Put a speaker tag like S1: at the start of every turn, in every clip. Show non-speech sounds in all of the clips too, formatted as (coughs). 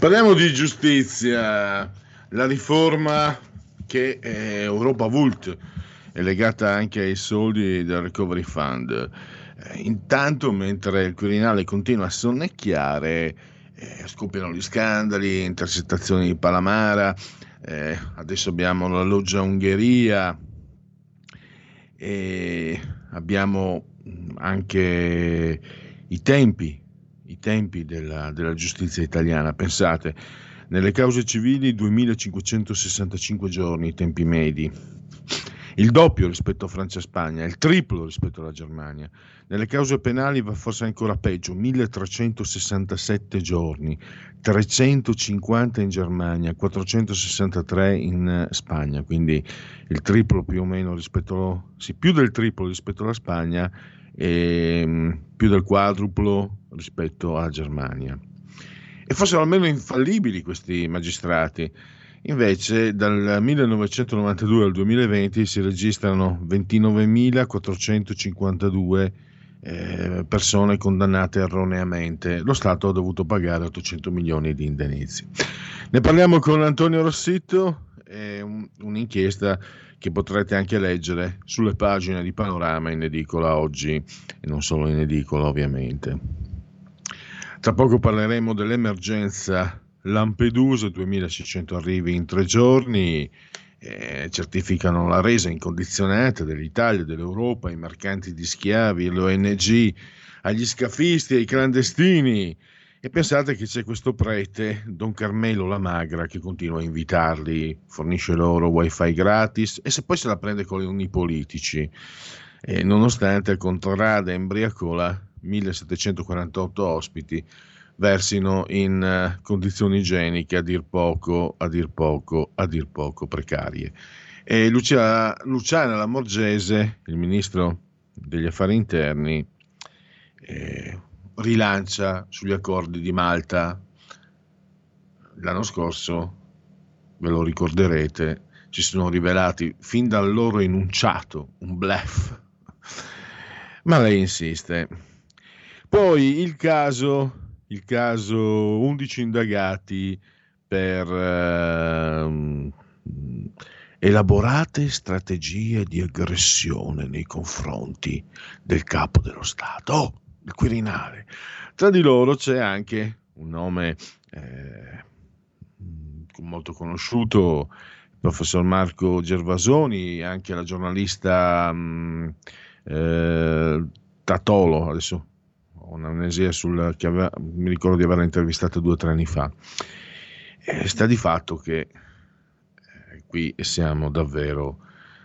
S1: Parliamo di giustizia, la riforma che è Europa Vult è legata anche ai soldi del Recovery Fund. Eh, intanto, mentre il Quirinale continua a sonnecchiare, eh, scoppiano gli scandali, intercettazioni di Palamara, eh, adesso abbiamo la loggia Ungheria e abbiamo anche i tempi tempi della, della giustizia italiana. Pensate, nelle cause civili 2565 giorni i tempi medi, il doppio rispetto a Francia e Spagna, il triplo rispetto alla Germania. Nelle cause penali va forse ancora peggio, 1367 giorni, 350 in Germania, 463 in Spagna, quindi il triplo più o meno rispetto, sì, più del triplo rispetto alla Spagna e mm, più del quadruplo rispetto alla Germania. E fossero almeno infallibili questi magistrati. Invece dal 1992 al 2020 si registrano 29.452 eh, persone condannate erroneamente. Lo Stato ha dovuto pagare 800 milioni di indennizi. Ne parliamo con Antonio Rossitto, è un, un'inchiesta che potrete anche leggere sulle pagine di Panorama in edicola oggi e non solo in edicola ovviamente. Tra poco parleremo dell'emergenza Lampedusa, 2600 arrivi in tre giorni, eh, certificano la resa incondizionata dell'Italia, dell'Europa, ai mercanti di schiavi, all'ONG, agli scafisti, ai clandestini. E pensate che c'è questo prete, Don Carmelo la Magra, che continua a invitarli, fornisce loro wifi gratis e se poi se la prende con i politici. E nonostante Contrada e Embriacola 1748 ospiti versino in uh, condizioni igieniche a dir poco, a dir poco, a dir poco precarie. E Lucia, Luciana Lamorgese, il ministro degli affari interni, eh, rilancia sugli accordi di Malta. L'anno scorso, ve lo ricorderete, ci sono rivelati fin dal loro enunciato un bluff. Ma lei insiste. Poi il caso, il caso 11 indagati per eh, elaborate strategie di aggressione nei confronti del capo dello Stato, oh, il Quirinale. Tra di loro c'è anche un nome eh, molto conosciuto, il professor Marco Gervasoni, anche la giornalista mh, eh, Tatolo, adesso un'amnesia sul, che aveva, mi ricordo di averla intervistata due o tre anni fa. E sta di fatto che eh, qui siamo davvero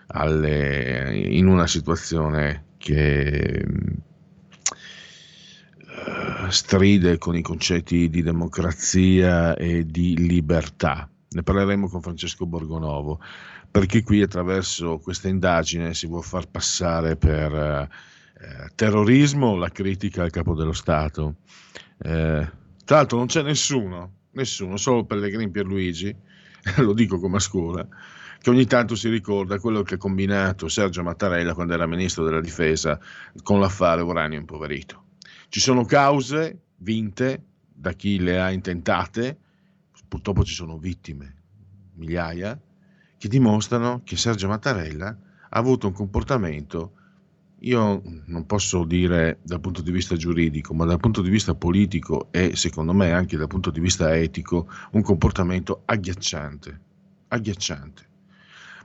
S1: alle, in una situazione che uh, stride con i concetti di democrazia e di libertà. Ne parleremo con Francesco Borgonovo, perché qui attraverso questa indagine si vuole far passare per... Eh, terrorismo, la critica al capo dello Stato. Eh, tra l'altro non c'è nessuno, nessuno, solo Pellegrini Pierluigi, (laughs) lo dico come a scuola, che ogni tanto si ricorda quello che ha combinato Sergio Mattarella quando era ministro della difesa con l'affare uranio impoverito. Ci sono cause vinte da chi le ha intentate, purtroppo ci sono vittime, migliaia, che dimostrano che Sergio Mattarella ha avuto un comportamento io non posso dire dal punto di vista giuridico, ma dal punto di vista politico e secondo me anche dal punto di vista etico, un comportamento agghiacciante. Agghiacciante.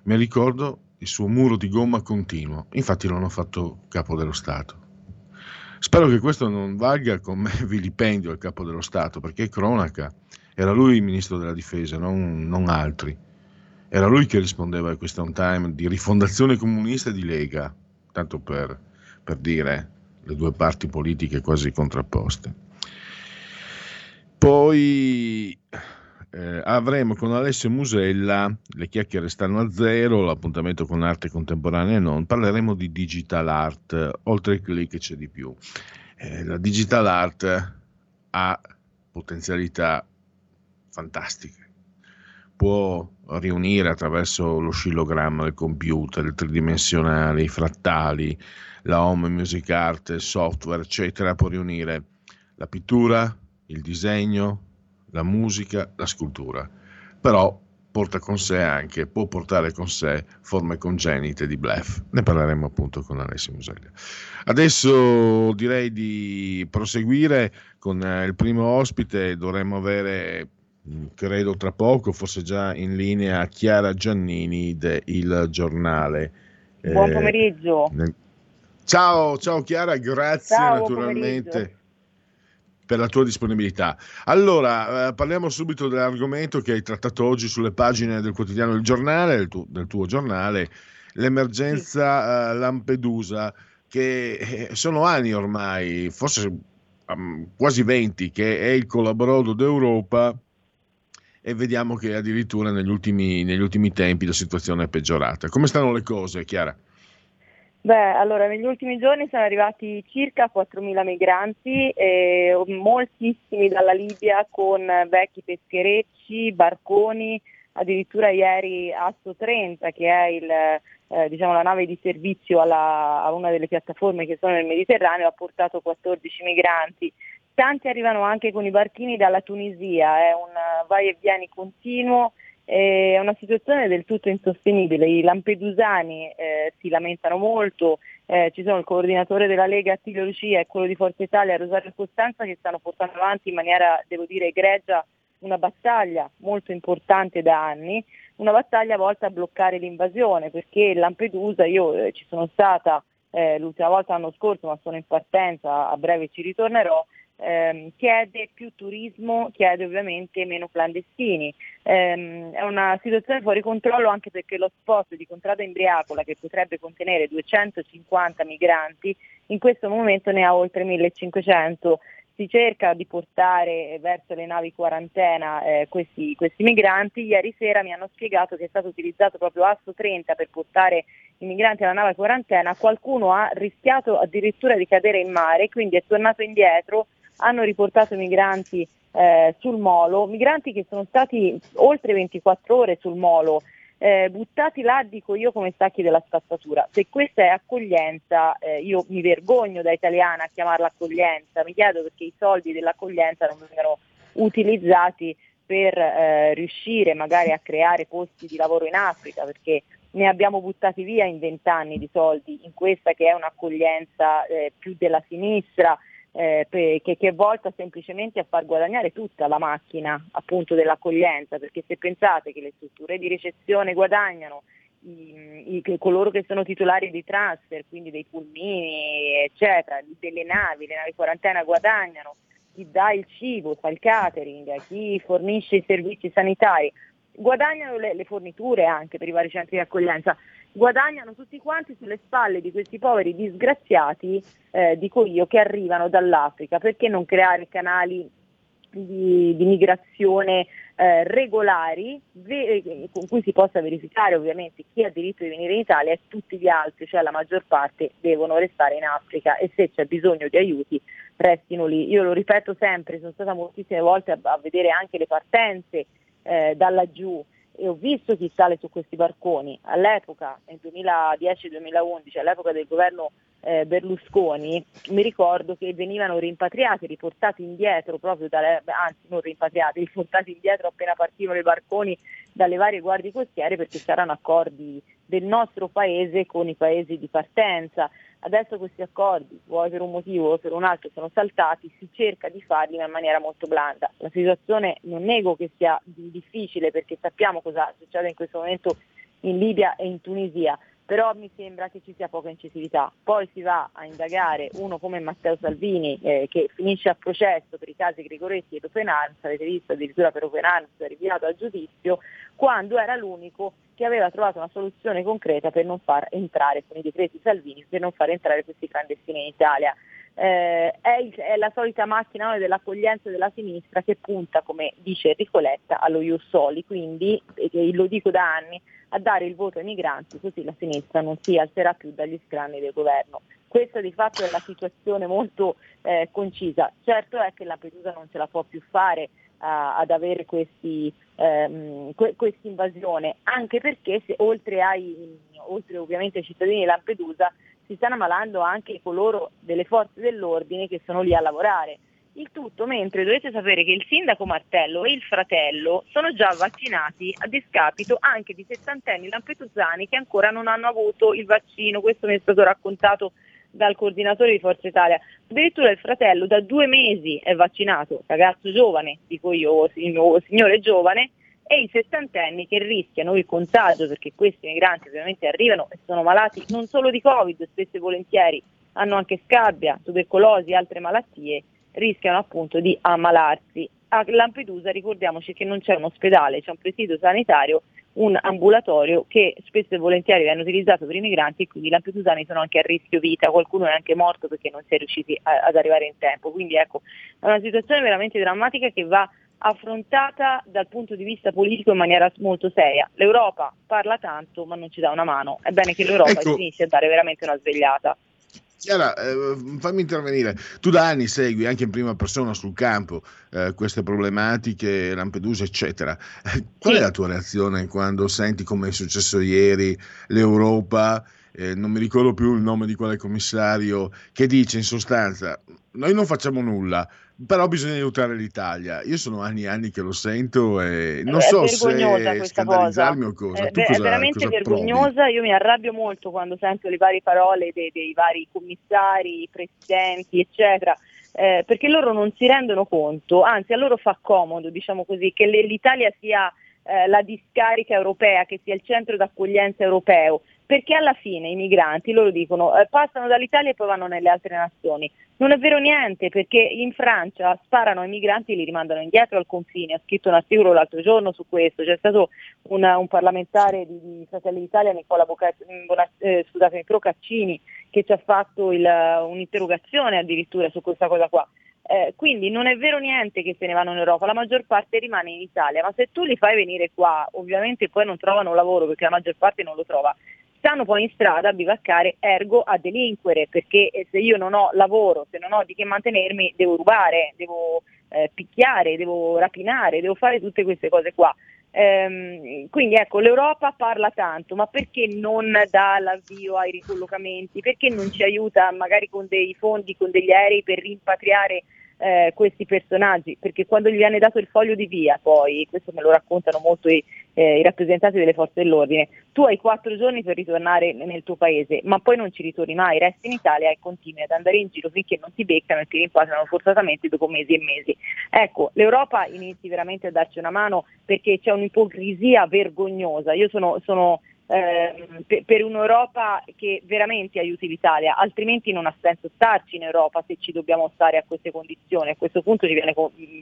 S1: Mi ricordo il suo muro di gomma continuo, infatti lo hanno fatto capo dello Stato. Spero che questo non valga come (laughs) vilipendio al capo dello Stato, perché è cronaca. Era lui il ministro della difesa, non, non altri. Era lui che rispondeva a question time di rifondazione comunista e di Lega, tanto per, per dire le due parti politiche quasi contrapposte. Poi eh, avremo con Alessio Musella le chiacchiere stanno a zero, l'appuntamento con arte contemporanea e non. Parleremo di digital art, oltre ai click c'è di più. Eh, la digital art ha potenzialità fantastiche. Può riunire attraverso lo scillogramma del computer, il tridimensionale, i frattali, la home music art, il software, eccetera, può riunire la pittura, il disegno, la musica, la scultura. Però porta con sé anche, può portare con sé forme congenite di bluff. Ne parleremo appunto con Alessio Museglia. Adesso direi di proseguire con eh, il primo ospite, dovremmo avere mm, credo tra poco, forse già in linea, Chiara Giannini de Il Giornale.
S2: Buon eh, pomeriggio.
S1: Eh, ciao, ciao Chiara, grazie ciao, naturalmente per la tua disponibilità. Allora, eh, parliamo subito dell'argomento che hai trattato oggi sulle pagine del quotidiano Il Giornale, del, tu, del tuo giornale, l'emergenza eh, Lampedusa, che eh, sono anni ormai, forse um, quasi 20, che è il collaborodo d'Europa e vediamo che addirittura negli ultimi, negli ultimi tempi la situazione è peggiorata. Come stanno le cose, Chiara?
S2: Beh, allora negli ultimi giorni sono arrivati circa 4.000 migranti, eh, moltissimi dalla Libia con vecchi pescherecci, barconi, addirittura ieri Asso 30 che è il, eh, diciamo, la nave di servizio alla, a una delle piattaforme che sono nel Mediterraneo ha portato 14 migranti. Tanti arrivano anche con i barchini dalla Tunisia, è un vai e vieni continuo è una situazione del tutto insostenibile. I lampedusani eh, si lamentano molto, eh, ci sono il coordinatore della Lega Attilio Lucia e quello di Forza Italia Rosario Costanza che stanno portando avanti in maniera, devo dire, egregia una battaglia molto importante da anni, una battaglia volta a bloccare l'invasione perché Lampedusa, io eh, ci sono stata eh, l'ultima volta l'anno scorso ma sono in partenza, a breve ci ritornerò, ehm, chiede più turismo, chiede ovviamente meno clandestini. Ehm, è una situazione fuori controllo anche perché lo spot di Contrada Imbriacola, che potrebbe contenere 250 migranti, in questo momento ne ha oltre 1500 si cerca di portare verso le navi quarantena eh, questi, questi, migranti. Ieri sera mi hanno spiegato che è stato utilizzato proprio Asso 30 per portare i migranti alla nave quarantena. Qualcuno ha rischiato addirittura di cadere in mare, quindi è tornato indietro hanno riportato migranti eh, sul molo, migranti che sono stati oltre 24 ore sul molo, eh, buttati là, dico io, come sacchi della spazzatura. Se questa è accoglienza, eh, io mi vergogno da italiana a chiamarla accoglienza, mi chiedo perché i soldi dell'accoglienza non vengano utilizzati per eh, riuscire magari a creare posti di lavoro in Africa, perché ne abbiamo buttati via in vent'anni di soldi in questa che è un'accoglienza eh, più della sinistra, eh, che, che, è volta semplicemente a far guadagnare tutta la macchina appunto dell'accoglienza, perché se pensate che le strutture di ricezione guadagnano, i, i, coloro che sono titolari di transfer, quindi dei pulmini, eccetera, delle navi, le navi quarantena guadagnano, chi dà il cibo, fa il catering, chi fornisce i servizi sanitari, guadagnano le, le forniture anche per i vari centri di accoglienza guadagnano tutti quanti sulle spalle di questi poveri disgraziati, eh, dico io, che arrivano dall'Africa. Perché non creare canali di, di migrazione eh, regolari ve- eh, con cui si possa verificare ovviamente chi ha diritto di venire in Italia e tutti gli altri, cioè la maggior parte, devono restare in Africa e se c'è bisogno di aiuti restino lì. Io lo ripeto sempre, sono stata moltissime volte a, a vedere anche le partenze eh, da laggiù e ho visto chi sale su questi barconi. All'epoca, nel 2010-2011, all'epoca del governo eh, Berlusconi, mi ricordo che venivano rimpatriati, riportati indietro proprio dalle, anzi non rimpatriati, riportati indietro appena partivano i barconi dalle varie guardie costiere perché c'erano accordi del nostro paese con i paesi di partenza. Adesso questi accordi, vuoi per un motivo o per un altro, sono saltati, si cerca di farli in maniera molto blanda. La situazione non nego che sia difficile perché sappiamo cosa succede in questo momento in Libia e in Tunisia, però mi sembra che ci sia poca incisività. Poi si va a indagare uno come Matteo Salvini eh, che finisce a processo per i casi Gregoretti ed Open Arms, avete visto addirittura per Open Arms è rinviato a giudizio, quando era l'unico che aveva trovato una soluzione concreta per non far entrare con i decreti Salvini, per non far entrare questi clandestini in Italia. Eh, è, il, è, la solita macchina dell'accoglienza della sinistra che punta, come dice Enrico Letta, allo Ius Soli, quindi, e lo dico da anni, a dare il voto ai migranti così la sinistra non si alzerà più dagli scranni del governo. Questa di fatto è la situazione molto eh, concisa. Certo è che Lampedusa non ce la può più fare a, ad avere ehm, que- questa invasione, anche perché se, oltre, ai, oltre ovviamente ai cittadini di Lampedusa si stanno ammalando anche coloro delle forze dell'ordine che sono lì a lavorare il tutto mentre dovete sapere che il sindaco Martello e il fratello sono già vaccinati a discapito anche di sessantenni lampedusani che ancora non hanno avuto il vaccino, questo mi è stato raccontato dal coordinatore di Forza Italia. Addirittura il fratello da due mesi è vaccinato, ragazzo giovane, dico io, signore giovane, e i sessantenni che rischiano il contagio perché questi migranti ovviamente arrivano e sono malati non solo di Covid, spesso e volentieri hanno anche scabbia, tubercolosi e altre malattie rischiano appunto di ammalarsi. A Lampedusa ricordiamoci che non c'è un ospedale, c'è un presidio sanitario, un ambulatorio che spesso e volentieri viene utilizzato per i migranti e quindi i lampedusani sono anche a rischio vita, qualcuno è anche morto perché non si è riusciti a, ad arrivare in tempo. Quindi ecco, è una situazione veramente drammatica che va affrontata dal punto di vista politico in maniera molto seria. L'Europa parla tanto ma non ci dà una mano, è bene che l'Europa ecco. inizi a dare veramente una svegliata.
S1: Chiara, eh, fammi intervenire. Tu da anni segui anche in prima persona sul campo eh, queste problematiche, Lampedusa, eccetera. Qual sì. è la tua reazione quando senti come è successo ieri l'Europa? Eh, non mi ricordo più il nome di quale commissario che dice in sostanza noi non facciamo nulla però bisogna aiutare l'Italia. Io sono anni e anni che lo sento e non è so se scandalizzarmi o cosa.
S2: È, cosa, è veramente cosa vergognosa, provi? io mi arrabbio molto quando sento le varie parole dei, dei vari commissari, presidenti, eccetera. Eh, perché loro non si rendono conto, anzi a loro fa comodo, diciamo così, che l'Italia sia eh, la discarica europea, che sia il centro d'accoglienza europeo, perché alla fine i migranti, loro dicono, eh, passano dall'Italia e poi vanno nelle altre nazioni. Non è vero niente, perché in Francia sparano ai migranti e li rimandano indietro al confine. Ha scritto un articolo l'altro giorno su questo. C'è stato una, un parlamentare di, di, Fratelli d'Italia, Nicola Boca, eh, Procaccini, che ci ha fatto il, un'interrogazione addirittura su questa cosa qua. Eh, quindi non è vero niente che se ne vanno in Europa, la maggior parte rimane in Italia, ma se tu li fai venire qua, ovviamente poi non trovano lavoro perché la maggior parte non lo trova, stanno poi in strada a bivaccare, ergo a delinquere, perché eh, se io non ho lavoro, se non ho di che mantenermi, devo rubare, devo eh, picchiare, devo rapinare, devo fare tutte queste cose qua. Ehm, quindi ecco, l'Europa parla tanto, ma perché non dà l'avvio ai ricollocamenti? Perché non ci aiuta magari con dei fondi, con degli aerei per rimpatriare eh, questi personaggi, perché quando gli viene dato il foglio di via, poi, questo me lo raccontano molto i, eh, i, rappresentanti delle forze dell'ordine, tu hai quattro giorni per ritornare nel tuo paese, ma poi non ci ritorni mai, resti in Italia e continui ad andare in giro finché non ti beccano e ti rimpatriano forzatamente dopo mesi e mesi. Ecco, l'Europa inizi veramente a darci una mano perché c'è un'ipocrisia vergognosa. Io sono, sono eh, per, un'Europa che veramente aiuti l'Italia, altrimenti non ha senso starci in Europa se ci dobbiamo stare a queste condizioni. A questo punto ci viene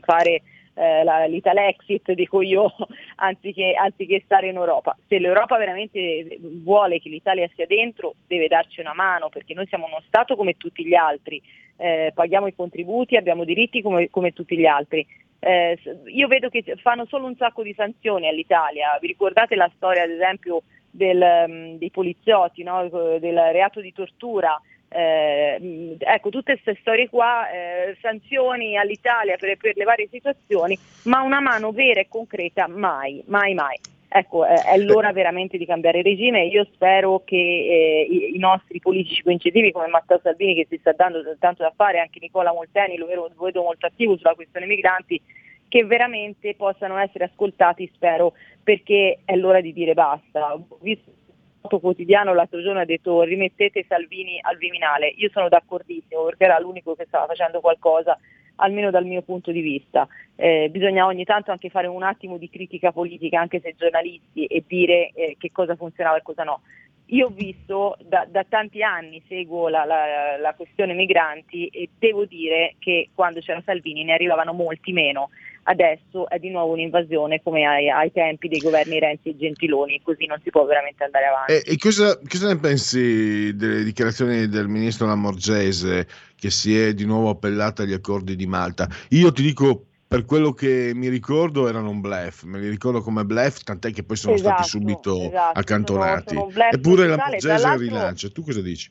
S2: fare eh, la, l'Italexit, dico io, (laughs) anziché, anziché stare in Europa. Se l'Europa veramente vuole che l'Italia sia dentro, deve darci una mano, perché noi siamo uno Stato come tutti gli altri, eh, paghiamo i contributi, abbiamo diritti come, come tutti gli altri. Eh, io vedo che fanno solo un sacco di sanzioni all'Italia. Vi ricordate la storia, ad esempio, del, um, dei poliziotti, no? del reato di tortura. Eh, ecco, tutte queste storie qua, eh, sanzioni all'Italia per, per, le varie situazioni, ma una mano vera e concreta mai, mai, mai. Ecco, eh, è l'ora veramente di cambiare regime e io spero che eh, i, i, nostri politici coincitivi come Matteo Salvini che si sta dando tanto da fare, anche Nicola Molteni, lo vedo, lo vedo molto attivo sulla questione migranti, che veramente possano essere ascoltati, spero, perché è l'ora di dire basta. Ho visto quotidiano l'altro giorno ha detto rimettete Salvini al Viminale, io sono d'accordissimo perché era l'unico che stava facendo qualcosa almeno dal mio punto di vista. Eh, bisogna ogni tanto anche fare un attimo di critica politica, anche se giornalisti, e dire eh, che cosa funzionava e cosa no. io ho visto da, da tanti anni, seguo la, la, la, questione migranti e devo dire che quando c'era Salvini ne arrivavano molti meno. Adesso è di nuovo un'invasione come ai, ai tempi dei governi Renzi e Gentiloni, così non si può veramente andare avanti.
S1: E, e cosa, cosa, ne pensi delle dichiarazioni del ministro Lamorgese che si è di nuovo appellata agli accordi di Malta? Io ti dico per quello che mi ricordo erano un bluff, me li ricordo come bluff, tant'è che poi sono
S2: esatto,
S1: stati subito
S2: esatto,
S1: accantonati.
S2: Sono, sono
S1: Eppure la Morgese rilancia, tu cosa dici?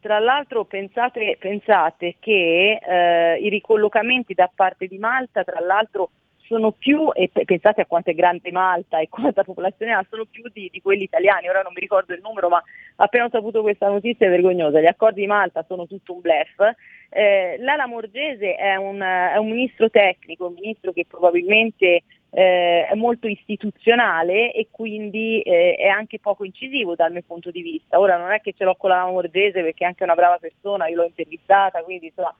S2: Tra l'altro pensate, pensate che eh, i ricollocamenti da parte di Malta, tra l'altro sono più, e pensate a quanto è grande Malta e quanta popolazione ha, sono più di, di, quelli italiani, ora non mi ricordo il numero, ma appena ho saputo questa notizia è vergognosa, gli accordi di Malta sono tutto un blef. Eh, Lala Morgese è un, è un, ministro tecnico, un ministro che probabilmente eh, è molto istituzionale e quindi eh, è anche poco incisivo dal mio punto di vista. Ora non è che ce l'ho con la Morgese perché è anche una brava persona, io l'ho intervistata, quindi insomma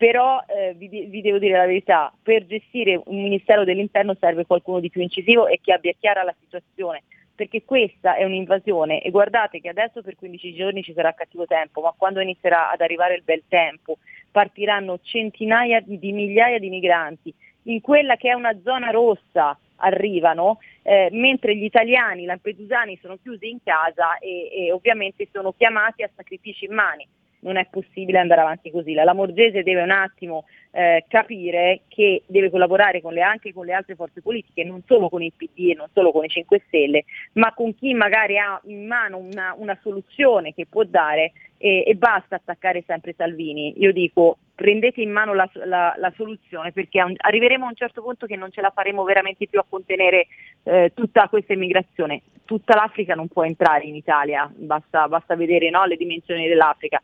S2: però eh, vi, vi, devo dire la verità, per gestire un Ministero dell'Interno serve qualcuno di più incisivo e che abbia chiara la situazione, perché questa è un'invasione e guardate che adesso per 15 giorni ci sarà cattivo tempo, ma quando inizierà ad arrivare il bel tempo partiranno centinaia di, di migliaia di migranti in quella che è una zona rossa arrivano, eh, mentre gli italiani lampedusani sono chiusi in casa e, e ovviamente sono chiamati a sacrifici immani non è possibile andare avanti così. La Lamorgese deve un attimo eh, capire che deve collaborare con le, anche con le altre forze politiche, non solo con il PD e non solo con i 5 Stelle, ma con chi magari ha in mano una, una soluzione che può dare e, e, basta attaccare sempre Salvini. Io dico prendete in mano la, la, la soluzione perché un, arriveremo a un certo punto che non ce la faremo veramente più a contenere eh, tutta questa immigrazione. Tutta l'Africa non può entrare in Italia, basta, basta vedere no, le dimensioni dell'Africa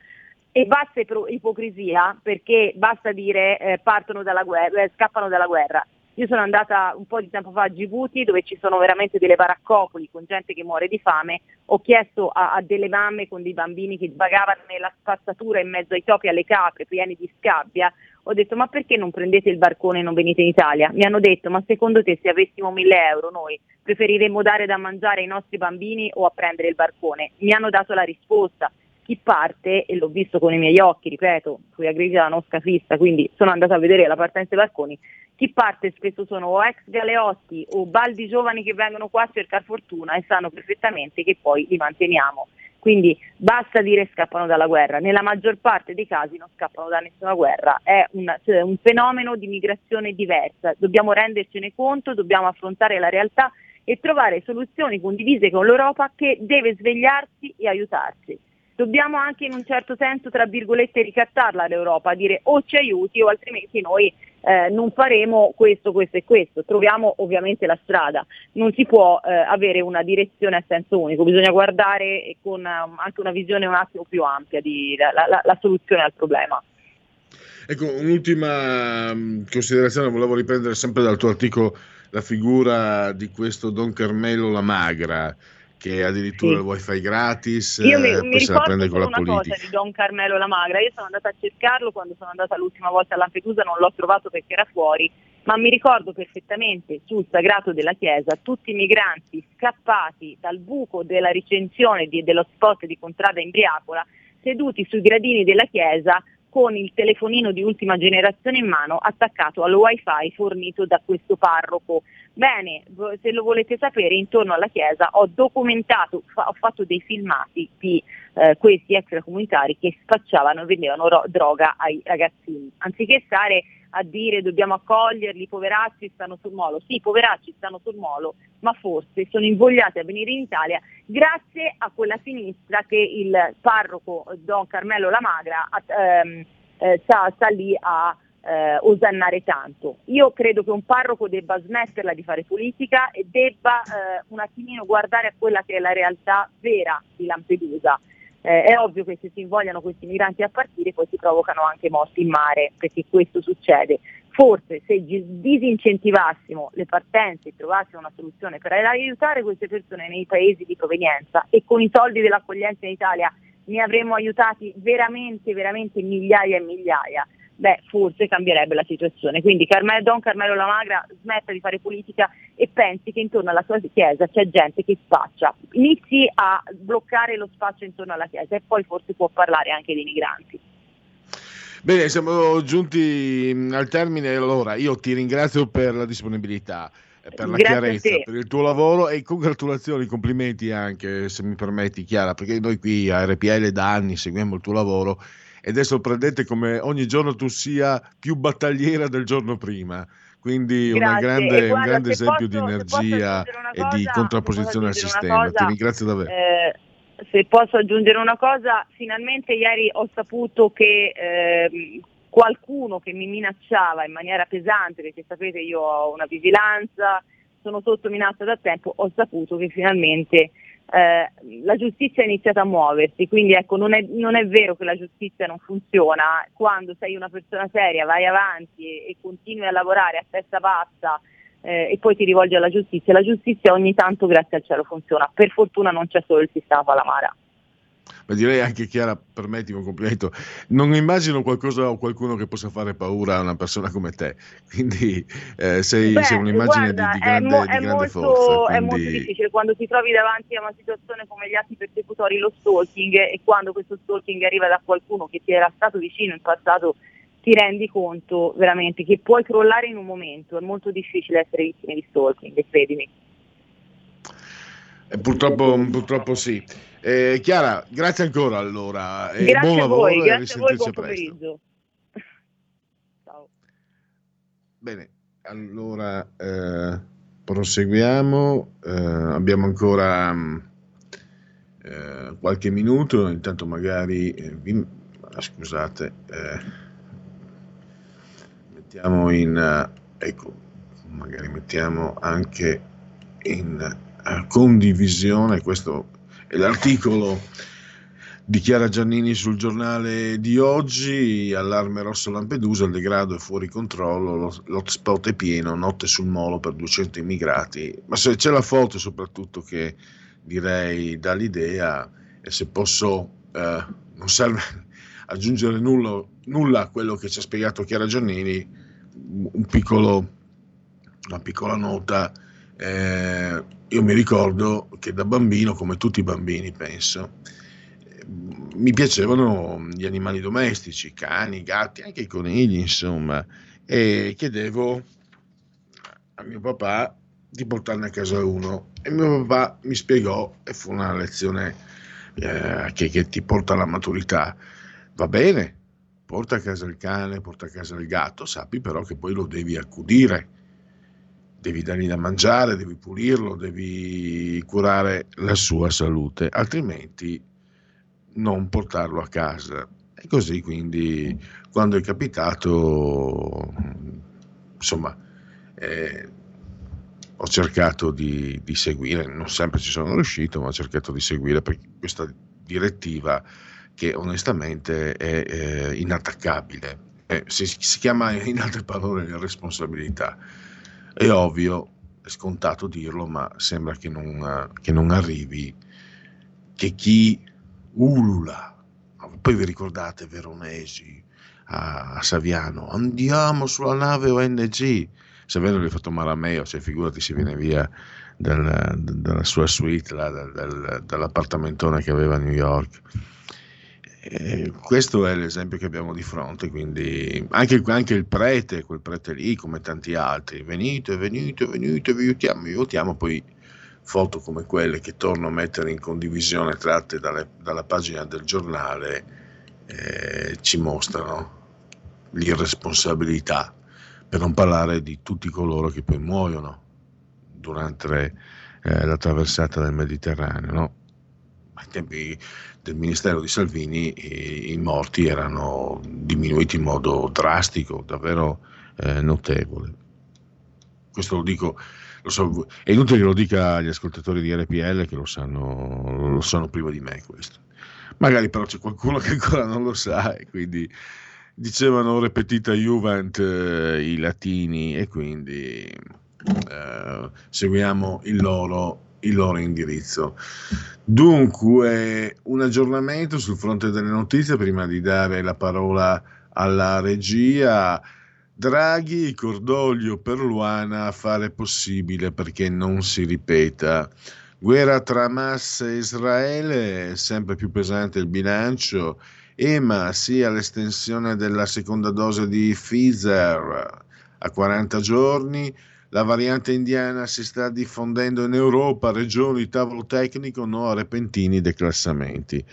S2: e basta ipocrisia perché basta dire eh, partono dalla guerra, eh, scappano dalla guerra. Io sono andata un po' di tempo fa a Djibouti dove ci sono veramente delle baraccopoli con gente che muore di fame, ho chiesto a, a delle mamme con dei bambini che vagavano nella spazzatura in mezzo ai topi e alle capre pieni di scabbia, ho detto ma perché non prendete il barcone e non venite in Italia? Mi hanno detto ma secondo te se avessimo mille euro noi preferiremmo dare da mangiare ai nostri bambini o a prendere il barcone? Mi hanno dato la risposta chi parte, e l'ho visto con i miei occhi, ripeto, fui aggredita non scafista, quindi sono andata a vedere la partenza dei barconi, chi parte spesso sono o ex galeotti o baldi giovani che vengono qua a cercare fortuna e sanno perfettamente che poi li manteniamo. Quindi basta dire scappano dalla guerra, nella maggior parte dei casi non scappano da nessuna guerra, è un, cioè un fenomeno di migrazione diversa, dobbiamo rendercene conto, dobbiamo affrontare la realtà e trovare soluzioni condivise con l'Europa che deve svegliarsi e aiutarci dobbiamo anche in un certo senso, tra virgolette, ricattarla l'Europa, dire o ci aiuti o altrimenti noi eh, non faremo questo, questo e questo. Troviamo ovviamente la strada, non si può eh, avere una direzione a senso unico, bisogna guardare con um, anche una visione un attimo più ampia della soluzione al problema.
S1: Ecco, un'ultima um, considerazione, volevo riprendere sempre dal tuo articolo la figura di questo Don Carmelo La Magra che addirittura sì. il wifi gratis,
S2: Io mi, eh, mi con la una politica. cosa di Don Carmelo La Magra, io sono andata a cercarlo quando sono andata l'ultima volta a Lampedusa, non l'ho trovato perché era fuori, ma mi ricordo perfettamente sul sagrato della chiesa tutti i migranti scappati dal buco della ricensione di, dello spot di Contrada in Briacola, seduti sui gradini della chiesa con il telefonino di ultima generazione in mano attaccato al wifi fornito da questo parroco. Bene, se lo volete sapere, intorno alla chiesa ho documentato, ho fatto dei filmati di eh, questi extracomunitari che spacciavano e vendevano ro- droga ai ragazzini. Anziché stare a dire dobbiamo accoglierli, i poveracci stanno sul molo. Sì, i poveracci stanno sul molo, ma forse sono invogliati a venire in Italia grazie a quella sinistra che il parroco Don Carmelo Lamagra ehm, eh, sta, sta, lì a eh, osannare tanto. Io credo che un parroco debba smetterla di fare politica e debba eh, un attimino guardare a quella che è la realtà vera di Lampedusa eh, è ovvio che se si invogliano questi migranti a partire poi si provocano anche morti in mare, perché questo succede. Forse se disincentivassimo le partenze e trovassimo una soluzione per aiutare queste persone nei paesi di provenienza e con i soldi dell'accoglienza in Italia ne avremmo aiutati veramente, veramente migliaia e migliaia. Beh, forse cambierebbe la situazione. Quindi Carmelo, Don Carmelo Lamagra smetta di fare politica e pensi che intorno alla sua chiesa c'è gente che spaccia. Inizi a bloccare lo spaccio intorno alla chiesa e poi forse può parlare anche dei migranti.
S1: Bene, siamo giunti al termine. Allora, io ti ringrazio per la disponibilità, eh, per la
S2: Grazie
S1: chiarezza, per il tuo lavoro e congratulazioni, complimenti anche, se mi permetti, Chiara, perché noi qui a RPL da anni seguiamo il tuo lavoro ed è sorprendente come ogni giorno tu sia più battagliera del giorno prima. Quindi grande-
S2: E
S1: un
S2: guarda,
S1: grande
S2: se
S1: esempio
S2: posso-
S1: di energia e
S2: cosa-
S1: di contrapposizione al sistema.
S2: cosa,
S1: Ti ringrazio davvero.
S2: Eh, se posso aggiungere una cosa, finalmente ieri ho saputo che ehm, qualcuno che mi minacciava in maniera pesante, perché sapete io ho una vigilanza, sono sotto minaccia da tempo, ho saputo che finalmente eh, la giustizia ha iniziato a muoversi, quindi ecco non è, non è vero che la giustizia non funziona, quando sei una persona seria vai avanti e, e continui a lavorare a testa bassa eh, e poi ti rivolgi alla giustizia, la giustizia ogni tanto grazie al cielo funziona, per fortuna non c'è solo il sistema Palamara.
S1: Ma direi anche Chiara, permettimi un complimento, non immagino qualcosa o qualcuno che possa fare paura a una persona come te, quindi eh, sei,
S2: Beh,
S1: sei un'immagine
S2: guarda,
S1: di, di grande,
S2: mo-
S1: di
S2: è
S1: grande
S2: molto,
S1: forza.
S2: è molto
S1: quindi-
S2: difficile quando ti trovi davanti a una situazione come gli atti persecutori, lo stalking e quando questo stalking arriva da qualcuno che ti era stato vicino in passato ti rendi conto veramente che puoi crollare in un momento, è molto difficile essere vittime di stalking, credimi.
S1: Eh, purtroppo, purtroppo sì. Eh, Chiara, grazie ancora allora, e
S2: grazie
S1: buon
S2: a
S1: lavoro
S2: voi,
S1: e risentirci presto.
S2: Ciao.
S1: Bene, allora eh, proseguiamo. Eh, abbiamo ancora mm, eh, qualche minuto, intanto magari eh, vi- ah, scusate, mettiamo in ecco, magari mettiamo anche in condivisione questo è l'articolo di Chiara Giannini sul giornale di oggi, allarme rosso Lampedusa, il degrado è fuori controllo, lo- l'hotspot è pieno, notte sul molo per 200 immigrati, ma se c'è la foto soprattutto che direi dà l'idea e se posso, eh, non serve (laughs) aggiungere nulla, nulla a quello che ci ha spiegato Chiara Giannini, un piccolo, una piccola nota, eh, io mi ricordo che da bambino, come tutti i bambini penso, mi piacevano gli animali domestici, cani, gatti, anche i conigli, insomma, e chiedevo a mio papà di portarne a casa uno e mio papà mi spiegò e fu una lezione eh, che, che ti porta alla maturità. Va bene, porta a casa il cane, porta a casa il gatto, sappi però che poi lo devi accudire, devi dargli da mangiare, devi pulirlo, devi curare la sua salute, altrimenti non portarlo a casa. E così quindi quando è capitato, insomma, eh, ho cercato di, di seguire, non sempre ci sono riuscito, ma ho cercato di seguire questa direttiva che onestamente è eh, inattaccabile. Eh, si, si chiama in altre parole responsabilità. È ovvio, è scontato dirlo, ma sembra che non, che non arrivi, che chi ulula, poi vi ricordate Veronesi a, a Saviano, andiamo sulla nave ONG, Saviano gli ha fatto male a me, cioè figurati se viene via dal, dalla sua suite, là, dal, dall'appartamentone che aveva a New York. E questo è l'esempio che abbiamo di fronte, quindi anche, anche, il prete, quel prete lì, come tanti altri, venite, venite, venite, vi aiutiamo, vi aiutiamo, poi foto come quelle che torno a mettere in condivisione tratte dalle, dalla pagina del giornale eh, ci mostrano l'irresponsabilità, per non parlare di tutti coloro che poi muoiono durante eh, la traversata del Mediterraneo. No? Ai tempi del Ministero di Salvini i, morti erano diminuiti in modo drastico, davvero eh, notevole. Questo lo dico, lo so, è inutile che lo dica agli ascoltatori di RPL che lo sanno, lo sanno prima di me questo. Magari però c'è qualcuno che ancora non lo sa e quindi dicevano repetita Juvent eh, i latini e quindi eh, seguiamo il loro, il loro indirizzo. Dunque, un aggiornamento sul fronte delle notizie prima di dare la parola alla regia. Draghi, cordoglio per Luana fare possibile perché non si ripeta. Guerra tra Hamas e Israele, sempre più pesante il bilancio. EMA sia l'estensione della seconda dose di Pfizer a 40 giorni. La variante indiana si sta diffondendo in Europa, regioni, tavolo tecnico, no a repentini declassamenti.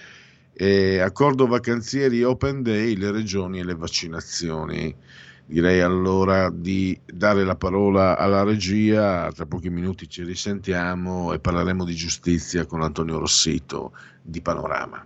S1: E accordo vacanzieri Open Day, le regioni e le vaccinazioni. Direi allora di dare la parola alla regia, tra pochi minuti ci risentiamo e parleremo di giustizia con Antonio Rossito di Panorama.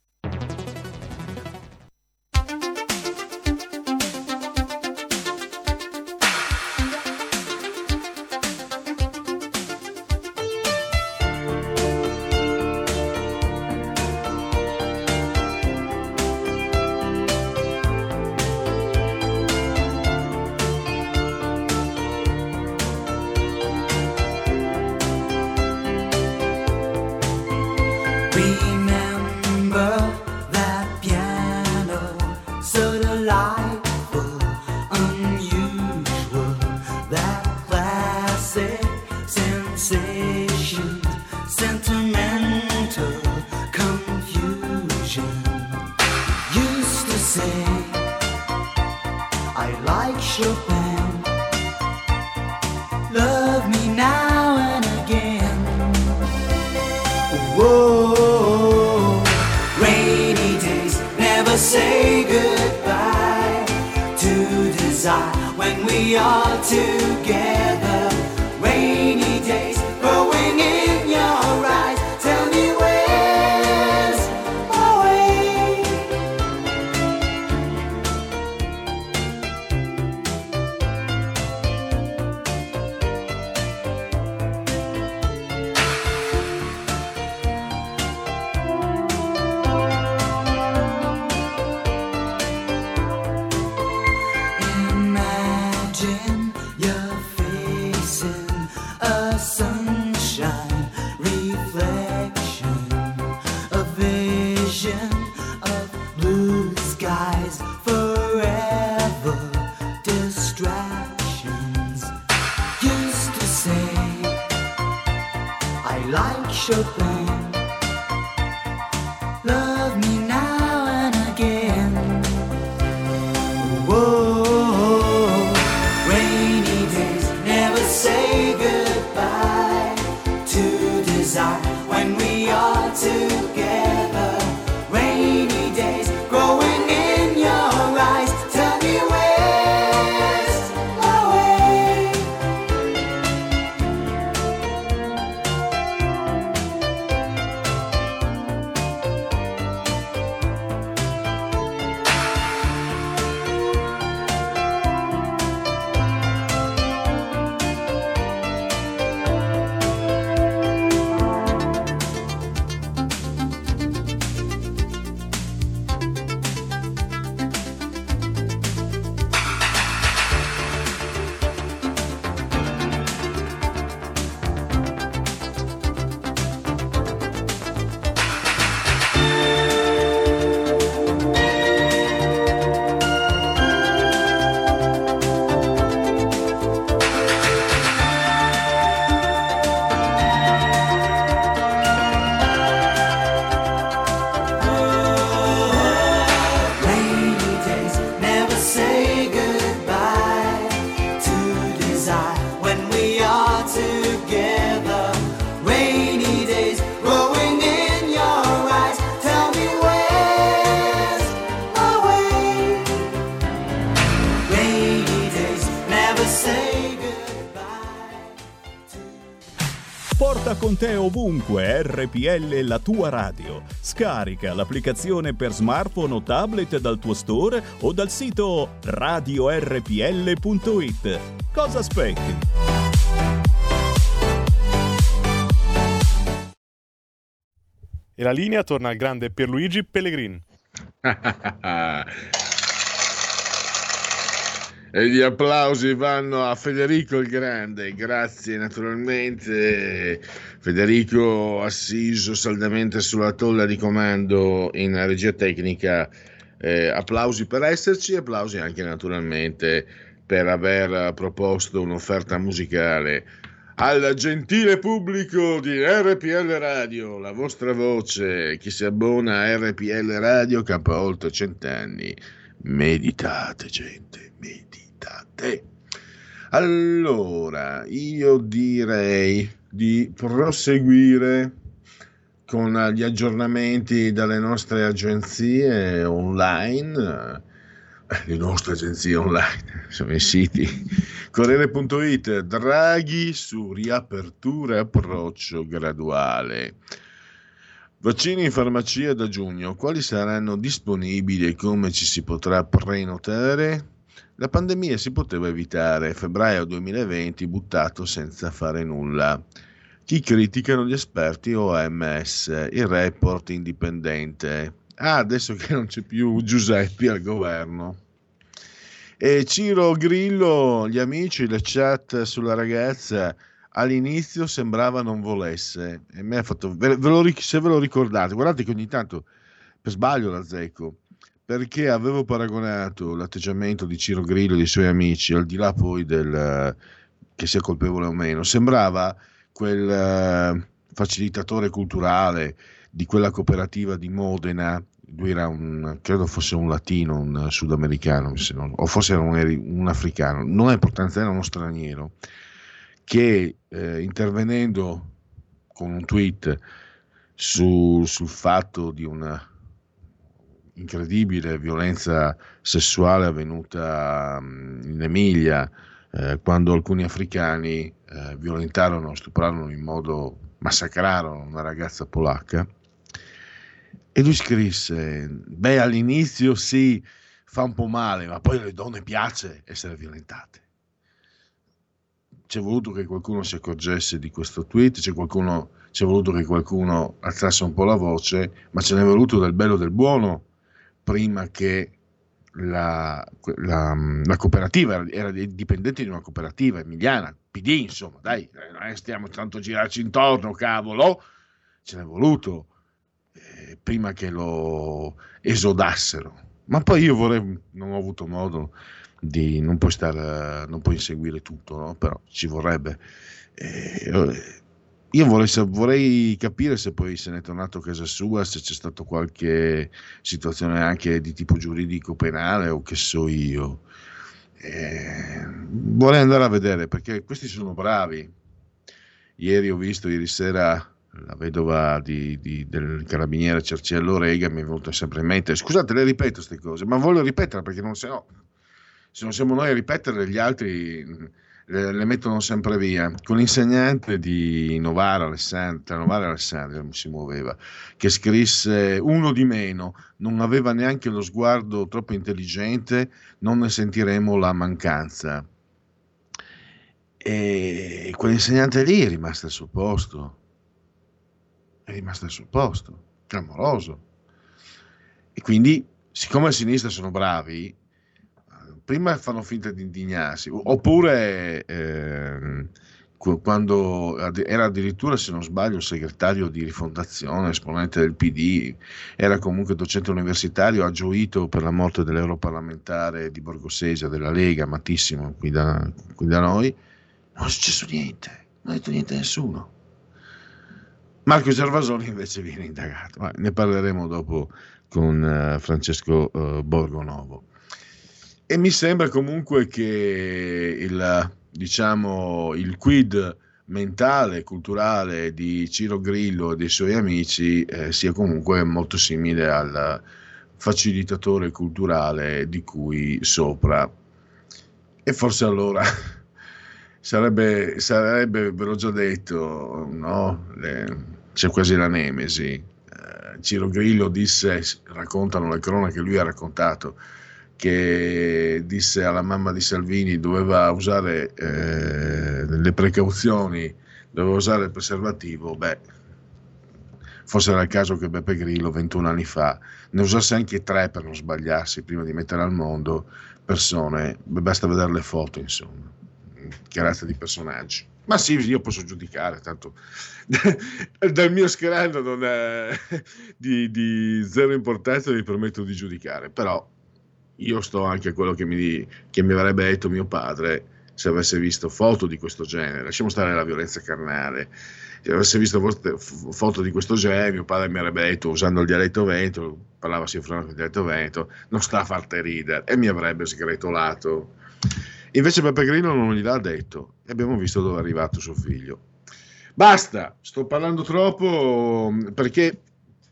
S3: We are
S4: RPL la tua radio. Scarica l'applicazione per smartphone o tablet dal tuo store o dal sito radiorpl.it. Cosa aspetti?
S5: E la linea torna al grande Pierluigi Pellegrin. (laughs)
S1: E gli applausi vanno a Federico il Grande, grazie naturalmente. Federico assiso saldamente sulla tolla di comando in regia tecnica. Eh, applausi per esserci, applausi anche naturalmente per aver proposto un'offerta musicale al gentile pubblico di RPL Radio, la vostra voce, chi si abbona a RPL Radio campa oltre cent'anni. Meditate, gente, meditate. Allora, io direi di proseguire con gli aggiornamenti dalle nostre agenzie online, eh, le nostre agenzie online, (laughs) sono i siti Corriere.it, Draghi su riapertura e approccio graduale. Vaccini in farmacia da giugno, quali saranno disponibili e come ci si potrà prenotare? La pandemia si poteva evitare, febbraio 2020 buttato senza fare nulla. Chi criticano gli esperti OMS, il report indipendente. Ah, adesso che non c'è più Giuseppe al governo. E Ciro Grillo, gli amici, le chat sulla ragazza all'inizio sembrava non volesse. E me ha fatto, ve lo, se ve lo ricordate, guardate che ogni tanto per sbaglio la zecco perché avevo paragonato l'atteggiamento di Ciro Grillo e dei suoi amici, al di là poi del che sia colpevole o meno, sembrava quel uh, facilitatore culturale di quella cooperativa di Modena, lui era un, credo fosse un latino, un sudamericano, non, o forse era un, un, africano, non ha importanza, era uno straniero, che eh, intervenendo con un tweet su, sul fatto di una incredibile violenza sessuale avvenuta in Emilia, eh, quando alcuni africani eh, violentarono, stuprarono in modo, massacrarono una ragazza polacca. E lui scrisse, beh all'inizio sì, fa un po' male, ma poi alle donne piace essere violentate. C'è voluto che qualcuno si accorgesse di questo tweet, c'è, qualcuno, c'è voluto che qualcuno alzasse un po' la voce, ma ce n'è voluto del bello e del buono prima che la, la, la, cooperativa era dipendente di una cooperativa emiliana, PD, insomma, dai, non stiamo tanto a girarci intorno, cavolo, ce n'è voluto eh, prima che lo esodassero. Ma poi io vorrei, non ho avuto modo di, non puoi, stare, non puoi inseguire tutto, no? però ci vorrebbe. Eh, io vorrei, vorrei, capire se poi se n'è tornato a casa sua, se c'è stata qualche situazione anche di tipo giuridico penale o che so io. Eh, vorrei andare a vedere perché questi sono bravi. Ieri ho visto, ieri sera, la vedova di, di, del carabiniere Cerciello Rega mi è venuta sempre in mente. Scusate, le ripeto queste cose, ma voglio ripetere perché non se no, se non siamo noi a ripetere, gli altri le, le mettono sempre via. Con l'insegnante di Novara Alessandria, Novara Alessandria si muoveva, che scrisse uno di meno, non aveva neanche lo sguardo troppo intelligente, non ne sentiremo la mancanza. E quell'insegnante lì è rimasto al suo posto, è rimasto al suo posto, clamoroso. E quindi, siccome a sinistra sono bravi, prima fanno finta di indignarsi, oppure eh, quando era addirittura, se non sbaglio, segretario di rifondazione, esponente del PD, era comunque docente universitario, ha gioito per la morte dell'europarlamentare di Borgosesia, della Lega, amatissimo qui da, qui da noi, non è successo niente, non ha detto niente a nessuno. Marco Gervasoni invece viene indagato, Ma ne parleremo dopo con uh, Francesco uh, Borgonovo. E mi sembra comunque che il, diciamo, il quid mentale, culturale di Ciro Grillo e dei suoi amici eh, sia comunque molto simile al facilitatore culturale di cui sopra. E forse allora (laughs) sarebbe, sarebbe, ve l'ho già detto, no? Le- c'è quasi la nemesi. Eh, Ciro Grillo disse, raccontano le cronache, lui ha raccontato, che disse alla mamma di Salvini doveva usare eh, le precauzioni, doveva usare il preservativo, beh, forse era il caso che Beppe Grillo 21 anni fa ne usasse anche tre per non sbagliarsi prima di mettere al mondo persone, beh, basta vedere le foto insomma, che razza di personaggi. Ma sì, io posso giudicare, tanto (laughs) dal mio scherano non è di, di zero importanza mi permetto di giudicare, però io sto anche a quello che mi, che mi avrebbe detto mio padre se avesse visto foto di questo genere, lasciamo stare la violenza carnale, se avesse visto fo- foto di questo genere, mio padre mi avrebbe detto, usando il dialetto veneto, parlava sinfonico il dialetto veneto, non sta a farti ridere, e mi avrebbe sgretolato. Invece Beppe Grillo non gliel'ha detto, e abbiamo visto dove è arrivato suo figlio. Basta, sto parlando troppo perché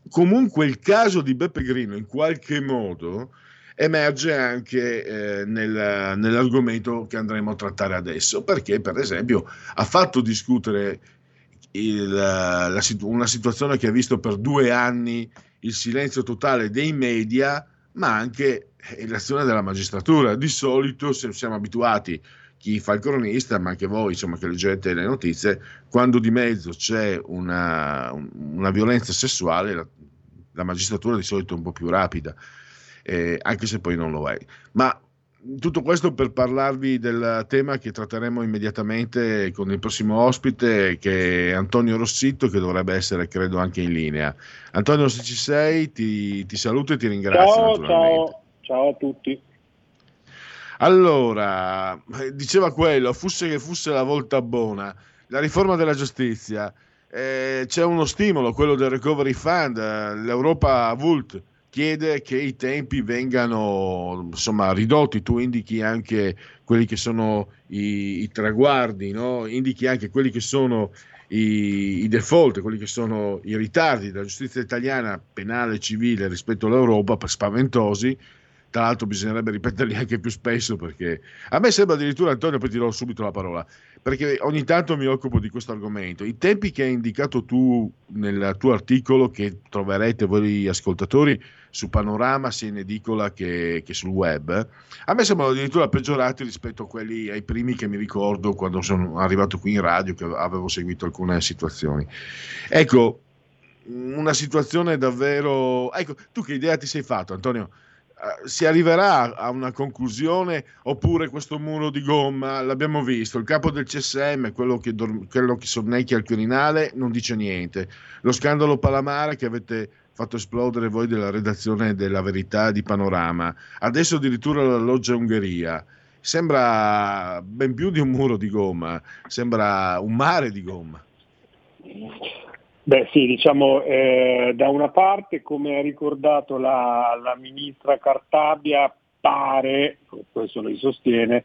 S1: comunque il caso di Beppe Grillo in qualche modo emerge anche eh, nel- nell'argomento che andremo a trattare adesso, perché per esempio ha fatto discutere il- la una situazione che ha visto per due anni il silenzio totale dei media, ma anche eh, l'azione della magistratura. Di solito se- siamo abituati, chi fa il cronista, ma anche voi insomma, che leggete le notizie, quando di mezzo c'è una, un- una violenza sessuale, la, la magistratura di solito è un po' più rapida, eh, anche se poi non lo è. Ma tutto questo per parlarvi del tema che tratteremo immediatamente con il prossimo ospite che è Antonio Rossitto che dovrebbe essere credo anche in linea. Antonio se ci sei ti, ti saluto e ti ringrazio.
S6: Ciao, ciao, ciao a tutti.
S1: Allora, diceva quello, fosse che fosse la volta buona, la riforma della giustizia, eh, c'è uno stimolo, quello del recovery fund, eh, l'Europa Vult chiede che i tempi vengano insomma ridotti, tu indichi anche quelli che sono i, i traguardi, no? indichi anche quelli che sono i, i default, quelli che sono i ritardi della giustizia italiana penale e civile rispetto all'Europa, spaventosi, tra l'altro bisognerebbe ripeterli anche più spesso perché a me sembra addirittura, Antonio, poi ti do subito la parola, perché ogni tanto mi occupo di questo argomento. I tempi che hai indicato tu nel tuo articolo, che troverete voi ascoltatori su Panorama, sia in edicola che, che sul web, a me sembrano addirittura peggiorati rispetto a quelli ai primi che mi ricordo quando sono arrivato qui in radio, che avevo seguito alcune situazioni. Ecco, una situazione davvero... Ecco, tu che idea ti sei fatto, Antonio? Eh, si arriverà a una conclusione oppure questo muro di gomma? L'abbiamo visto il capo del CSM quello che, dor- quello che sonnecchia al Quirinale non dice niente. Lo scandalo Palamara che avete fatto esplodere voi della redazione della verità di Panorama. Adesso addirittura la loggia Ungheria. Sembra ben più di un muro di gomma sembra un mare di gomma
S6: Beh sì, diciamo eh, da una parte come ha ricordato la, la ministra Cartabia pare, questo lei sostiene,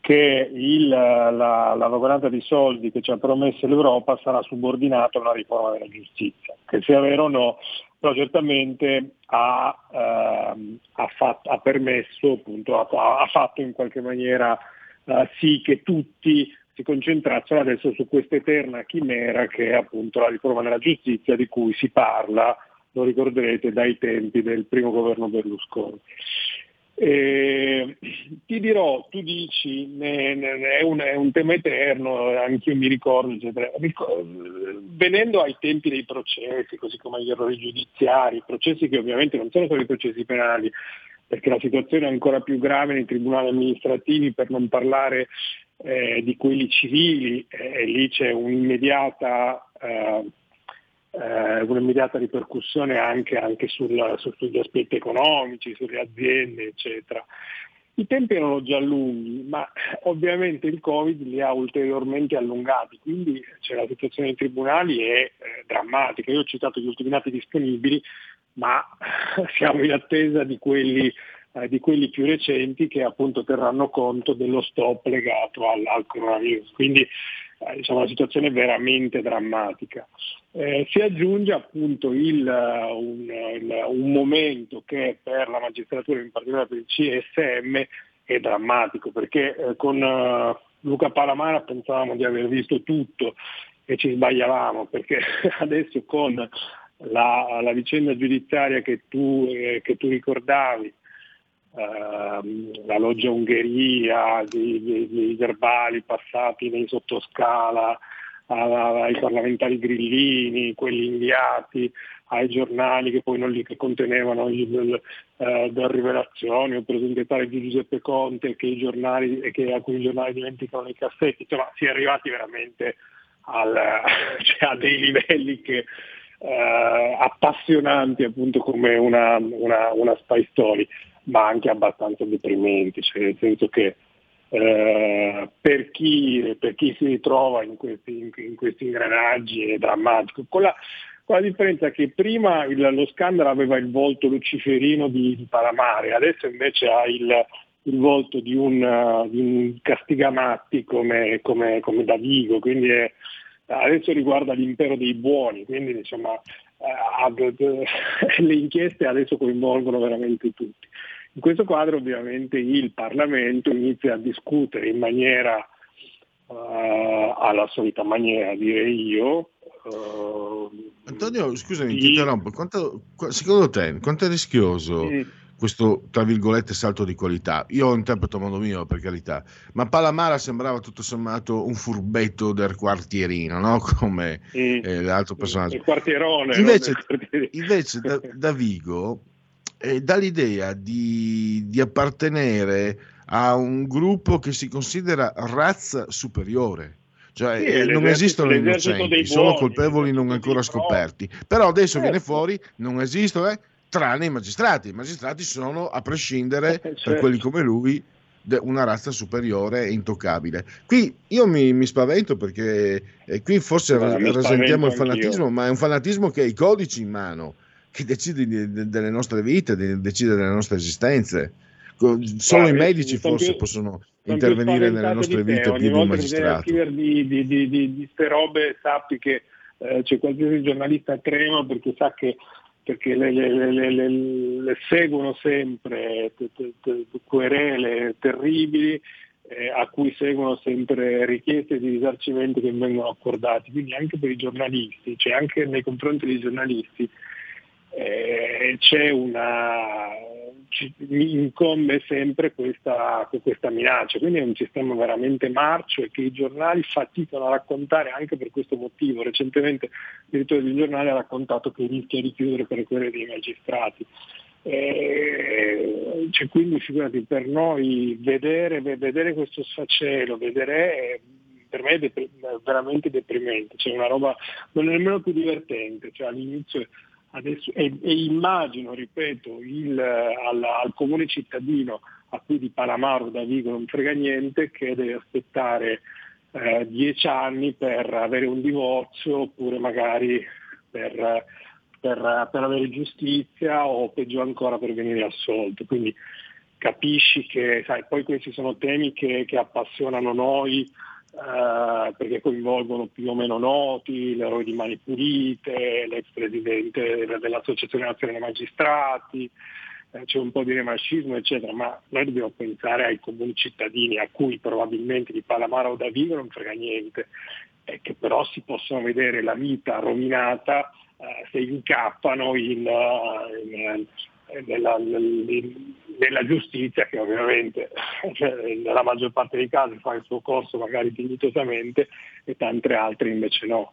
S6: che il, la, la vagonata di soldi che ci ha promesso l'Europa sarà subordinata a una riforma della giustizia, che sia vero o no, però certamente ha, ehm, ha, fatto, ha permesso, appunto, ha, ha, fatto in qualche maniera eh, sì che tutti si concentrassero adesso su questa eterna chimera che è appunto la riforma della giustizia di cui si parla, lo ricorderete, dai tempi del primo governo Berlusconi. E, ti dirò, tu dici, è, un, è, un, tema eterno, anche io mi ricordo, eccetera. Venendo ai tempi dei processi, così come agli errori giudiziari, processi che ovviamente non sono solo i processi penali, perché la situazione è ancora più grave nei tribunali amministrativi, per non parlare eh, di quelli civili, eh, lì c'è un'immediata, eh, un'immediata ripercussione anche, anche sul, su, sugli aspetti economici, sulle aziende, eccetera. I tempi erano già lunghi, ma ovviamente il Covid li ha ulteriormente allungati, quindi cioè, la situazione dei tribunali è eh, drammatica. Io ho citato gli ultimi dati disponibili, ma (laughs) siamo in attesa di quelli eh, di quelli più recenti che appunto terranno conto dello stop legato al, al coronavirus. Quindi eh, diciamo, la situazione veramente drammatica. Eh, si aggiunge appunto il, un, il, un, momento che per la magistratura, in particolare per il CSM, è drammatico perché eh, con, Luca Palamara pensavamo di aver visto tutto e ci sbagliavamo perché (laughs) adesso con la, la vicenda giudiziaria che tu, eh, che tu ricordavi, ehm, la loggia Ungheria, i verbali passati nei sottoscala ai parlamentari grillini, quelli inviati ai giornali che poi non li che contenevano il, eh, delle rivelazioni o per esempio di Giuseppe Conte che i giornali, che, a cui i giornali dimenticano i cassetti, insomma si è arrivati veramente al, (laughs) cioè, a dei livelli che, eh, appassionanti appunto come una, una, una spy story, ma anche abbastanza deprimenti, cioè nel senso che eh, per, chi, per, chi, si ritrova in questi, in, in questi ingranaggi è drammatico. Con la, con la, differenza che prima il, lo scandalo aveva il volto luciferino di, di Palamare, adesso invece ha il, il volto di un, uh, di un castigamatti come, come, come Davigo, quindi è, adesso riguarda l'impero dei buoni, quindi insomma, eh, (laughs) le inchieste adesso coinvolgono veramente tutti. In questo quadro ovviamente il Parlamento inizia a discutere in maniera, uh, alla solita maniera direi io, uh,
S1: Antonio, scusami,
S6: di-
S1: ti interrompo. Quanto- qu- secondo te, quanto è rischioso
S6: Sì.
S1: questo, tra virgolette, salto di qualità? Io interpreto a modo mio, per carità, ma Palamara sembrava tutto sommato un furbetto del quartierino, no? (laughs) Come
S6: Sì.
S1: eh, l'altro personaggio.
S6: il quartierone. no?
S1: Invece,
S6: quartiere-
S1: invece da, da Vigo eh, dà l'idea di, di appartenere a un gruppo che si considera razza superiore. Cioè,
S6: Sì,
S1: eh, non esistono innocenti,
S6: buoni,
S1: colpevoli non ancora scoperti. Però adesso viene fuori, non esistono, eh, tranne i magistrati. I magistrati sono, a prescindere, per
S6: certo.
S1: quelli come lui, una razza superiore e intoccabile. Qui io mi, mi spavento perché eh, qui forse
S6: mi
S1: rasentiamo il fanatismo,
S6: anch'io.
S1: ma è un fanatismo che ha i codici in mano, che decide di- de- delle nostre vite, di- decide delle nostre esistenze. Solo
S6: Guarda,
S1: i medici forse
S6: più-
S1: possono intervenire nelle nostre
S6: te.
S1: vite più di un
S6: volta
S1: magistrato.
S6: scrivere di, di, di, di, di ste robe sappi che eh, c'è qualsiasi giornalista trema perché sa che perché le, le- le- le- seguono sempre te- te- te- querele terribili eh, a cui seguono sempre richieste di risarcimento che vengono accordati. Quindi anche per i giornalisti, cioè anche nei confronti dei giornalisti, eh, c'è una mi incombe sempre questa, questa minaccia, quindi è un sistema veramente marcio e che i giornali faticano a raccontare anche per questo motivo. Recentemente il direttore del giornale ha raccontato che rischia di chiudere per quelle dei magistrati. Eh, cioè, quindi figurati per noi vedere, vedere questo sfacelo, vedere eh, per me è depri- è veramente deprimente, cioè una roba non è nemmeno più divertente, cioè all'inizio adesso, e, e immagino, ripeto, il, al, al comune cittadino a cui di Palamaro da Vigo non frega niente che deve aspettare eh, dieci anni per avere un divorzio oppure magari per, per- per avere giustizia o peggio ancora per venire assolto. Quindi capisci che sai, poi questi sono temi che, che appassionano noi eh, perché coinvolgono più o meno noti, l'eroe di Mani Pulite, l'ex presidente dell'Associazione Nazionale Magistrati, eh, c'è un po' di remascismo eccetera, ma noi dobbiamo pensare ai comuni cittadini a cui probabilmente di Palamara o da Vigo non frega niente e che però si possono vedere la vita rovinata eh, se incappano in, eh, in, nella, nel- nella giustizia che ovviamente (laughs) cioè, nella maggior parte dei casi fa il suo corso magari dignitosamente e tante altre invece no.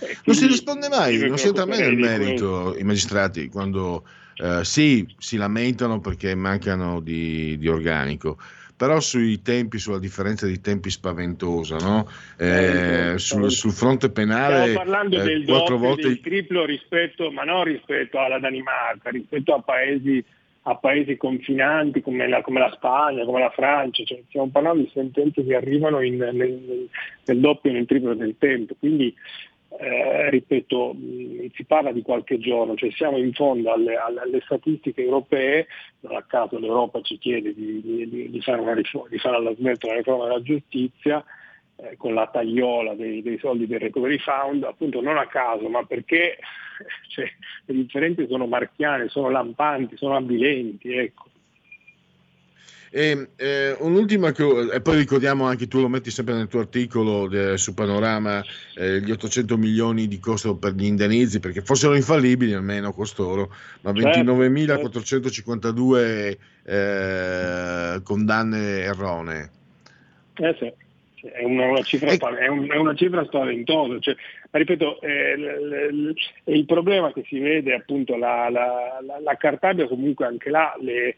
S6: E
S1: Non si
S6: quindi
S1: risponde mai, non si entra mai nel merito i magistrati quando eh, sì, si lamentano perché mancano di, di organico, però sui tempi, sulla differenza di tempi spaventosa, no? Eh, sul, sul fronte penale
S6: Stiamo parlando
S1: eh,
S6: del doppio,
S1: volte
S6: del triplo rispetto, ma non rispetto alla Danimarca, rispetto a paesi, a paesi confinanti come la, come la Spagna, come la Francia, cioè, stiamo parlando di sentenze che arrivano in- nel, nel- nel doppio e nel triplo del tempo. Quindi eh, ripeto, mh, si parla di qualche giorno, cioè siamo in fondo alle, alle- alle statistiche europee, non a caso l'Europa ci chiede di, di- di- di fare, una riforma, di fare alla smelta una riforma della giustizia eh, con la tagliola dei, dei soldi del Recovery Fund, appunto non a caso, ma perché (laughs) cioè, le differenze sono marchiane, sono lampanti, sono avvilenti. Ecco.
S1: E, eh, un'ultima co- e poi ricordiamo anche tu lo metti sempre nel tuo articolo eh, su Panorama eh, gli 800 milioni di costo per gli indennizi perché fossero infallibili almeno costoro ma
S6: Certo,
S1: 29.452 eh, condanne erronee
S6: Eh sì, è una, una cifra, è un- è una cifra spaventosa. Cioè, ma ripeto, eh, l- il problema che si vede appunto la, la, la- la Cartabia comunque anche là le-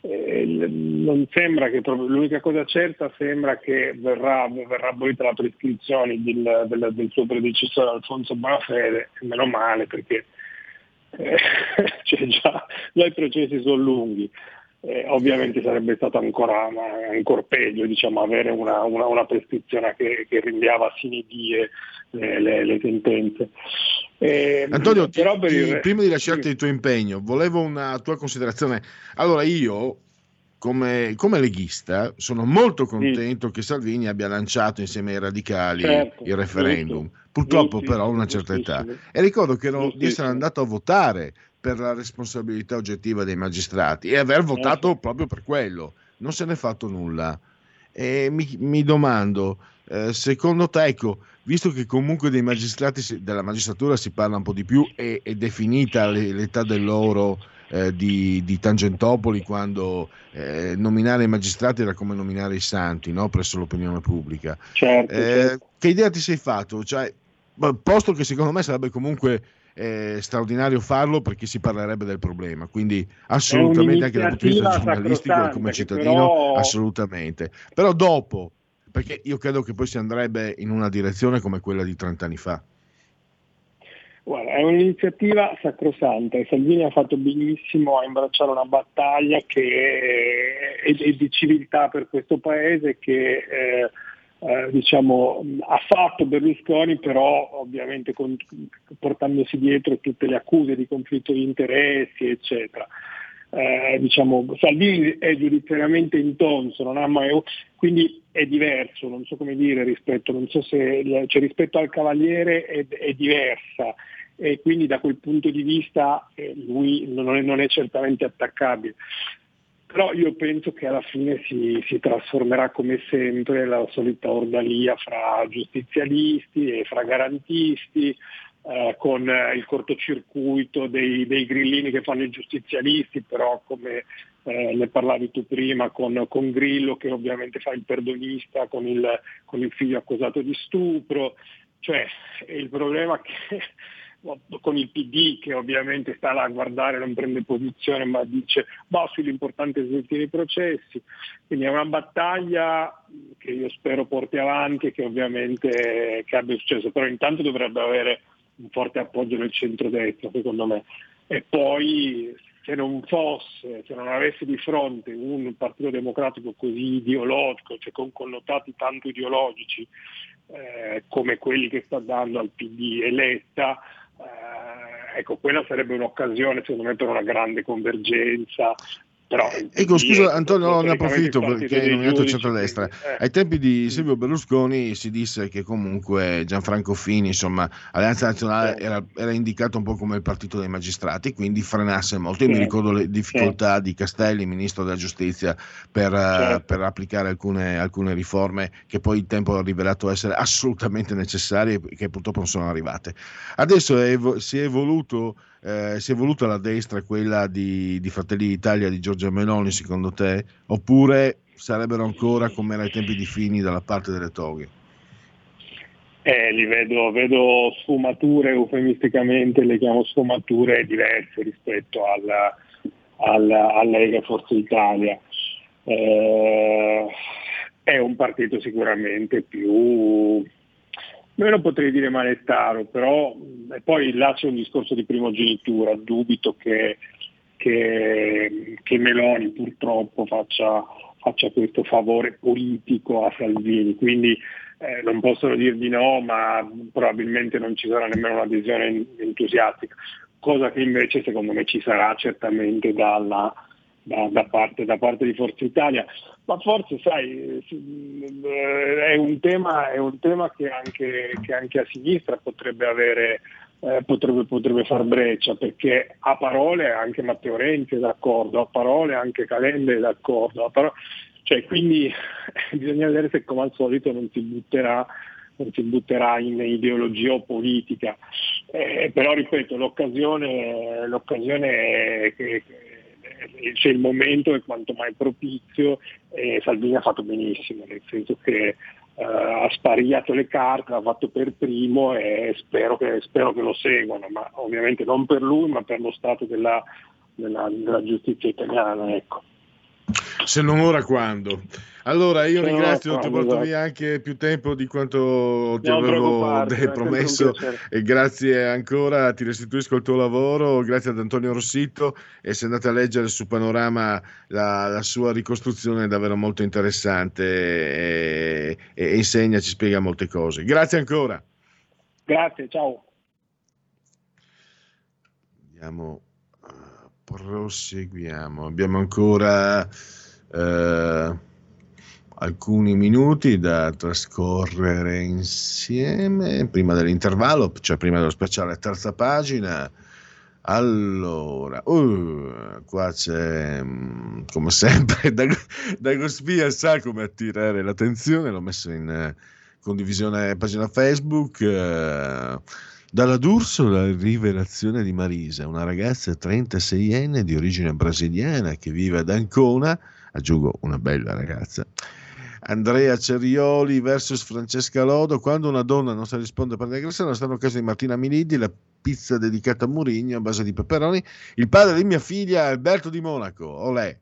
S6: eh, non sembra che l'unica cosa certa sembra che verrà, verrà abolita la prescrizione del, del- del suo predecessore Alfonso Bonafede, meno male perché eh, (laughs) cioè già, già i processi sono lunghi. Eh, ovviamente sarebbe stato ancora, ancora peggio diciamo, avere una, una- una prescrizione che, che rinviava a sine die le, le- le sentenze. Eh,
S1: Antonio, ti-
S6: per
S1: ti- prima di lasciarti il tuo impegno, volevo una tua considerazione. Allora, io, come, come leghista, sono molto contento che Salvini abbia lanciato insieme ai radicali
S6: Certo,
S1: il referendum.
S6: giusto,
S1: Purtroppo,
S6: giustissimo,
S1: però, a una certa età. E ricordo che ero, di essere andato a votare per la responsabilità oggettiva dei magistrati e aver votato proprio per quello. Non se n'è fatto nulla. E mi, mi domando, eh, secondo te, ecco, visto che comunque dei magistrati, si- della magistratura si parla un po' di più e è definita le- l'età dell'oro eh, di, di Tangentopoli quando eh, nominare i magistrati era come nominare i santi no? presso l'opinione pubblica.
S6: Certo,
S1: Eh,
S6: certo.
S1: Che idea ti sei fatto? Cioè, posto che secondo me sarebbe comunque eh, straordinario farlo perché si parlerebbe del problema, quindi assolutamente anche dal punto di vista giornalistico come cittadino,
S6: però-
S1: assolutamente. Però dopo, perché io credo che poi si andrebbe in una direzione come quella di 30 anni fa.
S6: Guarda, è un'iniziativa sacrosanta e Salvini ha fatto benissimo a imbracciare una battaglia che è, è di civiltà per questo paese che eh, eh, diciamo, ha fatto Berlusconi però ovviamente con- portandosi dietro tutte le accuse di conflitto di interessi eccetera. Eh, diciamo, Salvini è giudiziariamente intonso, non ha mai, quindi è diverso, non so come dire rispetto, so se cioè, rispetto al Cavaliere è, è diversa e quindi da quel punto di vista eh, lui non è, non è certamente attaccabile. Però io penso che alla fine si, si trasformerà come sempre la solita ordalia fra giustizialisti e fra garantisti, eh, con il cortocircuito dei, dei grillini che fanno i giustizialisti, però come eh, ne parlavi tu prima con, con Grillo che ovviamente fa il perdonista con il, con il figlio accusato di stupro, cioè il problema è che con il PD che ovviamente sta là a guardare, non prende posizione ma dice bah, sull'importante sveltire i processi, quindi è una battaglia che io spero porti avanti e che ovviamente che abbia successo, però intanto dovrebbe avere un forte appoggio nel centrodestra secondo me. E poi se non fosse, se non avesse di fronte un partito democratico così ideologico, cioè con connotati tanto ideologici eh, come quelli che sta dando al PD eletta, ecco, quella sarebbe un'occasione secondo me per una grande convergenza. Però
S1: Ecco, scusa Antonio, ne approfitto perché hai nominato il centrodestra.
S6: eh.
S1: Ai tempi di Silvio Berlusconi si disse che comunque Gianfranco Fini, insomma, Alleanza Nazionale era, era indicato un po' come il partito dei magistrati, quindi frenasse molto. Io mi
S6: Certo,
S1: ricordo le difficoltà di Castelli, ministro della giustizia, per, eh,
S6: Certo.
S1: per applicare alcune, alcune riforme che poi il tempo ha rivelato essere assolutamente necessarie e che purtroppo non sono arrivate. Adesso è si è evoluto eh, si è voluta la destra quella di, di Fratelli d'Italia di Giorgia Meloni secondo te oppure sarebbero ancora come era ai tempi di Fini dalla parte delle toghe
S6: Eh, li vedo, vedo sfumature, eufemisticamente le chiamo sfumature diverse rispetto alla, alla, alla Lega Forza Italia. Eh, è un partito sicuramente più, meno potrei dire manettaro, però e poi là c'è un discorso di primogenitura, dubito che, che, che Meloni purtroppo faccia, faccia questo favore politico a Salvini, quindi eh, non possono dir di no, ma probabilmente non ci sarà nemmeno un'adesione entusiastica, cosa che invece secondo me ci sarà certamente dalla, da, da parte, da parte di Forza Italia, ma forse sai, eh, è un tema, è un tema che, anche, che anche a sinistra potrebbe avere, eh, potrebbe, potrebbe far breccia, perché a parole anche Matteo Renzi è d'accordo, a parole anche Calenda è d'accordo, a paro- cioè, quindi (laughs) bisogna vedere se come al solito non si butterà non si butterà in ideologia o politica. Eh, però ripeto, l'occasione, l'occasione che, c'è il momento è quanto mai propizio e Salvini ha fatto benissimo, nel senso che eh, ha sparigliato le carte, l'ha fatto per primo e spero che, spero che lo seguano, ma ovviamente non per lui ma per lo stato della, della, della giustizia italiana. Ecco.
S1: Se non ora quando? Allora io
S6: Se
S1: ringrazio, ti porto
S6: esatto.
S1: via anche più tempo di quanto ti
S6: Non
S1: avevo promesso e grazie ancora, ti restituisco il tuo lavoro, grazie ad Antonio Rossitto e se andate a leggere su Panorama la, la sua ricostruzione è davvero molto interessante e, e insegna, ci spiega molte cose. Grazie ancora.
S6: Grazie, ciao.
S1: Andiamo, eh, proseguiamo. Abbiamo ancora eh, alcuni minuti da trascorrere insieme prima dell'intervallo, cioè prima dello speciale terza pagina. Allora, uh, qua c'è mm, come sempre (laughs) Dag- Dago Spia sa come attirare l'attenzione, l'ho messo in eh, condivisione pagina Facebook. eh, dalla D'Urso la rivelazione di Marisa, una ragazza 36enne di origine brasiliana che vive ad Ancona, aggiungo una bella ragazza. Andrea Cerioli versus Francesca Lodo. Quando una donna non sa rispondere per l'aggressione, stanno a casa di Martina Milidi, la pizza dedicata a Murigno a base di peperoni. Il padre di mia figlia, Alberto di Monaco. Olè.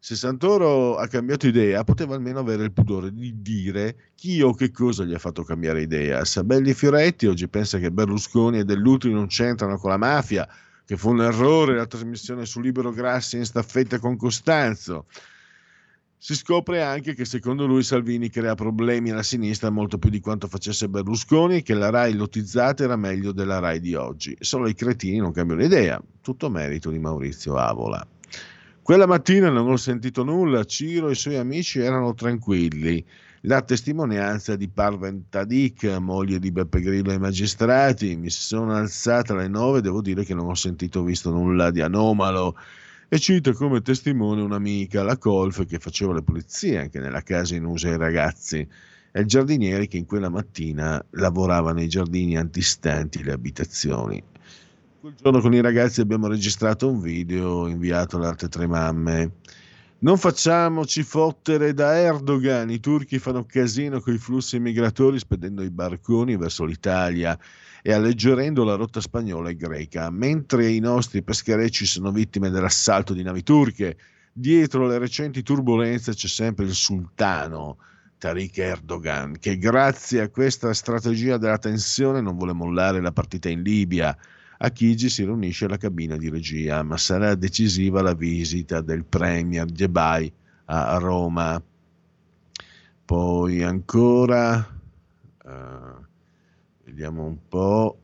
S1: Se Santoro ha cambiato idea, poteva almeno avere il pudore di dire chi o che cosa gli ha fatto cambiare idea. Sabelli Fioretti oggi pensa che Berlusconi e Dell'Utri non c'entrano con la mafia, che fu un errore la trasmissione su Libero Grassi in staffetta con Costanzo. Si scopre anche che secondo lui Salvini crea problemi alla sinistra molto più di quanto facesse Berlusconi e che la RAI lotizzata era meglio della RAI di oggi. Solo i cretini non cambiano idea. Tutto merito di Maurizio Avola. Quella mattina non ho sentito nulla, Ciro e i suoi amici erano tranquilli. La testimonianza di Parven Tadik, moglie di Beppe Grillo ai magistrati, mi sono alzata alle nove, devo dire che non ho sentito visto nulla di anomalo. E cita come testimone un'amica, la Colf, che faceva le pulizie anche nella casa in uso ai ragazzi, e il giardiniere che in quella mattina lavorava nei giardini antistanti le abitazioni. Quel giorno con i ragazzi abbiamo registrato un video inviato alle altre tre mamme. Non facciamoci fottere da Erdogan, i turchi fanno casino con i flussi migratori spedendo i barconi verso l'Italia e alleggerendo la rotta spagnola e greca, mentre i nostri pescherecci sono vittime dell'assalto di navi turche. Dietro le recenti turbulenze c'è sempre il sultano Tariq Erdogan, che grazie a questa strategia della tensione non vuole mollare la partita in Libia. A Chigi si riunisce alla cabina di regia, ma sarà decisiva la visita del Premier Jebai a Roma. Poi ancora, eh, vediamo un po'.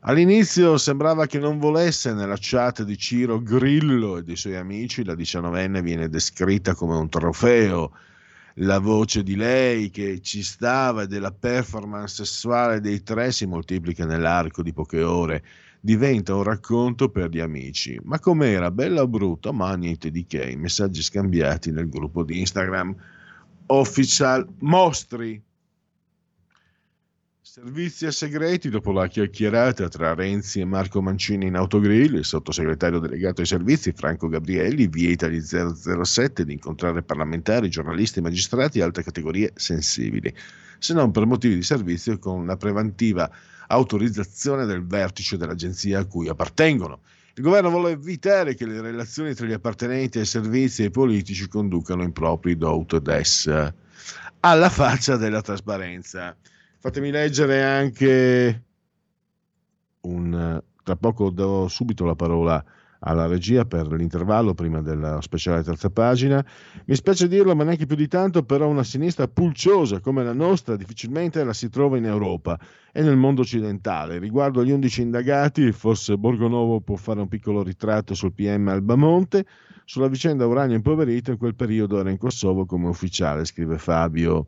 S1: All'inizio sembrava che non volesse nella chat di Ciro Grillo e dei suoi amici, la diciannovenne viene descritta come un trofeo. La voce di lei che ci stava e della performance sessuale dei tre si moltiplica nell'arco di poche ore. Diventa un racconto per gli amici. Ma com'era, bella o brutta? Ma niente di che. I messaggi scambiati nel gruppo di Instagram Official Mostri. Servizi e segreti dopo la chiacchierata tra Renzi e Marco Mancini in autogrill, il sottosegretario delegato ai servizi Franco Gabrielli vieta agli 007 di incontrare parlamentari, giornalisti, magistrati e altre categorie sensibili, se non per motivi di servizio con la preventiva autorizzazione del vertice dell'agenzia a cui appartengono. Il governo vuole evitare che le relazioni tra gli appartenenti ai servizi e ai politici conducano in propri do ut des alla faccia della trasparenza. Fatemi leggere anche un... Tra poco do subito la parola alla regia per l'intervallo prima della speciale terza pagina. Mi spiace dirlo, ma neanche più di tanto, però una sinistra pulciosa come la nostra difficilmente la si trova in Europa e nel mondo occidentale. Riguardo agli 11 indagati, forse Borgonovo può fare un piccolo ritratto sul PM Albamonte. Sulla vicenda Uranio impoverito, in quel periodo era in Kosovo come ufficiale, scrive Fabio.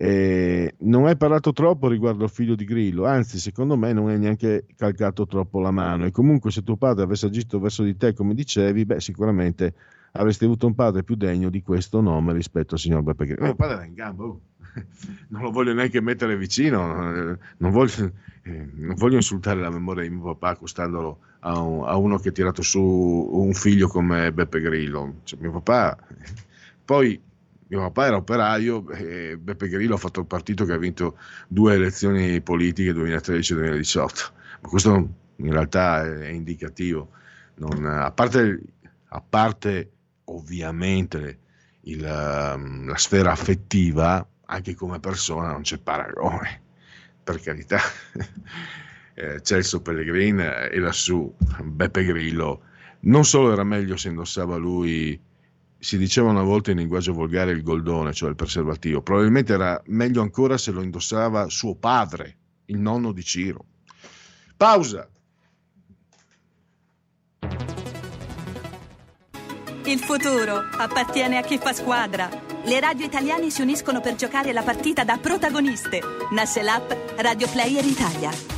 S1: Eh, non hai parlato troppo riguardo al figlio di Grillo, anzi, secondo me non hai neanche calcato troppo la mano. E comunque, se tuo padre avesse agito verso di te come dicevi, beh, sicuramente avresti avuto un padre più degno di questo nome rispetto al signor Beppe Grillo. Mio padre era in gamba, oh. (laughs) non lo voglio neanche mettere vicino, eh, non voglio, eh, non voglio insultare la memoria di mio papà accostandolo a, un- a uno che ha tirato su un figlio come Beppe Grillo. Cioè, mio papà, poi mio papà era operaio e Beppe Grillo ha fatto il partito che ha vinto due elezioni politiche 2013 e 2018. Ma questo in realtà è indicativo. Non- a, parte, a parte ovviamente il, ehm, la sfera affettiva, anche come persona non c'è paragone, per carità. (laughs) Eh, Celso Pellegrin e lassù Beppe Grillo non solo era meglio se indossava lui si diceva una volta in linguaggio volgare il goldone, cioè il preservativo, probabilmente era meglio ancora se lo indossava suo padre, il nonno di Ciro. Pausa.
S7: Il futuro appartiene a chi fa squadra. Le radio italiane si uniscono per giocare la partita da protagoniste. Nasce l'app Radio Player Italia.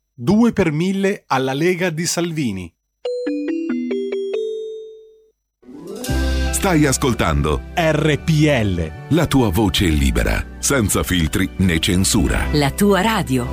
S8: 2 per 1000 alla Lega di Salvini.
S9: Stai ascoltando
S8: RPL.
S9: la tua voce libera, senza filtri né censura.
S8: La tua radio.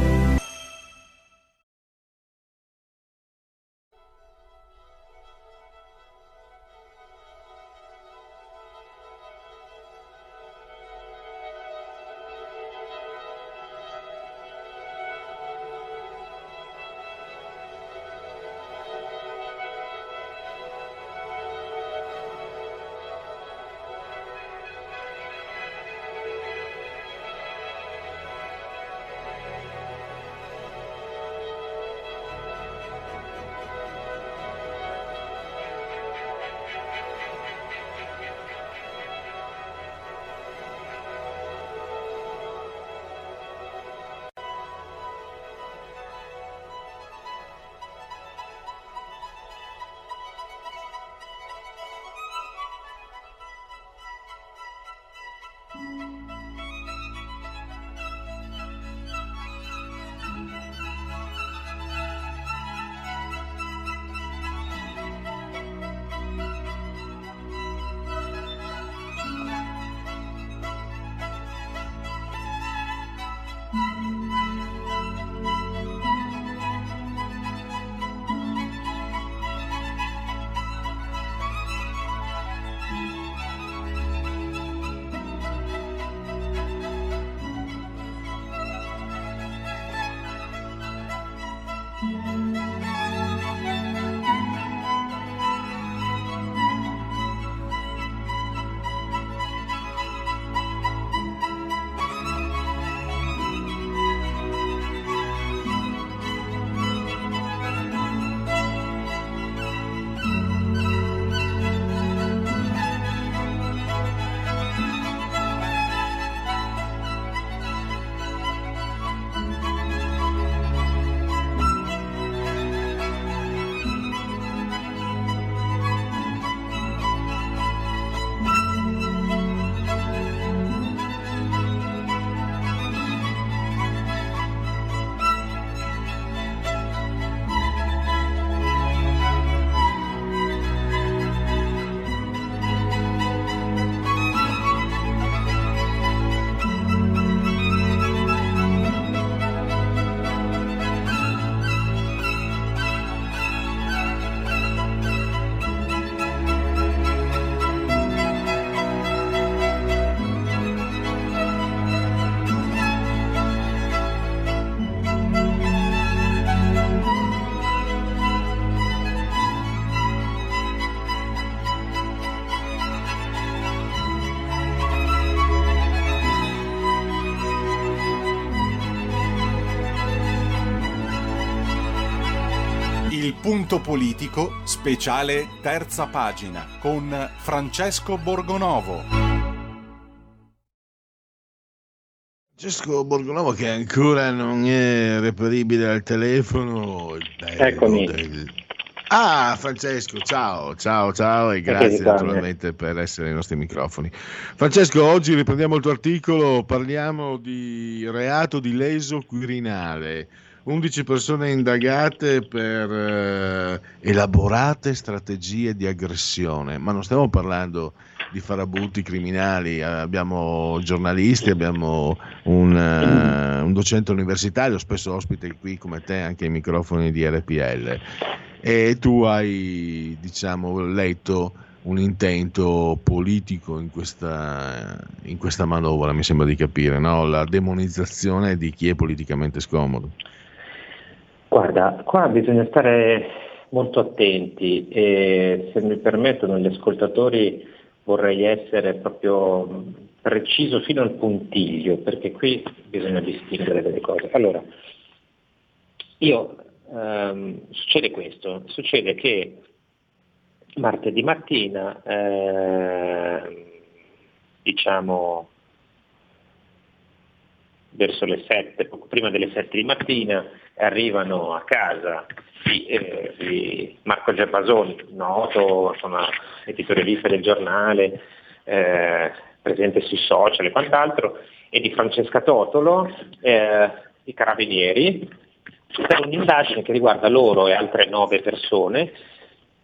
S8: Punto politico, speciale terza pagina, con Francesco Borgonovo.
S1: Francesco Borgonovo che ancora non è reperibile al telefono.
S10: Eccomi.
S1: del- Ah, Francesco, ciao, ciao, ciao e grazie naturalmente per essere ai nostri microfoni. Francesco, oggi riprendiamo il tuo articolo, parliamo di reato di leso quirinale. 11 persone indagate per eh, elaborate strategie di aggressione, ma non stiamo parlando di farabutti criminali, eh, abbiamo giornalisti, abbiamo un, eh, un docente universitario, spesso ospite qui come te anche ai microfoni di RPL e tu hai diciamo letto un intento politico in questa, in questa manovra, mi sembra di capire, no? la demonizzazione di chi è politicamente scomodo.
S10: Guarda, qua bisogna stare molto attenti e se mi permettono gli ascoltatori vorrei essere proprio mh, preciso fino al puntiglio perché qui bisogna distinguere delle cose. Allora, io ehm, succede questo, succede che martedì mattina, ehm, diciamo verso le 7, poco prima delle 7 di mattina, arrivano a casa di, eh, di Marco Gervasoni, noto, insomma, editorialista del giornale, eh, presente sui social e quant'altro, e di Francesca Totolo, eh, i carabinieri, per un'indagine che riguarda loro e altre nove persone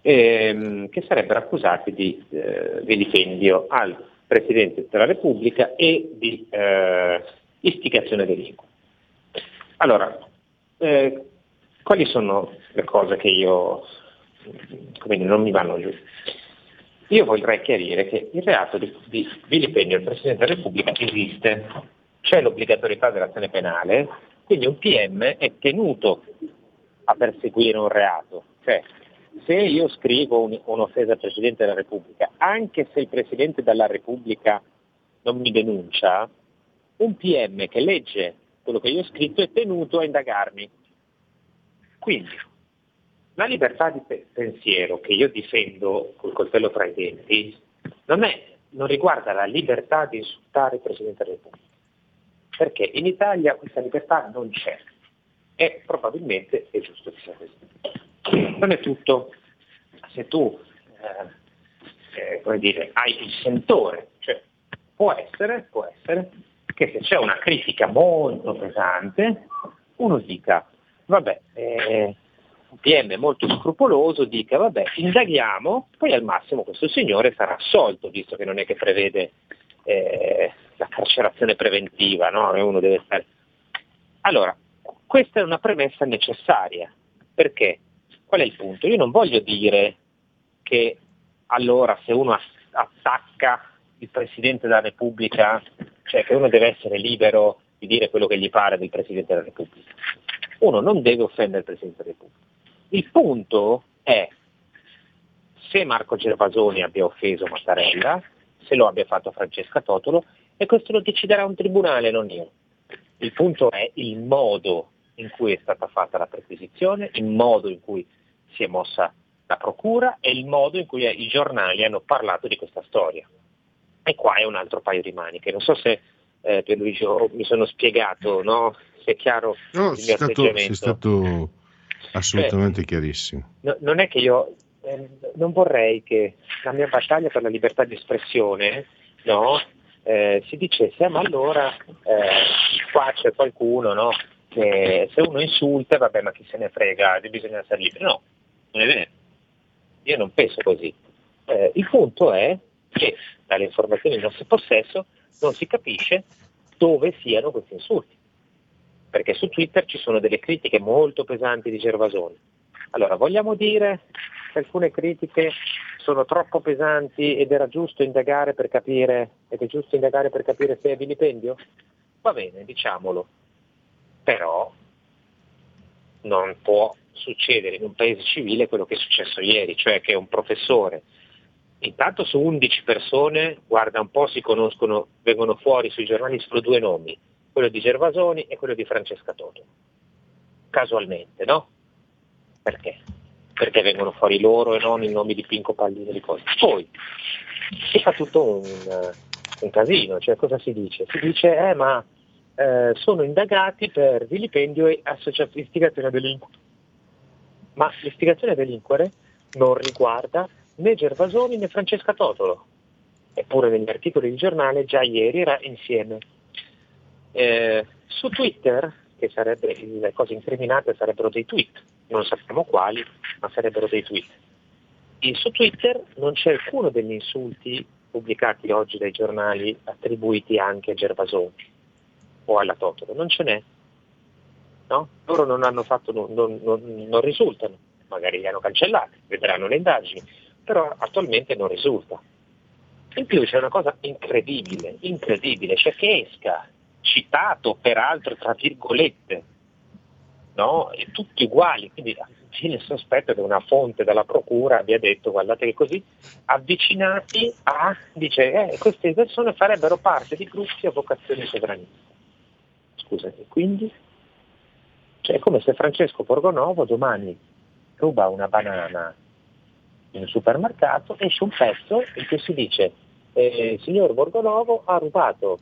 S10: ehm, che sarebbero accusati di eh, vilipendio al Presidente della Repubblica e di eh, istigazione delinqua. Allora, eh, quali sono le cose che io dire, non mi vanno giù? Io vorrei chiarire che il reato di, di vilipendio al Presidente della Repubblica esiste, c'è l'obbligatorietà dell'azione penale, quindi un PM è tenuto a perseguire un reato. Cioè, se io scrivo un- un'offesa al Presidente della Repubblica, anche se il Presidente della Repubblica non mi denuncia, un PM che legge quello che io ho scritto è tenuto a indagarmi. Quindi, la libertà di pe- pensiero che io difendo col coltello tra i denti non, è, non riguarda la libertà di insultare il Presidente della Repubblica, perché in Italia questa libertà non c'è e probabilmente è giusto che sia così. Non è tutto. Se tu eh, eh, dire, hai il sentore, cioè, può essere, può essere che se c'è una critica molto pesante, uno dica, vabbè, eh, un PM molto scrupoloso dica, vabbè, indaghiamo, poi al massimo questo signore sarà assolto, visto che non è che prevede eh, la carcerazione preventiva, no? Uno deve stare... Allora, questa è una premessa necessaria, perché qual è il punto? Io non voglio dire che allora se uno attacca il Presidente della Repubblica, cioè che uno deve essere libero di dire quello che gli pare del Presidente della Repubblica. Uno non deve offendere il Presidente della Repubblica. Il punto è se Marco Gervasoni abbia offeso Mattarella, se lo abbia fatto Francesca Totolo, e questo lo deciderà un tribunale, non io. Il punto è il modo in cui è stata fatta la perquisizione, il modo in cui si è mossa la procura e il modo in cui i giornali hanno parlato di questa storia. E qua è un altro paio di maniche. Non so se eh, Pierluigi oh, mi sono spiegato, no? se è chiaro
S1: No,
S10: il mio
S1: stato,
S10: atteggiamento.
S1: sei stato assolutamente chiarissimo.
S10: No- non è che io eh, non vorrei che la mia battaglia per la libertà di espressione no, eh, si dicesse, "Ah, ma allora eh, qua c'è qualcuno no, che se uno insulta, vabbè, ma chi se ne frega, bisogna essere liberi. No, non è vero. Io non penso così. Eh, il punto è che dalle informazioni in nostro possesso non si capisce dove siano questi insulti. Perché su Twitter ci sono delle critiche molto pesanti di Gervasoni. Allora, vogliamo dire che alcune critiche sono troppo pesanti ed era giusto indagare per capire, ed è giusto indagare per capire se è vilipendio? Va bene, diciamolo. Però non può succedere in un paese civile quello che è successo ieri, cioè che un professore, intanto su 11 persone, guarda un po', si conoscono, vengono fuori sui giornali solo due nomi, quello di Gervasoni e quello di Francesca Toto. Casualmente, no? Perché? perché vengono fuori loro e non i nomi di Pinco Pallino e di cose. Poi si fa tutto un, un casino, cioè cosa si dice? Si dice eh ma eh, sono indagati per vilipendio e associa- istigazione a delinquere. Ma l'istigazione a delinquere non riguarda né Gervasoni né Francesca Totolo. Eppure negli articoli di giornale già ieri era insieme. Eh, su Twitter, che sarebbe le cose incriminate sarebbero dei tweet, non sappiamo quali, ma sarebbero dei tweet. E su Twitter non c'è alcuno degli insulti pubblicati oggi dai giornali attribuiti anche a Gervasoni o alla Totolo, non ce n'è. No? Loro non hanno fatto, non, non, non, risultano, magari li hanno cancellati, vedranno le indagini, però attualmente non risulta. In più c'è una cosa incredibile, incredibile, che esca, citato peraltro tra virgolette, no? E tutti uguali, quindi viene il sospetto che una fonte della procura abbia detto guardate che così avvicinati a, dice, eh, queste persone farebbero parte di gruppi a vocazione sovranista. Scusa, e quindi? Cioè è come se Francesco Borgonovo domani ruba una banana in supermercato, esce un pezzo in cui si dice eh, il signor Borgonovo ha rubato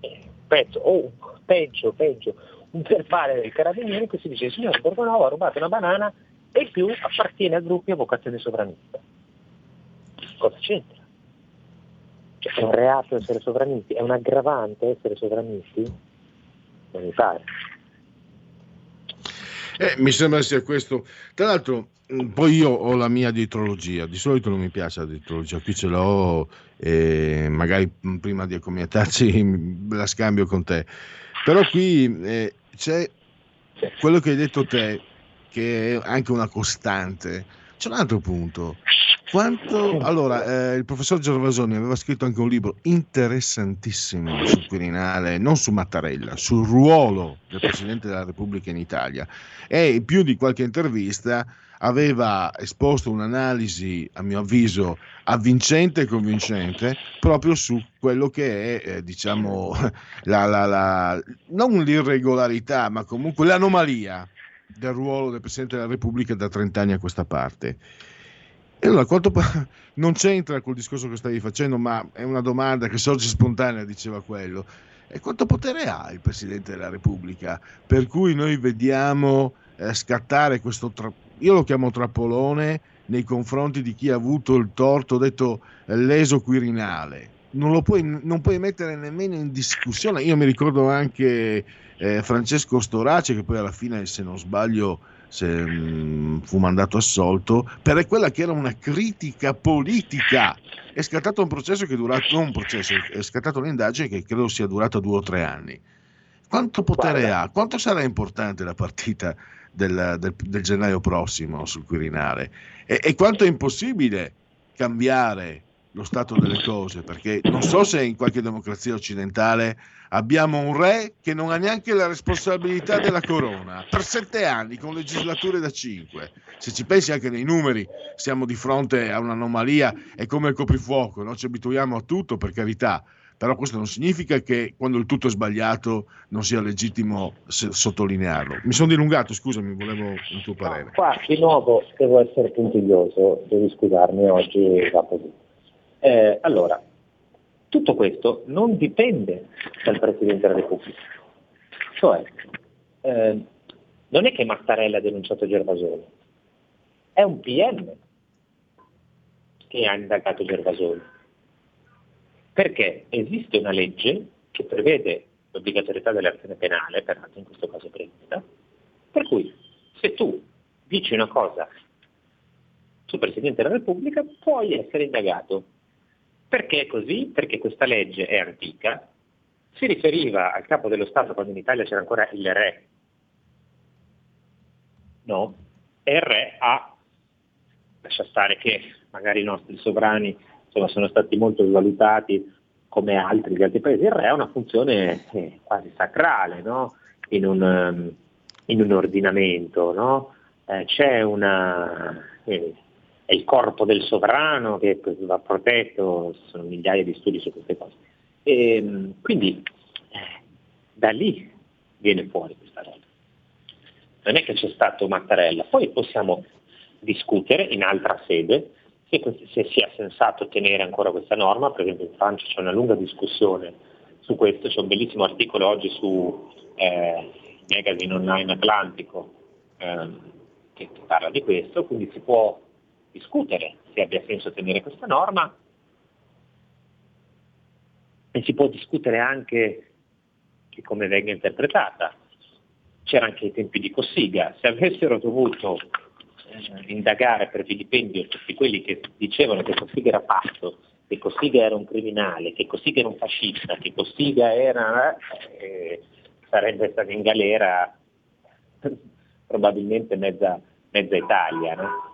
S10: eh, pezzo, o oh, peggio, peggio, un verbale del carabiniere in cui si dice il signor Borgonovo ha rubato una banana e più appartiene a gruppi a vocazione sovranista. Cosa c'entra? Cioè, è un reato essere sovranisti? È un aggravante essere sovranisti? Non mi pare.
S1: Eh, mi sembra sia questo. Tra l'altro, mh, poi io ho la mia dietrologia. Di solito non mi piace la dietrologia, qui ce l'ho e magari mh, prima di accomiatarci (laughs) la scambio con te. Però qui eh, c'è quello che hai detto te, che è anche una costante. C'è un altro punto. Quanto, allora, eh, il professor Gervasoni aveva scritto anche un libro interessantissimo sul Quirinale, non su Mattarella, sul ruolo del Presidente della Repubblica in Italia e in più di qualche intervista aveva esposto un'analisi, a mio avviso, avvincente e convincente proprio su quello che è, eh, diciamo, la, la, la, non l'irregolarità, ma comunque l'anomalia del ruolo del Presidente della Repubblica da 30 anni a questa parte. E allora, quanto (laughs) non c'entra col discorso che stavi facendo, ma è una domanda che sorge spontanea, diceva quello. E quanto potere ha il Presidente della Repubblica? Per cui noi vediamo eh, scattare questo, tra- io lo chiamo trappolone, nei confronti di chi ha avuto il torto, detto eh, leso quirinale. Non lo puoi, non puoi mettere nemmeno in discussione. Io mi ricordo anche eh, Francesco Storace, che poi alla fine, se non sbaglio, se, mh, fu mandato assolto per quella che era una critica politica. È scattato un processo che è durato, non un processo, è scattata un'indagine che credo sia durata due o tre anni. Quanto potere
S10: Guarda.
S1: ha? Quanto sarà importante la partita del, del- del gennaio prossimo sul Quirinale? E, e quanto è impossibile cambiare lo stato delle cose? Perché non so se in qualche democrazia occidentale abbiamo un re che non ha neanche la responsabilità della corona per sette anni con legislature da cinque. Se ci pensi anche nei numeri, siamo di fronte a un'anomalia, è come il coprifuoco, no? ci abituiamo a tutto per carità, però questo non significa che quando il tutto è sbagliato non sia legittimo sottolinearlo. Mi sono dilungato, scusami, volevo un tuo parere.
S10: Qua di nuovo devo essere puntiglioso, devi scusarmi oggi va così. Eh, allora, tutto questo non dipende dal Presidente della Repubblica. Cioè, eh, non è che Mattarella ha denunciato Gervasoni, è un PM che ha indagato Gervasoni. Perché esiste una legge che prevede l'obbligatorietà dell'azione penale, peraltro in questo caso prevista, per cui se tu dici una cosa sul Presidente della Repubblica puoi essere indagato. Perché è così? Perché questa legge è antica, si riferiva al capo dello Stato quando in Italia c'era ancora il re. No? E il re ha, lascia stare che magari i nostri sovrani insomma, sono stati molto svalutati come altri di altri paesi, il re ha una funzione eh, quasi sacrale no? in, un, ehm, in un ordinamento. No? Eh, c'è una, eh, è il corpo del sovrano che va protetto, ci sono migliaia di studi su queste cose. E, mh, quindi eh, da lì viene fuori questa roba. Non è che c'è stato Mattarella, poi possiamo discutere in altra sede se, se sia sensato tenere ancora questa norma, per esempio in Francia c'è una lunga discussione su questo, c'è un bellissimo articolo oggi su eh, Magazine Online Atlantico ehm, che parla di questo, quindi si può discutere se abbia senso tenere questa norma e si può discutere anche di come venga interpretata. C'era anche ai tempi di Cossiga, se avessero dovuto eh, indagare per vilipendio tutti quelli che dicevano che Cossiga era pazzo, che Cossiga era un criminale, che Cossiga era un fascista, che Cossiga era... Eh, sarebbe stato in galera (laughs) probabilmente mezza, mezza Italia. No?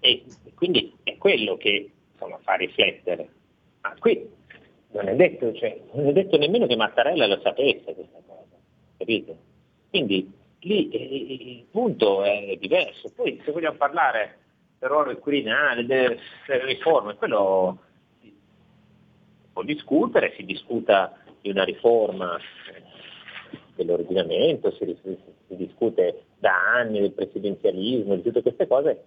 S10: E quindi è quello che insomma, fa riflettere. Ma qui non è detto, cioè, non è detto nemmeno che Mattarella lo sapesse questa cosa, capite? Quindi lì eh, il punto è diverso. Poi se vogliamo parlare del ruolo del Quirinale, delle, delle riforme, quello si può discutere, si discuta di una riforma dell'ordinamento, si, si, si, discute da anni del presidenzialismo, di tutte queste cose.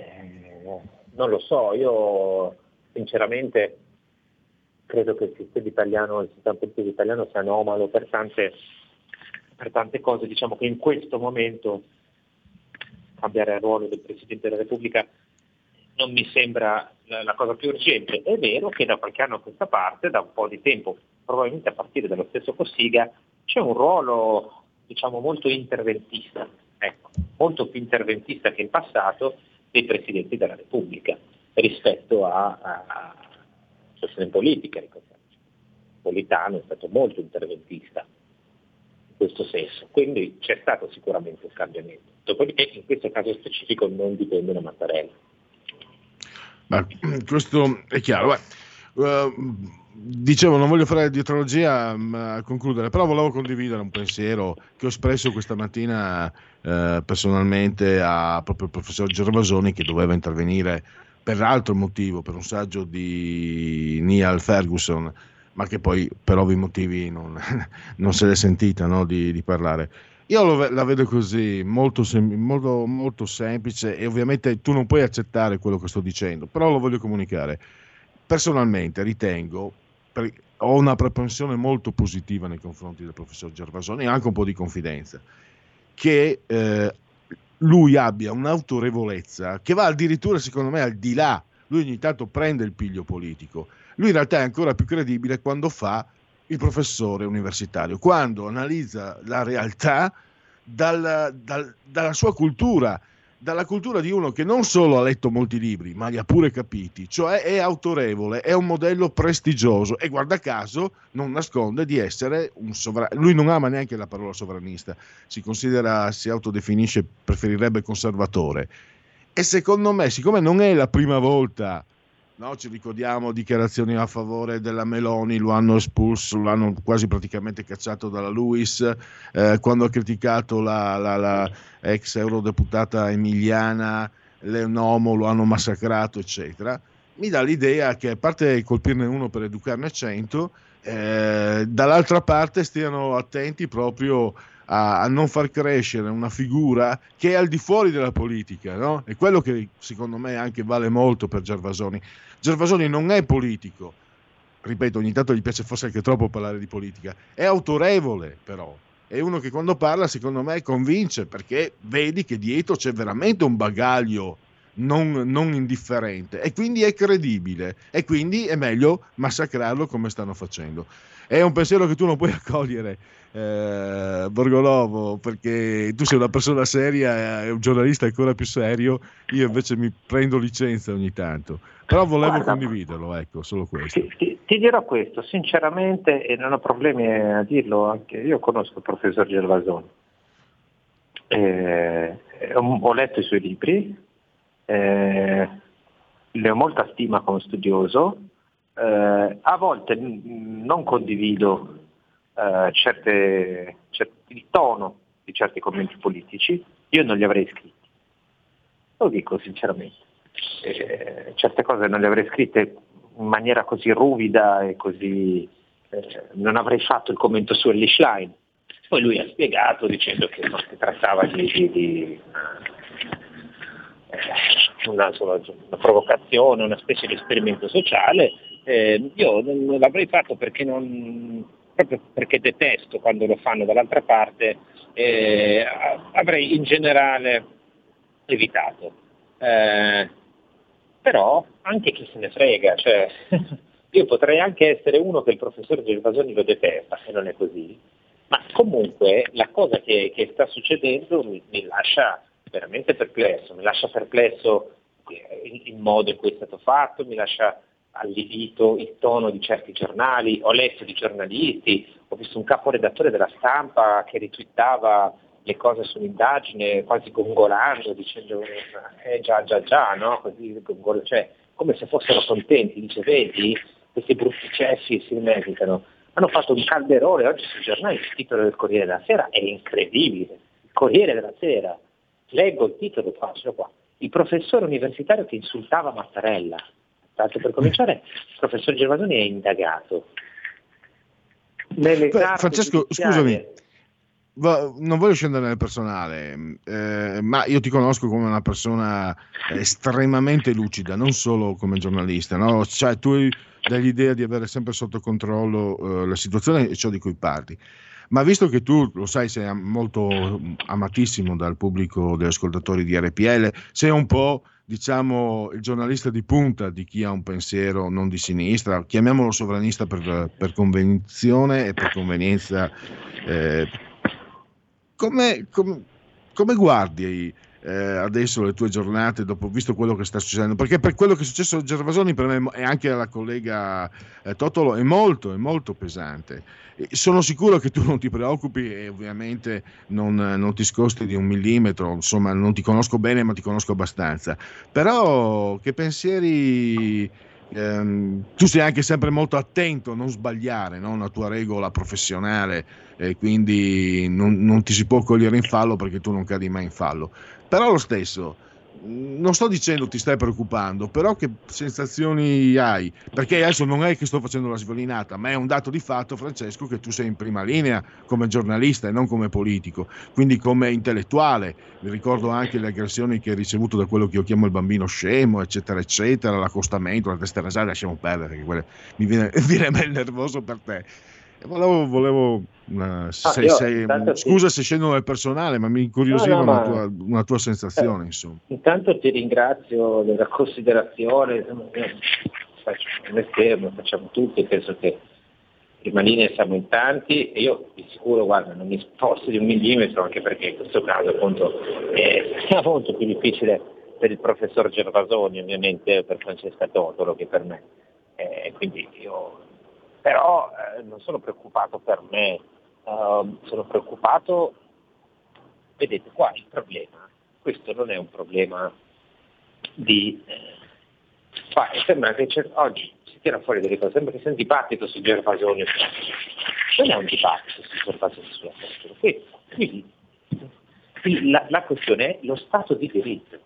S10: Eh, non lo so, io sinceramente credo che il sistema italiano, il sistema politico italiano sia anomalo per tante, per tante cose, diciamo che in questo momento cambiare il ruolo del Presidente della Repubblica non mi sembra la, la cosa più urgente. È vero che da qualche anno a questa parte, da un po' di tempo, probabilmente a partire dallo stesso Cossiga, c'è un ruolo diciamo, molto interventista, ecco, molto più interventista che in passato dei Presidenti della Repubblica rispetto a, a, a questione politica. Politano è stato molto interventista in questo senso, quindi c'è stato sicuramente un cambiamento. Dopodiché in questo caso specifico non dipende da Mattarella.
S1: Ma questo è chiaro. Uh, dicevo, non voglio fare dietrologia mm, a concludere, però volevo condividere un pensiero che ho espresso questa mattina uh, personalmente a proprio il professor Gervasoni che doveva intervenire per altro motivo, per un saggio di Neil Ferguson, ma che poi per ovvi motivi non, (laughs) non se l'è sentita no, di, di parlare. Io lo, la vedo così, molto, molto, molto, semplice e ovviamente tu non puoi accettare quello che sto dicendo, però lo voglio comunicare. Personalmente ritengo, per, ho una propensione molto positiva nei confronti del professor Gervasoni e anche un po' di confidenza, che eh, lui abbia un'autorevolezza che va addirittura secondo me al di là, lui ogni tanto prende il piglio politico, lui in realtà è ancora più credibile quando fa il professore universitario, quando analizza la realtà dal, dal, dalla sua cultura, dalla cultura di uno che non solo ha letto molti libri, ma li ha pure capiti, cioè è autorevole, è un modello prestigioso e guarda caso non nasconde di essere un sovranista. Lui non ama neanche la parola sovranista, si considera, si autodefinisce, preferirebbe conservatore. E secondo me, siccome non è la prima volta No, ci ricordiamo dichiarazioni a favore della Meloni, lo hanno espulso, lo hanno quasi praticamente cacciato dalla Luis, eh, quando ha criticato la, la, la, ex eurodeputata emiliana Leonomo, lo hanno massacrato, eccetera. Mi dà l'idea che a parte colpirne uno per educarne cento, eh, dall'altra parte stiano attenti proprio a, a, non far crescere una figura che è al di fuori della politica, no? È quello che secondo me anche vale molto per Gervasoni. Gervasoni non è politico, ripeto, ogni tanto gli piace forse anche troppo parlare di politica, è autorevole però, è uno che quando parla secondo me convince perché vedi che dietro c'è veramente un bagaglio non, non, indifferente. E quindi è credibile. E quindi è meglio massacrarlo come stanno facendo. È un pensiero che tu non puoi (laughs) accogliere eh, Borgolovo, perché tu sei una persona seria e un giornalista ancora più serio, io invece mi prendo licenza ogni tanto. Però volevo Guarda, condividerlo, ecco, solo questo.
S10: Ti, ti, ti, dirò questo, sinceramente, e non ho problemi a dirlo, anche io conosco il professor Gervasoni. Eh, ho letto i suoi libri, eh, ne ho molta stima come studioso, eh, a volte non condivido eh, certe, certe, il tono di certi commenti politici, io non li avrei scritti. Lo dico sinceramente. Eh, certe cose non le avrei scritte in maniera così ruvida e così... Eh, non avrei fatto il commento su Ellie Schlein. Poi lui ha spiegato dicendo che non si trattava di, di, di una, solo una provocazione, una specie di esperimento sociale, eh, io non l'avrei fatto perché non, proprio perché detesto quando lo fanno dall'altra parte, eh, avrei in generale evitato. Eh, però anche chi se ne frega, cioè, (laughs) io potrei anche essere uno che il professore Gervasoni lo detesta, se non è così, ma comunque la cosa che, che sta succedendo mi, mi, lascia veramente perplesso, mi lascia perplesso il, il modo in cui è stato fatto, mi lascia allibito il tono di certi giornali, ho letto di giornalisti, ho visto un caporedattore della stampa che ritwittava le cose sull'indagine quasi gongolando, dicendo eh già già già, no? Così, cioè, come se fossero contenti, dice vedi, questi brutti cessi si meritano. Hanno fatto un calderone oggi sui giornali, il titolo del Corriere della Sera è incredibile, il Corriere della Sera, leggo il titolo, faccio qua, il professore universitario che insultava Mattarella, tanto per cominciare il professor Gervasoni è indagato.
S1: Beh, Francesco, scusami, non voglio scendere nel personale, eh, ma io ti conosco come una persona estremamente lucida, non solo come giornalista, no? cioè, tu hai l'idea di avere sempre sotto controllo eh, la situazione e ciò di cui parli. Ma visto che tu lo sai, sei molto amatissimo dal pubblico degli ascoltatori di RPL, sei un po' diciamo il giornalista di punta di chi ha un pensiero non di sinistra, chiamiamolo sovranista per, per convenzione e per convenienza. Eh, come, come, come guardi eh, adesso le tue giornate dopo visto quello che sta succedendo? Perché per quello che è successo a Gervasoni per me e anche alla collega eh, Totolo è molto, è molto pesante. E sono sicuro che tu non ti preoccupi e ovviamente non, non ti scosti di un millimetro, insomma non ti conosco bene ma ti conosco abbastanza. Però che pensieri ehm, tu sei anche sempre molto attento a non sbagliare, no? una tua regola professionale, e quindi non, non, ti si può cogliere in fallo perché tu non cadi mai in fallo. Però lo stesso, non sto dicendo ti stai preoccupando, però che sensazioni hai? Perché adesso non è che sto facendo la sviolinata, ma è un dato di fatto, Francesco, che tu sei in prima linea come giornalista e non come politico, quindi come intellettuale. Mi ricordo anche le aggressioni che hai ricevuto da quello che io chiamo il bambino scemo, eccetera, eccetera, l'accostamento, la testa rasata, lasciamo perdere, che quelle, mi viene, (laughs) viene nervoso per te. Volevo, volevo una, ah, se, se, scusa sì. se scendo nel personale, ma mi incuriosiva no, no, una, tua, una, tua, sensazione. Eh, insomma.
S10: Intanto ti ringrazio della considerazione, faccio mestiere, facciamo tutti, penso che prima linea siamo in tanti e io di sicuro guarda, non mi sposto di un millimetro, anche perché in questo caso appunto è (laughs) molto più difficile per il professor Gervasoni ovviamente per Francesca Totolo che per me. Eh, quindi io però eh, non sono preoccupato per me, uh, sono preoccupato, vedete qua il problema, questo non è un problema di... Eh, sembra che oggi si tira fuori delle cose, sembra che sia un dibattito su Gervasoni, non è un dibattito su Gervasoni sulla cultura, quindi, quindi la, la questione è lo stato di diritto,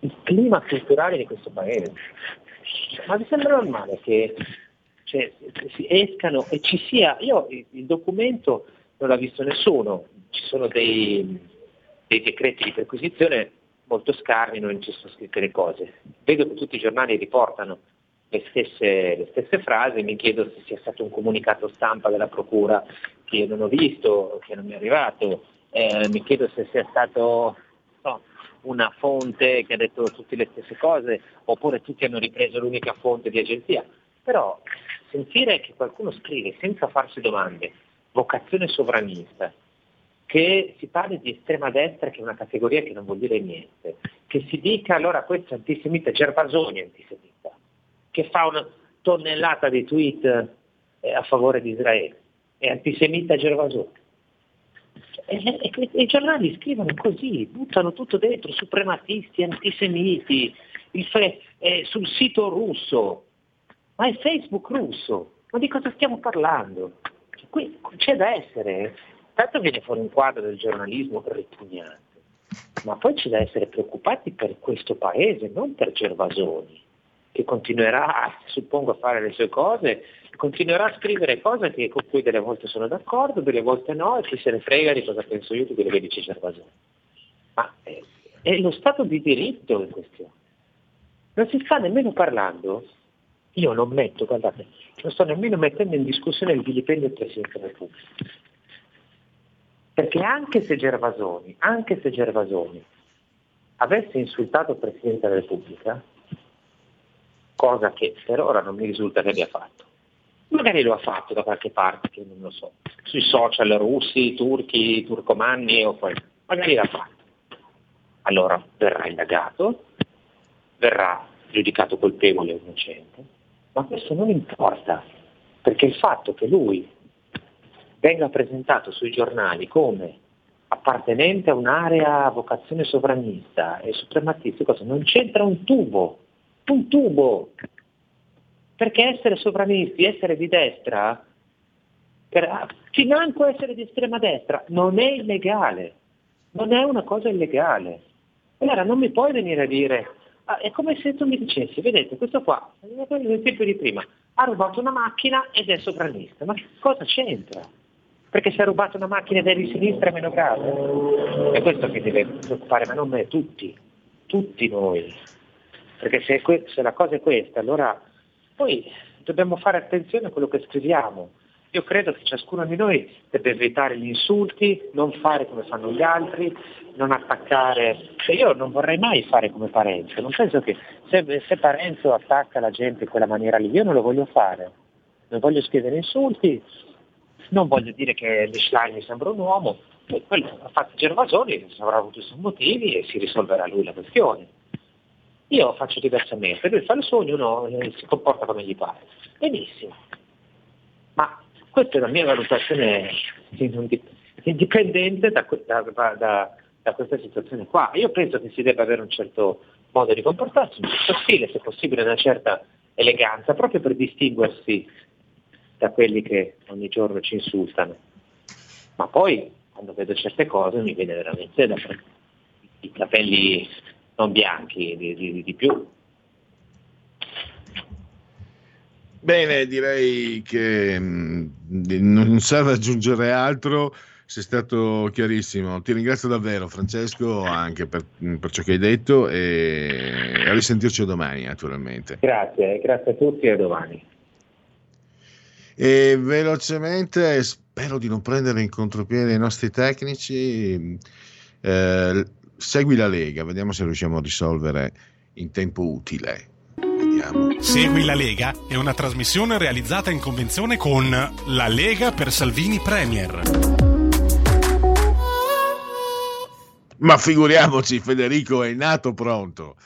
S10: il clima culturale di questo paese. Ma vi sembra normale che cioè, escano e ci sia, io il documento non l'ha visto nessuno, ci sono dei, dei decreti di perquisizione molto scarni, non ci sono scritte le cose. Vedo che tutti i giornali riportano le stesse, le stesse frasi, mi chiedo se sia stato un comunicato stampa della Procura che io non ho visto, che non mi è arrivato, eh, mi chiedo se sia stato no, una fonte che ha detto tutte le stesse cose, oppure tutti hanno ripreso l'unica fonte di agenzia. Però sentire che qualcuno scrive senza farsi domande, vocazione sovranista, che si parli di estrema destra che è una categoria che non vuol dire niente, che si dica allora questo antisemita, Gervasoni è antisemita, che fa una tonnellata di tweet eh, a favore di Israele, è antisemita Gervasoni. I giornali scrivono così, buttano tutto dentro, suprematisti, antisemiti, fe, eh, sul sito russo, ma è Facebook russo, ma di cosa stiamo parlando? Qui c'è da essere, tanto viene fuori un quadro del giornalismo ripugnante, ma poi c'è da essere preoccupati per questo paese, non per Gervasoni, che continuerà, suppongo, a fare le sue cose, continuerà a scrivere cose che, con cui delle volte sono d'accordo, delle volte no, e chi se ne frega di cosa penso io di quello che dice Gervasoni. Ma eh, È lo Stato di diritto in questione. Non si sta nemmeno parlando, io non metto, guardate, non sto nemmeno mettendo in discussione il vilipendio del Presidente della Repubblica. Perché anche se Gervasoni, anche se Gervasoni avesse insultato il Presidente della Repubblica, cosa che per ora non mi risulta che abbia fatto, magari lo ha fatto da qualche parte, che non lo so, sui social russi, turchi, turcomanni o poi, magari l'ha fatto. Allora verrà indagato, verrà giudicato colpevole o innocente, ma questo non importa, perché il fatto che lui venga presentato sui giornali come appartenente a un'area a vocazione sovranista e suprematista, cosa? non c'entra un tubo, un tubo, perché essere sovranisti, essere di destra, per, financo essere di estrema destra, non è illegale, non è una cosa illegale. Allora non mi puoi venire a dire, è come se tu mi dicessi, vedete, questo qua, l'esempio di prima, ha rubato una macchina ed è sovranista, ma cosa c'entra? Perché se ha rubato una macchina ed è di sinistra è meno grave. È questo che deve preoccupare, ma non me, tutti, tutti noi. Perché se, que- se la cosa è questa, allora poi dobbiamo fare attenzione a quello che scriviamo. Io credo che ciascuno di noi debba evitare gli insulti, non fare come fanno gli altri, non attaccare. Cioè io non vorrei mai fare come Parenzo, non penso che se, se Parenzo attacca la gente in quella maniera lì, io non lo voglio fare. Non voglio scrivere insulti, non voglio dire che Schlein mi sembra un uomo, quello ha fatto Gervasoni, avrà avuto i suoi motivi e si risolverà lui la questione. Io faccio diversamente, lui fa il suo, ognuno eh, si comporta come gli pare. Benissimo. Questa è la mia valutazione indipendente da, da, da, da questa situazione qua. Io penso che si debba avere un certo modo di comportarsi, un certo stile, se possibile una certa eleganza, proprio per distinguersi da quelli che ogni giorno ci insultano. Ma poi, quando vedo certe cose, mi viene veramente da i capelli non bianchi di, di, di più.
S1: Bene, direi che mh, non serve aggiungere altro, sei stato chiarissimo. Ti ringrazio davvero Francesco anche per, per ciò che hai detto e a risentirci domani naturalmente.
S10: Grazie, grazie a tutti e a domani.
S1: E velocemente, spero di non prendere in contropiede i nostri tecnici, eh, segui la Lega, vediamo se riusciamo a risolvere in tempo utile. Vediamo.
S8: Segui la Lega è una trasmissione realizzata in convenzione con La Lega per Salvini Premier.
S1: Ma figuriamoci, Federico è nato pronto.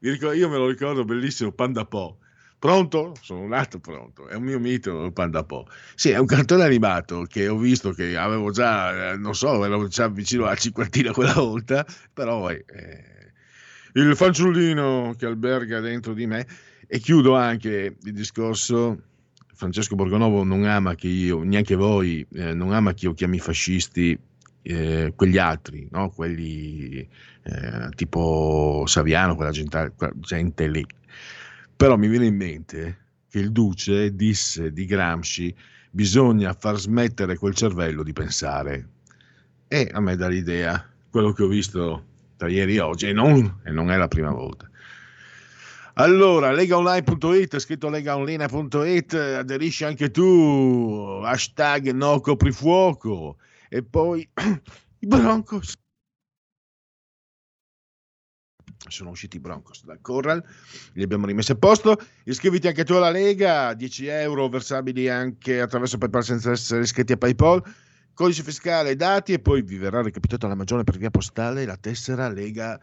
S1: Io me lo ricordo bellissimo, Panda Po. Pronto? Sono nato pronto, è un mio mito il Panda Po. Sì, è un cartone animato che ho visto che avevo già, eh, non so, ero già vicino alla cinquantina quella volta, però eh, il fanciullino che alberga dentro di me. E chiudo anche il discorso. Francesco Borgonovo non ama che io, neanche voi, eh, non ama che io chiami fascisti eh, quegli altri, no? quelli eh, tipo Saviano, quella gente, quella gente lì. Però mi viene in mente che il Duce disse di Gramsci bisogna far smettere quel cervello di pensare. E a me dà l'idea, quello che ho visto tra ieri e oggi, e non, e non è la prima volta. Allora, legaonline.it, scritto legaonline.it, aderisci anche tu, hashtag no coprifuoco, e poi (clears throat) i Broncos. Sono usciti i Broncos dal Corral, li abbiamo rimessi a posto. Iscriviti anche tu alla Lega, 10 euro versabili anche attraverso PayPal senza essere iscritti a PayPal. Codice fiscale, dati e poi vi verrà recapitato alla magione per via postale la tessera Lega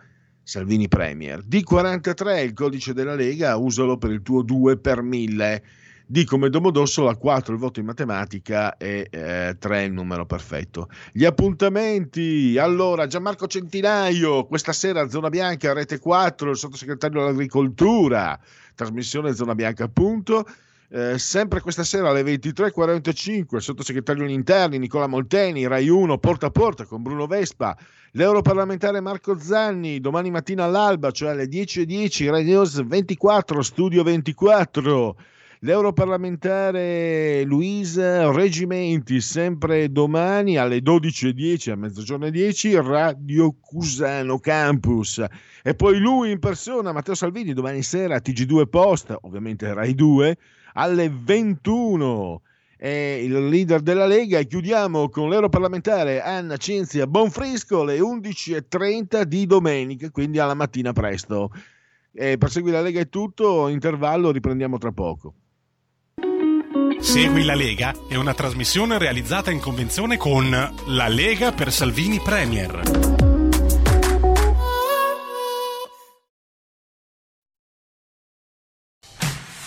S1: Salvini Premier. D43 il codice della Lega, usalo per il tuo 2 per 1000. D come Domodossola, 4 il voto in matematica e eh, 3 il numero perfetto. Gli appuntamenti, allora Gianmarco Centinaio, questa sera Zona Bianca, Rete 4, il sottosegretario dell'Agricoltura, trasmissione Zona Bianca appunto. Eh, sempre questa sera alle 23.45 il sottosegretario agli interni Nicola Molteni, Rai 1 porta a porta con Bruno Vespa, l'europarlamentare Marco Zanni, domani mattina all'alba, cioè alle 10.10 Rai News 24, Studio 24, L'europarlamentare Luisa Regimenti, sempre domani alle 12.10, a mezzogiorno e 10, Radio Cusano Campus. E poi lui in persona, Matteo Salvini, domani sera a TG2 Post, ovviamente Rai 2, alle 21 è il leader della Lega e chiudiamo con l'europarlamentare Anna Cinzia Bonfrisco alle 11.30 di domenica, quindi alla mattina presto. E per seguire la Lega è tutto, intervallo, riprendiamo tra poco.
S8: Segui la Lega è una trasmissione realizzata in convenzione con La Lega per Salvini Premier.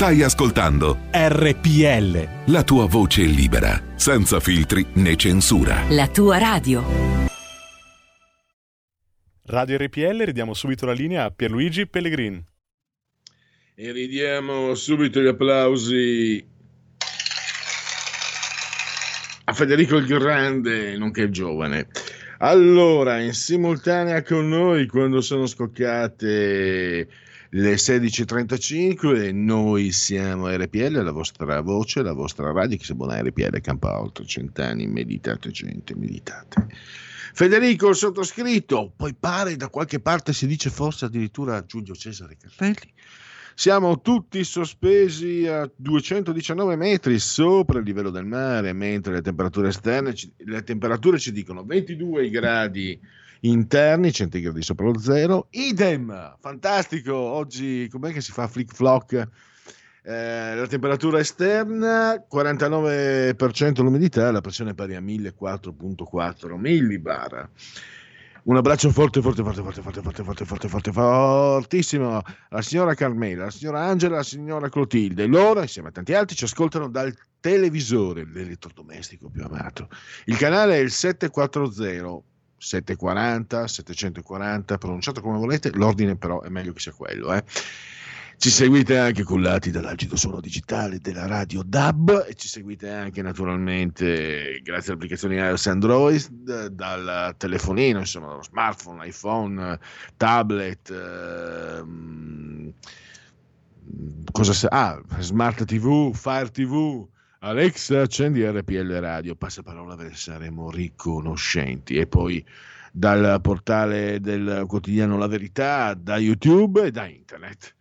S9: Stai ascoltando
S8: RPL.
S9: la tua voce libera, senza filtri né censura.
S11: La tua radio.
S5: Radio RPL, ridiamo subito la linea a Pierluigi Pellegrin.
S1: E ridiamo subito gli applausi a Federico il Grande, nonché il giovane. Allora, in simultanea con noi, quando sono scoccate le 16.35, noi siamo RPL, la vostra voce, la vostra radio, che se buona RPL campa oltre cent'anni, meditate gente, meditate. Federico, il sottoscritto, poi pare da qualche parte si dice forse addirittura Giulio Cesare Carrelli. Siamo tutti sospesi a 219 metri sopra il livello del mare, mentre le temperature esterne, le temperature ci dicono 22 gradi interni, centigradi sopra lo zero. Idem, fantastico. Oggi com'è che si fa flick flock? Eh, la temperatura esterna 49% l'umidità, la pressione è pari a 1004.4 millibar. Un abbraccio forte, forte, forte, forte, forte, forte, forte, forte, forte, fortissimo alla signora Carmela, alla signora Angela, alla signora Clotilde. Loro, insieme a tanti altri, ci ascoltano dal televisore, l'elettrodomestico più amato. Il canale è il 740 740, 740, pronunciato come volete, l'ordine però è meglio che sia quello. eh. Ci seguite anche cullati dall'algido suono digitale della radio DAB e ci seguite anche naturalmente grazie alle applicazioni iOS Android dal telefonino, insomma, dallo smartphone, iPhone, tablet, ehm, cosa se- ah, Smart TV, Fire TV, Alexa, accendi RPL Radio, passaparola ve ne saremo riconoscenti e poi dal portale del quotidiano La Verità, da YouTube e da internet.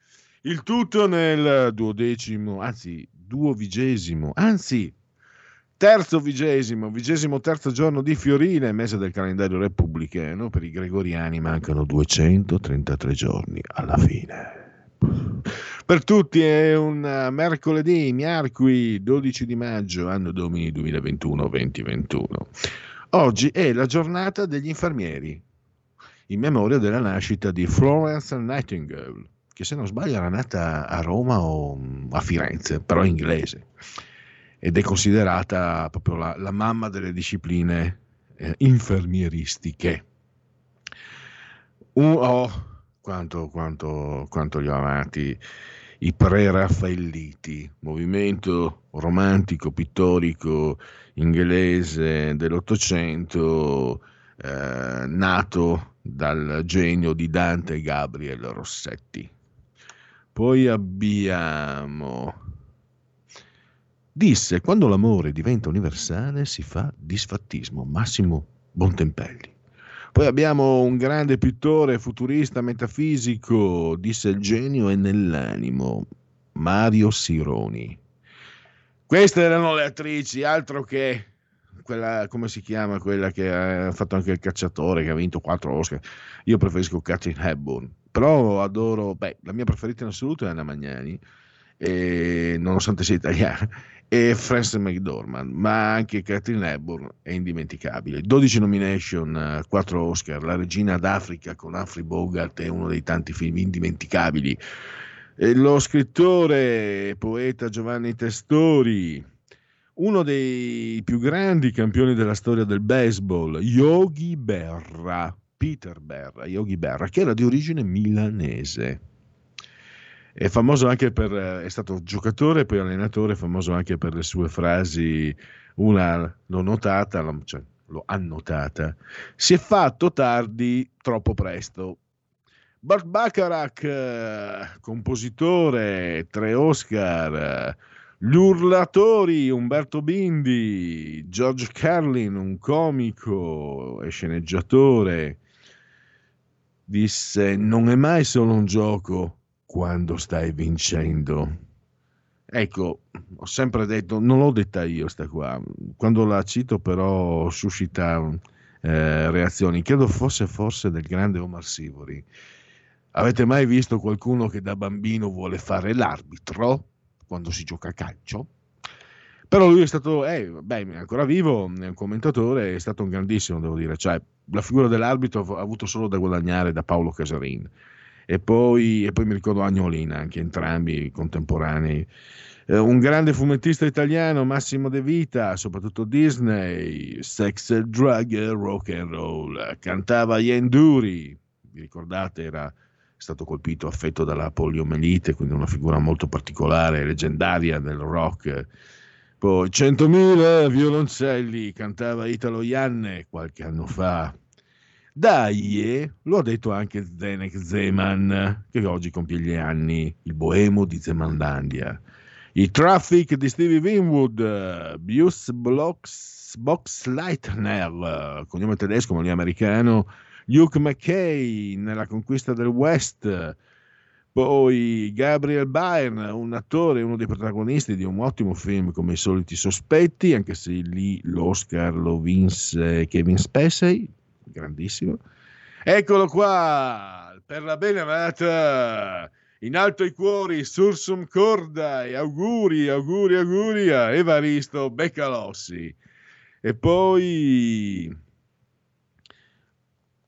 S1: Il tutto nel duodecimo, anzi duovigesimo, anzi terzo vigesimo, vigesimo terzo giorno di Fiorile, mese del calendario repubblicano, per i gregoriani mancano 233 giorni alla fine. Per tutti è un eh, mercoledì, miarqui 12 di maggio, anno domini 2021-2021. Oggi è la giornata degli infermieri, in memoria della nascita di Florence Nightingale, che se non sbaglio era nata a Roma o mm, a Firenze, però inglese, ed è considerata proprio la, la mamma delle discipline eh, infermieristiche. Un- oh, quanto, quanto, quanto li ho amati i pre-raffaelliti, movimento romantico, pittorico inglese dell'Ottocento, eh, nato dal genio di Dante Gabriel Rossetti. Poi abbiamo... Disse, quando l'amore diventa universale si fa disfattismo, Massimo Bontempelli. Poi abbiamo un grande pittore futurista metafisico, disse il genio è nell'animo, Mario Sironi. Queste erano le attrici, altro che quella, come si chiama, quella che ha fatto anche il cacciatore, che ha vinto quattro Oscar. Io preferisco Catherine Hepburn, però adoro, beh, la mia preferita in assoluto è Anna Magnani, e, nonostante sia italiana, e Frances McDormand, ma anche Catherine Hepburn è indimenticabile. 12 nomination, 4 Oscar, La regina d'Africa con Humphrey Bogart è uno dei tanti film indimenticabili. E lo scrittore e poeta Giovanni Testori, uno dei più grandi campioni della storia del baseball, Yogi Berra, Peter Berra, Yogi Berra, che era di origine milanese. È famoso anche per, eh, è stato giocatore e poi allenatore, famoso anche per le sue frasi, una l'ho notata, cioè, l'ho annotata, si è fatto tardi, troppo presto. Burt Bacharach, eh, compositore, tre Oscar, eh, Gli Urlatori, Umberto Bindi, George Carlin, un comico e sceneggiatore, disse non è mai solo un gioco quando stai vincendo. Ecco, ho sempre detto, non l'ho detta io sta qua, quando la cito però suscita eh, reazioni, credo fosse forse del grande Omar Sivori. Avete mai visto qualcuno che da bambino vuole fare l'arbitro quando si gioca a calcio? Però lui è stato, eh, beh, è ancora vivo, è un commentatore, è stato un grandissimo, devo dire. Cioè, la figura dell'arbitro ha avuto solo da guadagnare da Paolo Casarin. E poi, e poi mi ricordo Agnolina, anche entrambi contemporanei. Eh, un grande fumettista italiano, Massimo De Vita, soprattutto Disney, sex, drug, rock and roll, cantava gli Enduri, vi ricordate, era stato colpito, affetto dalla poliomelite, quindi una figura molto particolare, leggendaria del rock. Poi 100.000 violoncelli, cantava Italo Ianne qualche anno fa. Dai, lo ha detto anche Zdenek Zeman, che oggi compie gli anni, il boemo di Zemanlandia. I Traffic di Stevie Winwood, Bus Box, Box Leitner, cognome tedesco ma lui americano, Luke McKay nella conquista del West, poi Gabriel Byrne, un attore, uno dei protagonisti di un ottimo film come I soliti sospetti, anche se lì l'Oscar lo vinse Kevin Spacey, grandissimo. Eccolo qua, per la benamata, in alto i cuori, sursum corda, e auguri, auguri, auguri a Evaristo Beccalossi. E poi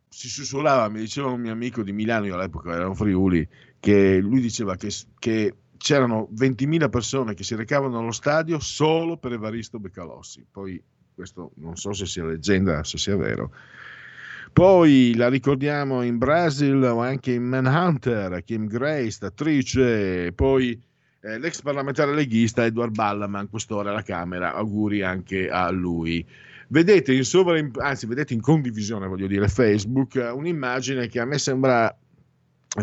S1: si sussurrava, mi diceva un mio amico di Milano, io all'epoca ero Friuli, che lui diceva che, che c'erano 20.000 persone che si recavano allo stadio solo per Evaristo Beccalossi. Poi questo non so se sia leggenda, se sia vero. Poi la ricordiamo in Brasil o anche in Manhunter, Kim Grace, attrice, poi eh, l'ex parlamentare leghista Edward Ballaman, quest'ora alla Camera, auguri anche a lui. Vedete in sovra, anzi vedete in condivisione, voglio dire, Facebook, un'immagine che a me sembra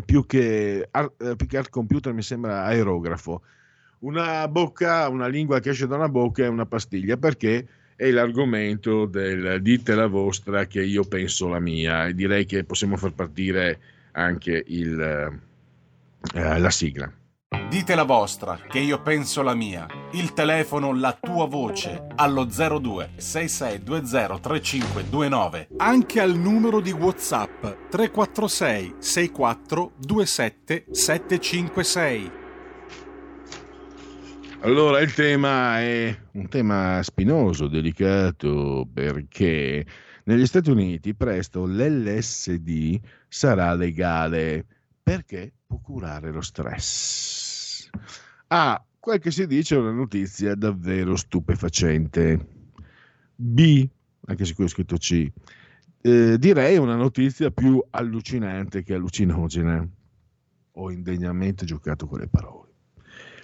S1: più che, più che computer, mi sembra aerografo. Una bocca, una lingua che esce da una bocca e una pastiglia, perché è l'argomento del dite la vostra che io penso la mia e direi che possiamo far partire anche il, eh, la sigla.
S8: Dite la vostra che io penso la mia. Il telefono, la tua voce allo 02 6620 3529. Anche al numero di WhatsApp 346 64 27 756.
S1: Allora, il tema è un tema spinoso, delicato, perché negli Stati Uniti presto l'LSD sarà legale perché può curare lo stress. A, quel che si dice è una notizia davvero stupefacente. B, anche se qui ho scritto C, eh, direi una notizia più allucinante che allucinogena. Ho indegnamente giocato con le parole.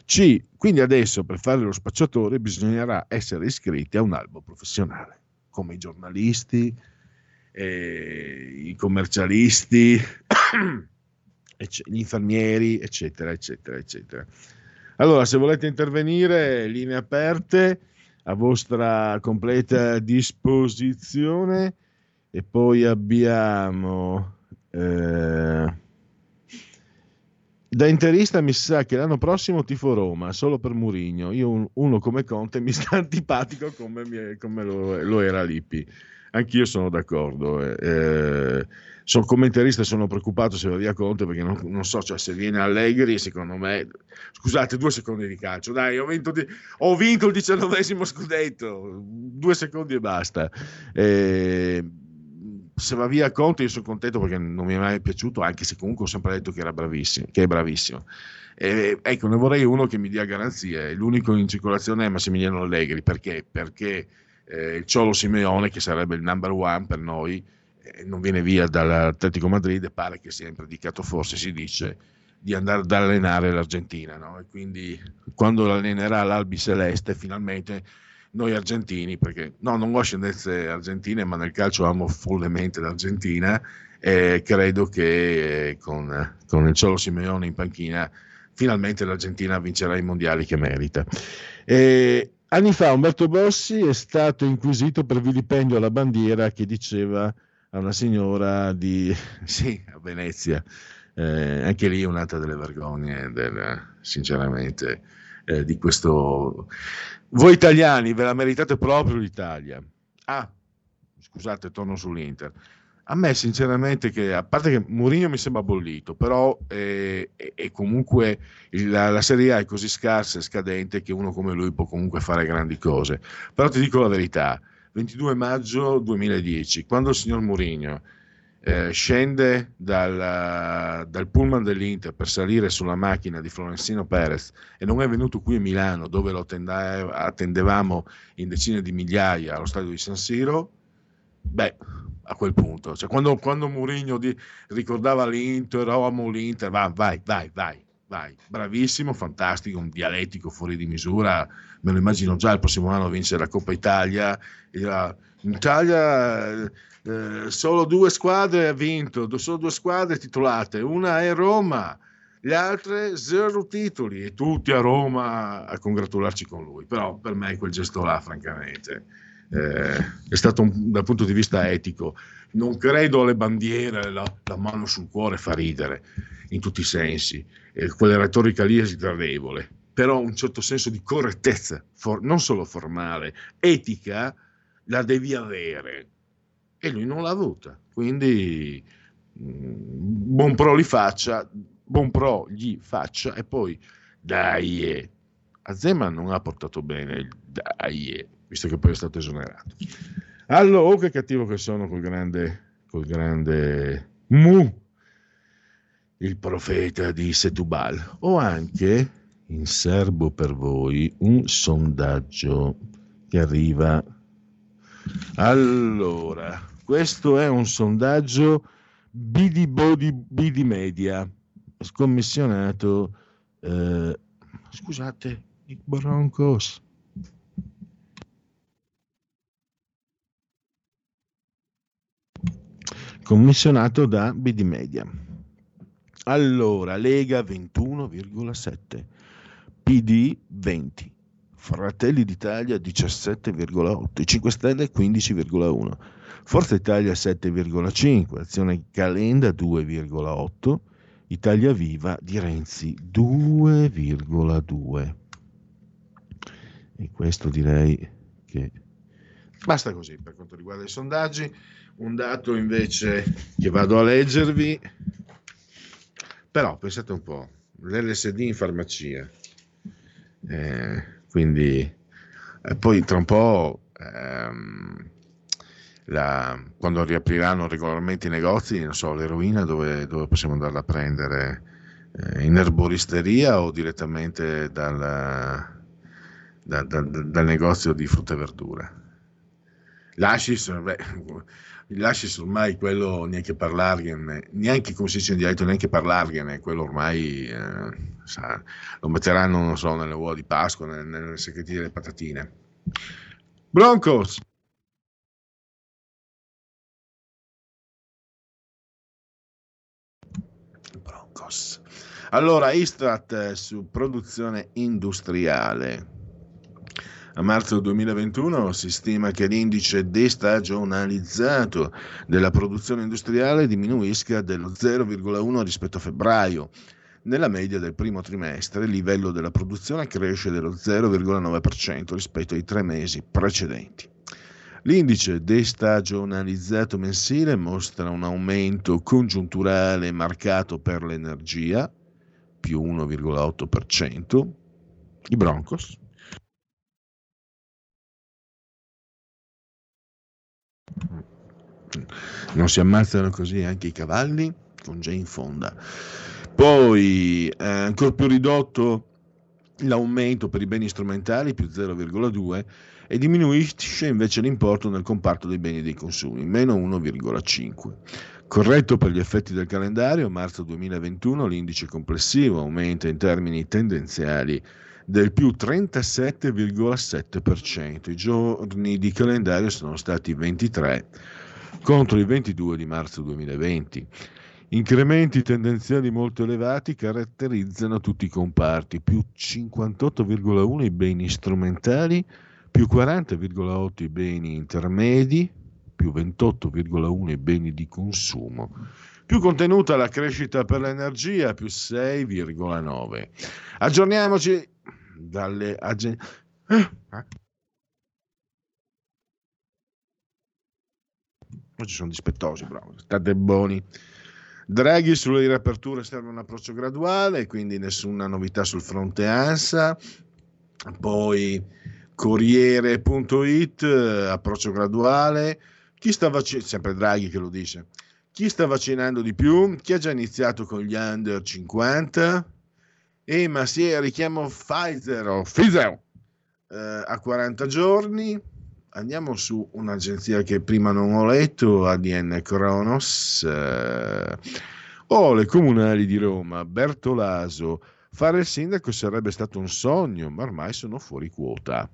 S1: C. Quindi adesso per fare lo spacciatore bisognerà essere iscritti a un albo professionale, come i giornalisti, eh, i commercialisti, (coughs) gli infermieri, eccetera, eccetera, eccetera. Allora, se volete intervenire, linee aperte a vostra completa disposizione e poi abbiamo... Eh, da interista mi sa che l'anno prossimo tifo Roma solo per Murigno. Io un, uno come Conte mi sta (laughs) antipatico come, mi, come lo, lo, era Lippi. Anch'io sono d'accordo. Eh, eh sono come interista sono preoccupato se va via Conte perché non, non, so, cioè se viene Allegri secondo me... Scusate, due secondi di calcio. Dai, ho vinto, di, ho vinto il diciannovesimo scudetto. Due secondi e basta. Eh, se va via Conte io sono contento perché non mi è mai piaciuto, anche se comunque ho sempre detto che era bravissimo, che è bravissimo. E, ecco, ne vorrei uno che mi dia garanzie. L'unico in circolazione è Massimiliano Allegri, perché? Perché eh, il Ciolo Simeone, che sarebbe il number one per noi, eh, non viene via dall'Atletico Madrid e pare che sia impredicato, forse si dice, di andare ad allenare l'Argentina. No? E quindi quando allenerà l'Albi Celeste, finalmente noi argentini, perché no, non ho ascendenze argentine, ma nel calcio amo follemente l'Argentina e credo che eh, con, con il Ciolo Simeone in panchina finalmente l'Argentina vincerà i mondiali che merita. E, anni fa Umberto Bossi è stato inquisito per vilipendio alla bandiera che diceva a una signora di (laughs) sì, a Venezia. Eh, anche lì un'altra delle vergogne, del, sinceramente, eh, di questo voi italiani ve la meritate proprio l'Italia. Ah, scusate, torno sull'Inter. A me sinceramente, che, a parte che Mourinho mi sembra bollito, però è, è, è comunque la, la, Serie A è così scarsa e scadente che uno come lui può comunque fare grandi cose. Però ti dico la verità, 22 maggio 2010, quando il signor Mourinho eh, scende dal, dal, pullman dell'Inter per salire sulla macchina di Florenzino Perez e non è venuto qui a Milano dove lo attendevamo in decine di migliaia allo stadio di San Siro, beh, a quel punto, cioè, quando, quando Mourinho ricordava l'Inter, oh, amo l'Inter, va, vai, vai, vai, vai, bravissimo, fantastico, un dialettico fuori di misura, me lo immagino già il prossimo anno vincere la Coppa Italia, in Italia eh, solo due squadre ha vinto, solo due squadre titolate, una è Roma, le altre zero titoli e tutti a Roma a congratularci con lui. Però per me quel gesto là, francamente, eh, è stato un, dal punto di vista etico. Non credo alle bandiere, la, la mano sul cuore fa ridere in tutti i sensi, e quella retorica lì è sgradevole, però un certo senso di correttezza, for, non solo formale, etica, la devi avere e lui non l'ha avuta. Quindi mm, buon pro li faccia, buon pro gli faccia e poi dai. Eh. A Zeman non ha portato bene il dai, eh, visto che poi è stato esonerato. Allora, oh che cattivo che sono col grande, col grande Mu, il profeta di Setubal. Ho anche in serbo per voi un sondaggio che arriva. Allora, questo è un sondaggio BD, Media, scommissionato, eh, scusate, i Broncos. Commissionato da BD Media. Allora, Lega 21,7, PD 20, Fratelli d'Italia 17,8, 5 Stelle 15,1. Forza Italia 7,5, Azione Calenda 2,8, Italia Viva di Renzi 2,2. E questo direi che basta così per quanto riguarda i sondaggi. Un dato invece che vado a leggervi, però pensate un po', l'LSD in farmacia, eh, quindi eh, poi tra un po' ehm, la, quando riapriranno regolarmente i negozi, non so, l'eroina dove, dove possiamo andarla a prendere? Eh, in erboristeria o direttamente dal, da, da, dal negozio di frutta e verdura? L'ascis, beh, l'ascis ormai quello neanche parlargliene, neanche come si dice in dialetto, neanche parlargliene, quello ormai eh, sa, lo metteranno, non so, nelle uova di Pasqua, nelle, nelle segretine delle patatine. Broncos! Broncos. Allora, Istrat eh, su produzione industriale. A marzo 2021 si stima che l'indice destagionalizzato della produzione industriale diminuisca dello 0,1 rispetto a febbraio. Nella media del primo trimestre il livello della produzione cresce dello 0,9% rispetto ai tre mesi precedenti. L'indice destagionalizzato mensile mostra un aumento congiunturale marcato per l'energia, più 1,8%, i Broncos. Non si ammazzano così anche i cavalli con Jane Fonda. Poi eh, ancora più ridotto l'aumento per i beni strumentali più 0,2 e diminuisce invece l'importo nel comparto dei beni dei consumi, meno 1,5. Corretto per gli effetti del calendario, marzo 2021 l'indice complessivo aumenta in termini tendenziali del più 37,7%. I giorni di calendario sono stati 23 contro i 22 di marzo 2020. Incrementi tendenziali molto elevati caratterizzano tutti i comparti, più 58,1 i beni strumentali, più 40,8 i beni intermedi, più 28,1 i beni di consumo. Più contenuta la crescita per l'energia, più 6,9. Aggiorniamoci dalle agenzie. Eh? Oggi sono dispettosi, bravo. State buoni. Draghi sulle riaperture serve un approccio graduale, quindi nessuna novità sul fronte ANSA. Poi Corriere.it, approccio graduale. Chi sta vaccinando? Sempre Draghi che lo dice. Chi sta vaccinando di più? Chi ha già iniziato con gli under 50? E ma si è richiamo Pfizer o Pfizer eh, a 40 giorni. Andiamo su un'agenzia che prima non ho letto, ADN Kronos. Eh, o le comunali di Roma, Bertolaso. Fare il sindaco sarebbe stato un sogno, ma ormai sono fuori quota.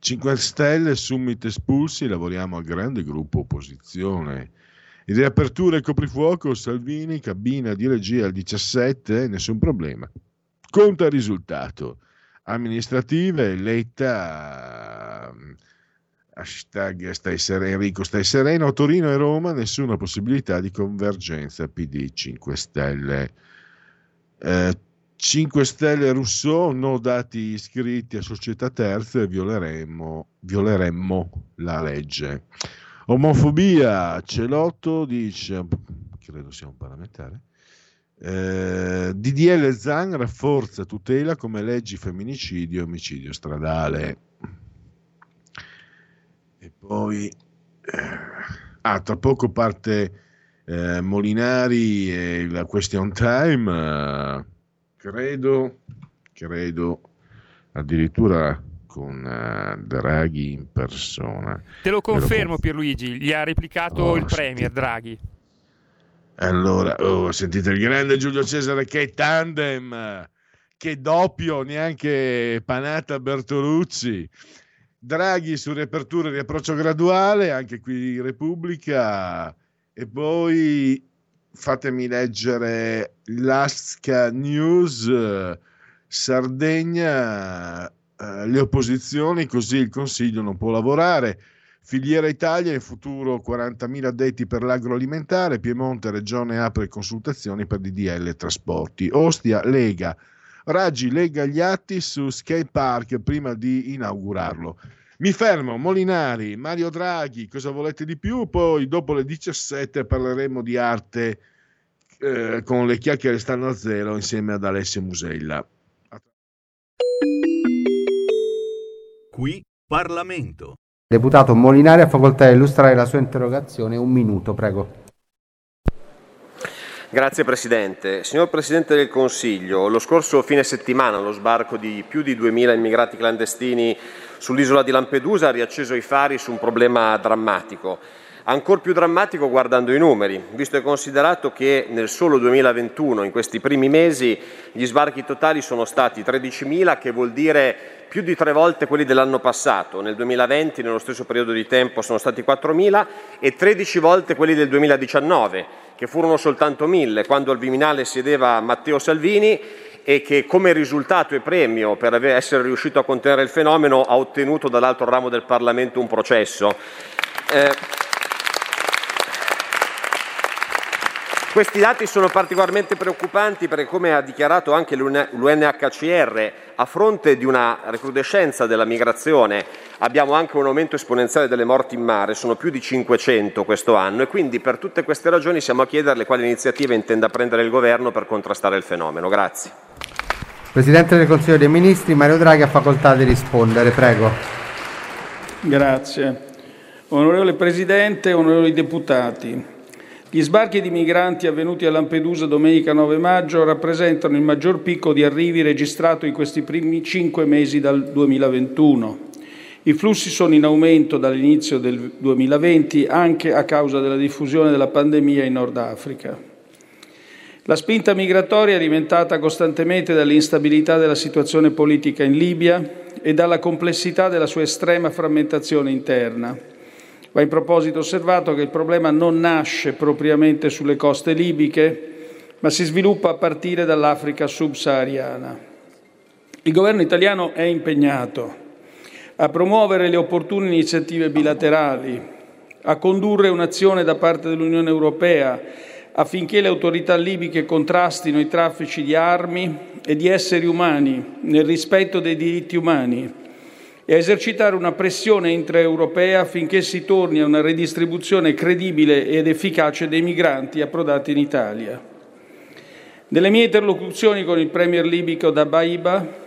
S1: 5 Stelle, summit espulsi, lavoriamo a grande gruppo opposizione. Riapertura e coprifuoco, Salvini, cabina di regia al 17, nessun problema. Conta il risultato. Amministrative, Letta, hashtag stai sereno, Enrico stai sereno, Torino e Roma nessuna possibilità di convergenza PD 5 Stelle. Eh, 5 Stelle Rousseau, no dati iscritti a società terze, violeremmo, violeremmo la legge. Omofobia, Celotto dice, credo sia un parlamentare, eh, DDL Zan rafforza tutela come leggi femminicidio e omicidio stradale. E poi, eh, ah, tra poco parte eh, Molinari e la question time, eh, credo, credo addirittura con uh, Draghi in persona.
S11: Te lo confermo Pierluigi, gli ha replicato
S1: Oh,
S11: il Premier
S1: senti.
S11: Draghi.
S1: Allora, oh, sentite il grande Giulio Cesare, che tandem, che doppio, neanche Panata Bertolucci. Draghi su riapertura e riapproccio graduale, anche qui Repubblica. E poi fatemi leggere l'Asca News, eh, Sardegna, eh, le opposizioni, così il Consiglio non può lavorare. Filiera Italia, in futuro 40.000 addetti per l'agroalimentare, Piemonte Regione apre consultazioni per DDL trasporti. Ostia, Lega, Raggi lega gli atti su skate park prima di inaugurarlo. Mi fermo, Molinari, Mario Draghi, cosa volete di più? Poi dopo le 17 parleremo di arte eh, con le chiacchiere stanno a zero insieme ad Alessio Musella.
S12: Qui Parlamento.
S13: Deputato Molinari ha facoltà di illustrare la sua interrogazione. Un minuto, prego.
S14: Grazie Presidente. Signor Presidente del Consiglio, lo scorso fine settimana lo sbarco di più di 2.000 immigrati clandestini sull'isola di Lampedusa ha riacceso i fari su un problema drammatico. Ancor più drammatico guardando i numeri, visto e considerato che nel solo 2021, in questi primi mesi, gli sbarchi totali sono stati 13.000, che vuol dire più di tre volte quelli dell'anno passato. Nel 2020, nello stesso periodo di tempo, sono stati 4.000 e 13 volte quelli del 2019, che furono soltanto 1.000, quando al Viminale sedeva Matteo Salvini e che come risultato e premio per essere riuscito a contenere il fenomeno ha ottenuto dall'altro ramo del Parlamento un processo. Eh, Questi dati sono particolarmente preoccupanti perché, come ha dichiarato anche l'UN- l'UNHCR, a fronte di una recrudescenza della migrazione abbiamo anche un aumento esponenziale delle morti in mare, sono più di 500 questo anno e quindi per tutte queste ragioni siamo a chiederle quali iniziative intenda prendere il Governo per contrastare il fenomeno. Grazie.
S13: Presidente del Consiglio dei Ministri, Mario Draghi ha facoltà di rispondere, prego.
S15: Grazie. Onorevole Presidente, onorevoli deputati, gli sbarchi di migranti avvenuti a Lampedusa domenica 9 maggio rappresentano il maggior picco di arrivi registrato in questi primi cinque mesi dal 2021. I flussi sono in aumento dall'inizio del 2020 anche a causa della diffusione della pandemia in Nord Africa. La spinta migratoria è alimentata costantemente dall'instabilità della situazione politica in Libia e dalla complessità della sua estrema frammentazione interna. Va in proposito osservato che il problema non nasce propriamente sulle coste libiche, ma si sviluppa a partire dall'Africa subsahariana. Il governo italiano è impegnato a promuovere le opportune iniziative bilaterali, a condurre un'azione da parte dell'Unione Europea affinché le autorità libiche contrastino i traffici di armi e di esseri umani nel rispetto dei diritti umani e a esercitare una pressione intraeuropea affinché si torni a una redistribuzione credibile ed efficace dei migranti approdati in Italia. Nelle mie interlocuzioni con il premier libico Dabaiba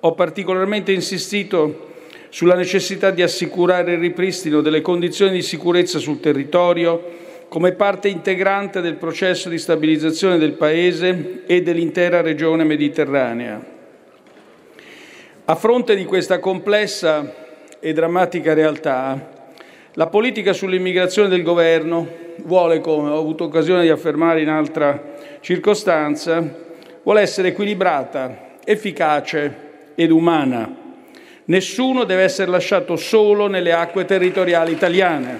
S15: ho particolarmente insistito sulla necessità di assicurare il ripristino delle condizioni di sicurezza sul territorio come parte integrante del processo di stabilizzazione del Paese e dell'intera regione mediterranea. A fronte di questa complessa e drammatica realtà, la politica sull'immigrazione del Governo vuole, come ho avuto occasione di affermare in altra circostanza, vuole essere equilibrata, efficace ed umana. Nessuno deve essere lasciato solo nelle acque territoriali italiane.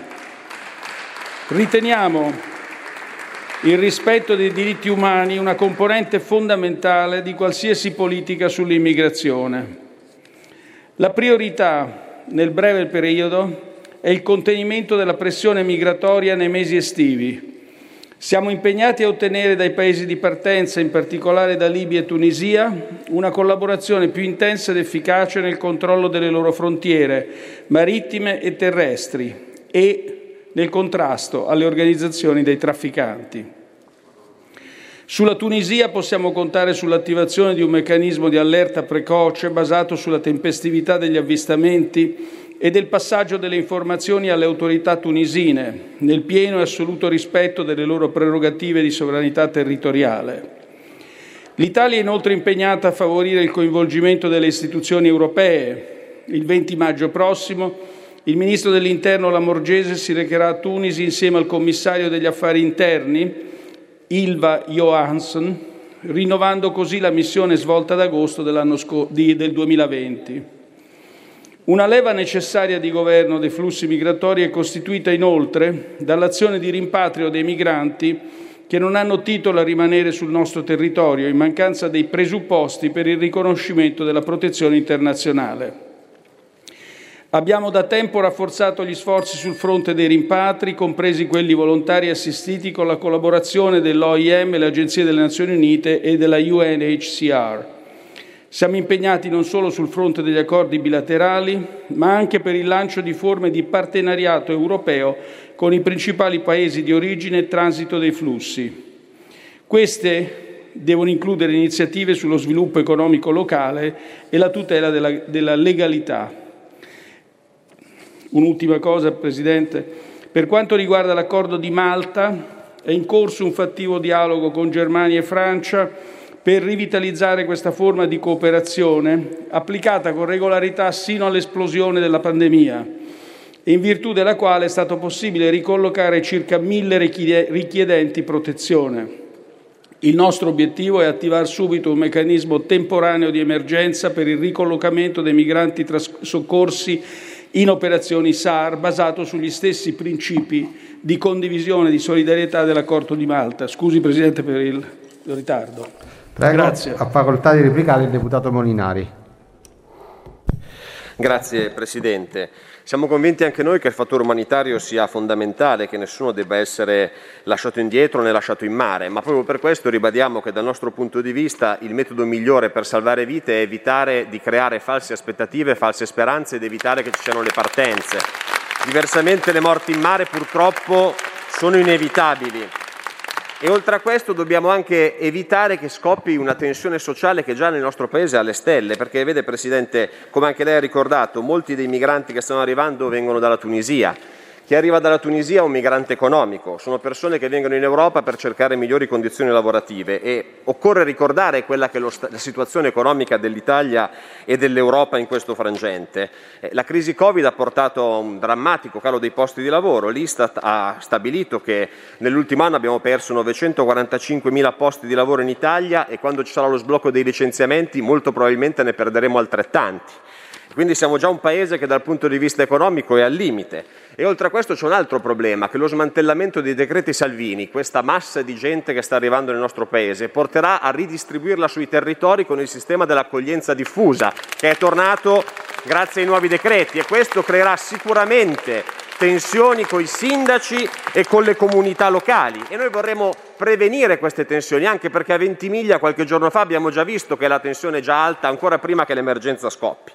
S15: Riteniamo il rispetto dei diritti umani una componente fondamentale di qualsiasi politica sull'immigrazione. La priorità nel breve periodo è il contenimento della pressione migratoria nei mesi estivi. Siamo impegnati a ottenere dai paesi di partenza, in particolare da Libia e Tunisia, una collaborazione più intensa ed efficace nel controllo delle loro frontiere marittime e terrestri e nel contrasto alle organizzazioni dei trafficanti. Sulla Tunisia possiamo contare sull'attivazione di un meccanismo di allerta precoce basato sulla tempestività degli avvistamenti e del passaggio delle informazioni alle autorità tunisine, nel pieno e assoluto rispetto delle loro prerogative di sovranità territoriale. L'Italia è inoltre impegnata a favorire il coinvolgimento delle istituzioni europee. Il 20 maggio prossimo il ministro dell'Interno Lamorgese si recherà a Tunisi insieme al commissario degli affari interni, Ilva Johansson, rinnovando così la missione svolta ad agosto sco- di, del 2020. Una leva necessaria di governo dei flussi migratori è costituita inoltre dall'azione di rimpatrio dei migranti che non hanno titolo a rimanere sul nostro territorio in mancanza dei presupposti per il riconoscimento della protezione internazionale. Abbiamo da tempo rafforzato gli sforzi sul fronte dei rimpatri, compresi quelli volontari assistiti con la collaborazione dell'OIM, le delle Nazioni Unite e della UNHCR. Siamo impegnati non solo sul fronte degli accordi bilaterali, ma anche per il lancio di forme di partenariato europeo con i principali paesi di origine e transito dei flussi. Queste devono includere iniziative sullo sviluppo economico locale e la tutela della, della legalità. Un'ultima cosa, Presidente. Per quanto riguarda l'accordo di Malta, è in corso un fattivo dialogo con Germania e Francia per rivitalizzare questa forma di cooperazione applicata con regolarità sino all'esplosione della pandemia in virtù della quale è stato possibile ricollocare circa mille richiedenti protezione. Il nostro obiettivo è attivare subito un meccanismo temporaneo di emergenza per il ricollocamento dei migranti soccorsi in operazioni SAR basato sugli stessi principi di condivisione e di solidarietà dell'accordo di Malta. Scusi Presidente per il ritardo.
S13: Prego,
S15: Grazie.
S13: ha facoltà di replicare il deputato Molinari.
S14: Grazie Presidente. Siamo convinti anche noi che il fattore umanitario sia fondamentale, che nessuno debba essere lasciato indietro né lasciato in mare, ma proprio per questo ribadiamo che dal nostro punto di vista il metodo migliore per salvare vite è evitare di creare false aspettative, false speranze ed evitare che ci siano le partenze. Diversamente le morti in mare purtroppo sono inevitabili e oltre a questo dobbiamo anche evitare che scoppi una tensione sociale che già nel nostro Paese è alle stelle, perché vede Presidente, come anche lei ha ricordato, molti dei migranti che stanno arrivando vengono dalla Tunisia chi arriva dalla Tunisia è un migrante economico, sono persone che vengono in Europa per cercare migliori condizioni lavorative e occorre ricordare quella che è la situazione economica dell'Italia e dell'Europa in questo frangente. Eh, la crisi Covid ha portato a un drammatico calo dei posti di lavoro, l'Istat ha stabilito che nell'ultimo anno abbiamo perso 945 mila posti di lavoro in Italia e quando ci sarà lo sblocco dei licenziamenti molto probabilmente ne perderemo altrettanti. Quindi siamo già un paese che dal punto di vista economico è al limite. E oltre a questo c'è un altro problema, che lo smantellamento dei decreti Salvini, questa massa di gente che sta arrivando nel nostro paese, porterà a ridistribuirla sui territori con il sistema dell'accoglienza diffusa, che è tornato grazie ai nuovi decreti e questo creerà sicuramente tensioni con i sindaci e con le comunità locali e noi vorremmo prevenire queste tensioni anche perché a Ventimiglia qualche giorno fa abbiamo già visto che la tensione è già alta ancora prima che l'emergenza scoppi.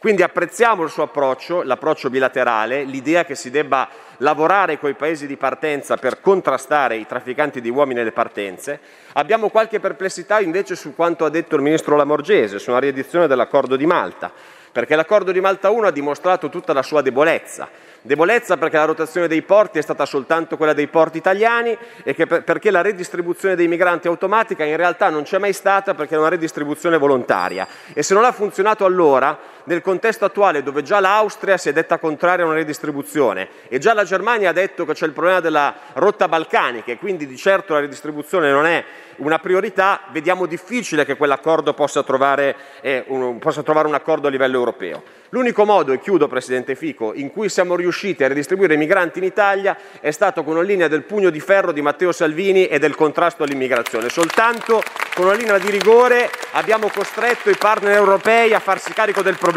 S14: Quindi apprezziamo il suo approccio, l'approccio bilaterale, l'idea che si debba lavorare con i paesi di partenza per contrastare i trafficanti di uomini e le partenze. Abbiamo qualche perplessità invece su quanto ha detto il ministro Lamorgese, su una riedizione dell'accordo di Malta, perché l'accordo di Malta 1 ha dimostrato tutta la sua debolezza. Debolezza perché la rotazione dei porti è stata soltanto quella dei porti italiani e per- perché la redistribuzione dei migranti automatica in realtà non c'è mai stata perché è una redistribuzione volontaria. E se non ha funzionato allora, nel contesto attuale dove già l'Austria si è detta contraria a una redistribuzione e già la Germania ha detto che c'è il problema della rotta balcanica e quindi di certo la redistribuzione non è una priorità, vediamo difficile che quell'accordo possa trovare, eh, un, possa trovare un accordo a livello europeo. L'unico modo, e chiudo Presidente Fico, in cui siamo riusciti a redistribuire i migranti in Italia è stato con una linea del pugno di ferro di Matteo Salvini e del contrasto all'immigrazione. Soltanto con una linea di rigore abbiamo costretto i partner europei a farsi carico del problema.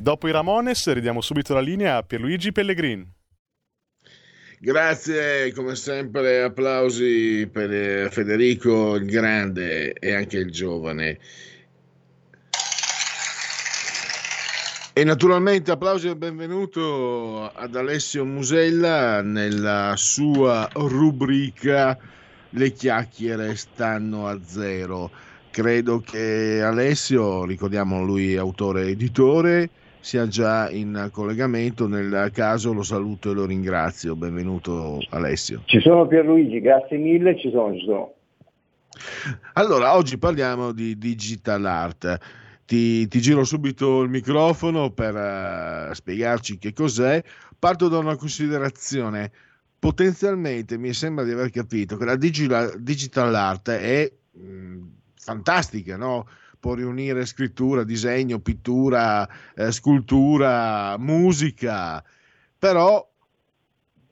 S5: Dopo i Ramones ridiamo subito la linea a Pierluigi Pellegrin.
S1: Grazie, come sempre, applausi per eh, Federico il grande e anche il giovane. E naturalmente applausi e benvenuto ad Alessio Musella nella sua rubrica Le chiacchiere stanno a zero. Credo che Alessio, ricordiamo lui autore editore, sia già in collegamento. Nel caso lo saluto e lo ringrazio. Benvenuto Alessio.
S16: Ci sono Pierluigi, grazie mille, ci sono, ci sono.
S1: Allora, oggi parliamo di digital art. Ti, ti giro subito il microfono per uh, spiegarci che cos'è. Parto da una considerazione. Potenzialmente mi sembra di aver capito che la digital, digital art è mh, fantastica, no? Può riunire scrittura, disegno, pittura, eh, scultura, musica, però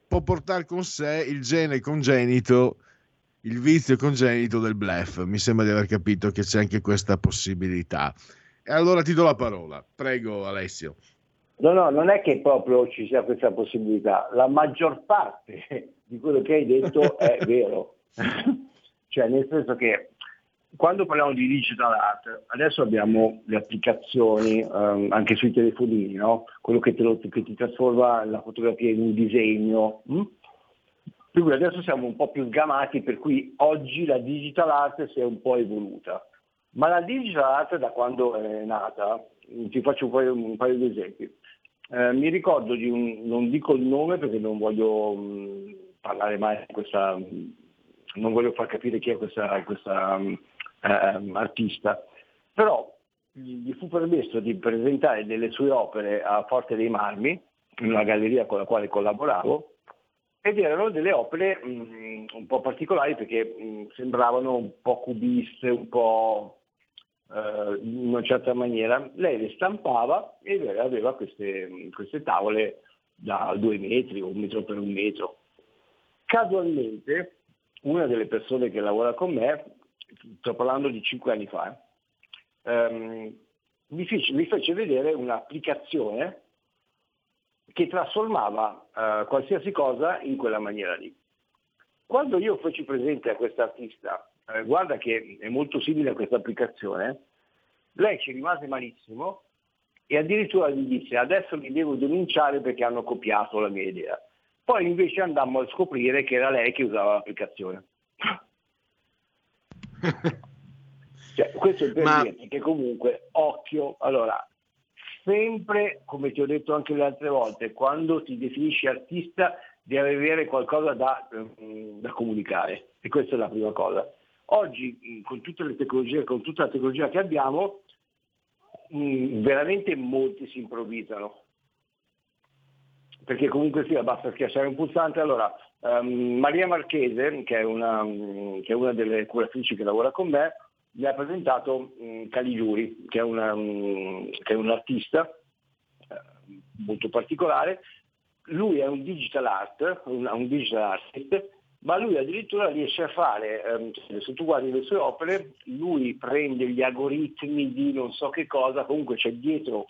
S1: può portare con sé il gene congenito il vizio congenito del bluff. Mi sembra di aver capito che c'è anche questa possibilità. E allora ti do la parola. Prego, Alessio.
S16: No, no, non è che proprio ci sia questa possibilità. La maggior parte di quello che hai detto è vero. (laughs) cioè, nel senso che quando parliamo di digital art, adesso abbiamo le applicazioni um, anche sui telefonini, no? quello che, lo, che, ti trasforma la fotografia in un disegno. Hm? Per cui adesso siamo un po' più sgamati, per cui oggi la digital art si è un po' evoluta. Ma la digital art da quando è nata, ti faccio un paio, un paio di esempi. Eh, mi ricordo di un, non dico il nome perché non voglio mh, parlare mai di questa, non voglio far capire chi è questa, questa mh, eh, artista, però gli fu permesso di presentare delle sue opere a Forte dei Marmi, in una galleria con la quale collaboravo, ed erano delle opere mh, un po' particolari perché mh, sembravano un po' cubiste, un po' eh, in una certa maniera. Lei le stampava e aveva queste, queste tavole da due metri, un metro per un metro. Casualmente una delle persone che lavora con me sto parlando di cinque anni fa, ehm, mi, fece, mi, fece, vedere un'applicazione che trasformava eh, qualsiasi cosa in quella maniera lì. Quando io feci presente a questa artista, eh, guarda che è molto simile a questa applicazione, lei ci rimase malissimo e addirittura gli disse adesso li devo denunciare perché hanno copiato la mia idea. Poi invece andammo a scoprire che era lei che usava l'applicazione. Cioè, questo è per Ma... dirti che comunque, occhio, allora, sempre, come ti ho detto anche le altre volte, quando ti definisci artista devi avere qualcosa da, mm, da comunicare e questa è la prima cosa. Oggi, mm, con tutte le tecnologie, con tutta la tecnologia che abbiamo, mm, veramente molti si improvvisano. Perché comunque sia, basta schiacciare un pulsante. Allora, Um, Maria Marchese, che è, una, che è, una, delle curatrici che lavora con me, mi ha presentato um, Caligiuri, che è, una, um, che è un artista uh, molto particolare. Lui è un digital art, un, un, digital artist, ma lui addirittura riesce a fare, um, se tu guardi le sue opere, lui prende gli algoritmi di non so che cosa, comunque c'è dietro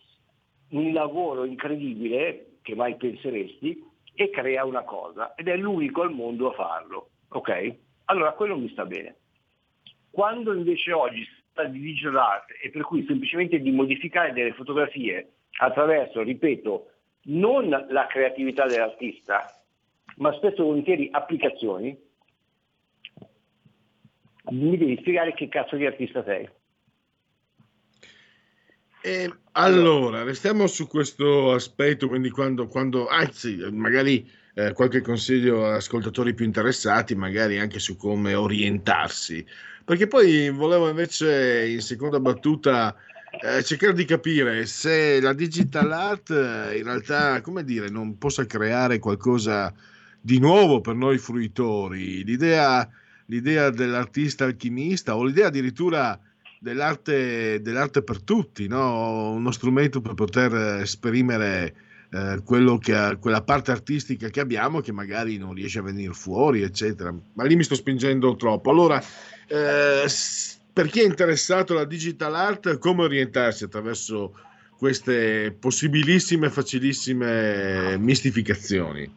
S16: un lavoro incredibile che mai penseresti, e crea una cosa ed è l'unico al mondo a farlo. Ok? Allora quello mi sta bene. Quando invece oggi si sta di digital art e per cui semplicemente di modificare delle fotografie attraverso, ripeto, non la creatività dell'artista, ma spesso volentieri applicazioni, mi devi spiegare che cazzo di artista sei.
S1: E allora, restiamo su questo aspetto, quindi quando, quando anzi, magari eh, qualche consiglio a ascoltatori più interessati, magari anche su come orientarsi, perché poi volevo invece in seconda battuta eh, cercare di capire se la digital art eh, in realtà, come dire, non possa creare qualcosa di nuovo per noi fruitori, l'idea, l'idea dell'artista alchimista o l'idea addirittura dell'arte, dell'arte per tutti, no? uno strumento per poter esprimere eh, che, quella parte artistica che abbiamo che magari non riesce a venire fuori, eccetera. Ma lì mi sto spingendo troppo. Allora, eh, per chi è interessato alla digital art, come orientarsi attraverso queste possibilissime, facilissime mistificazioni?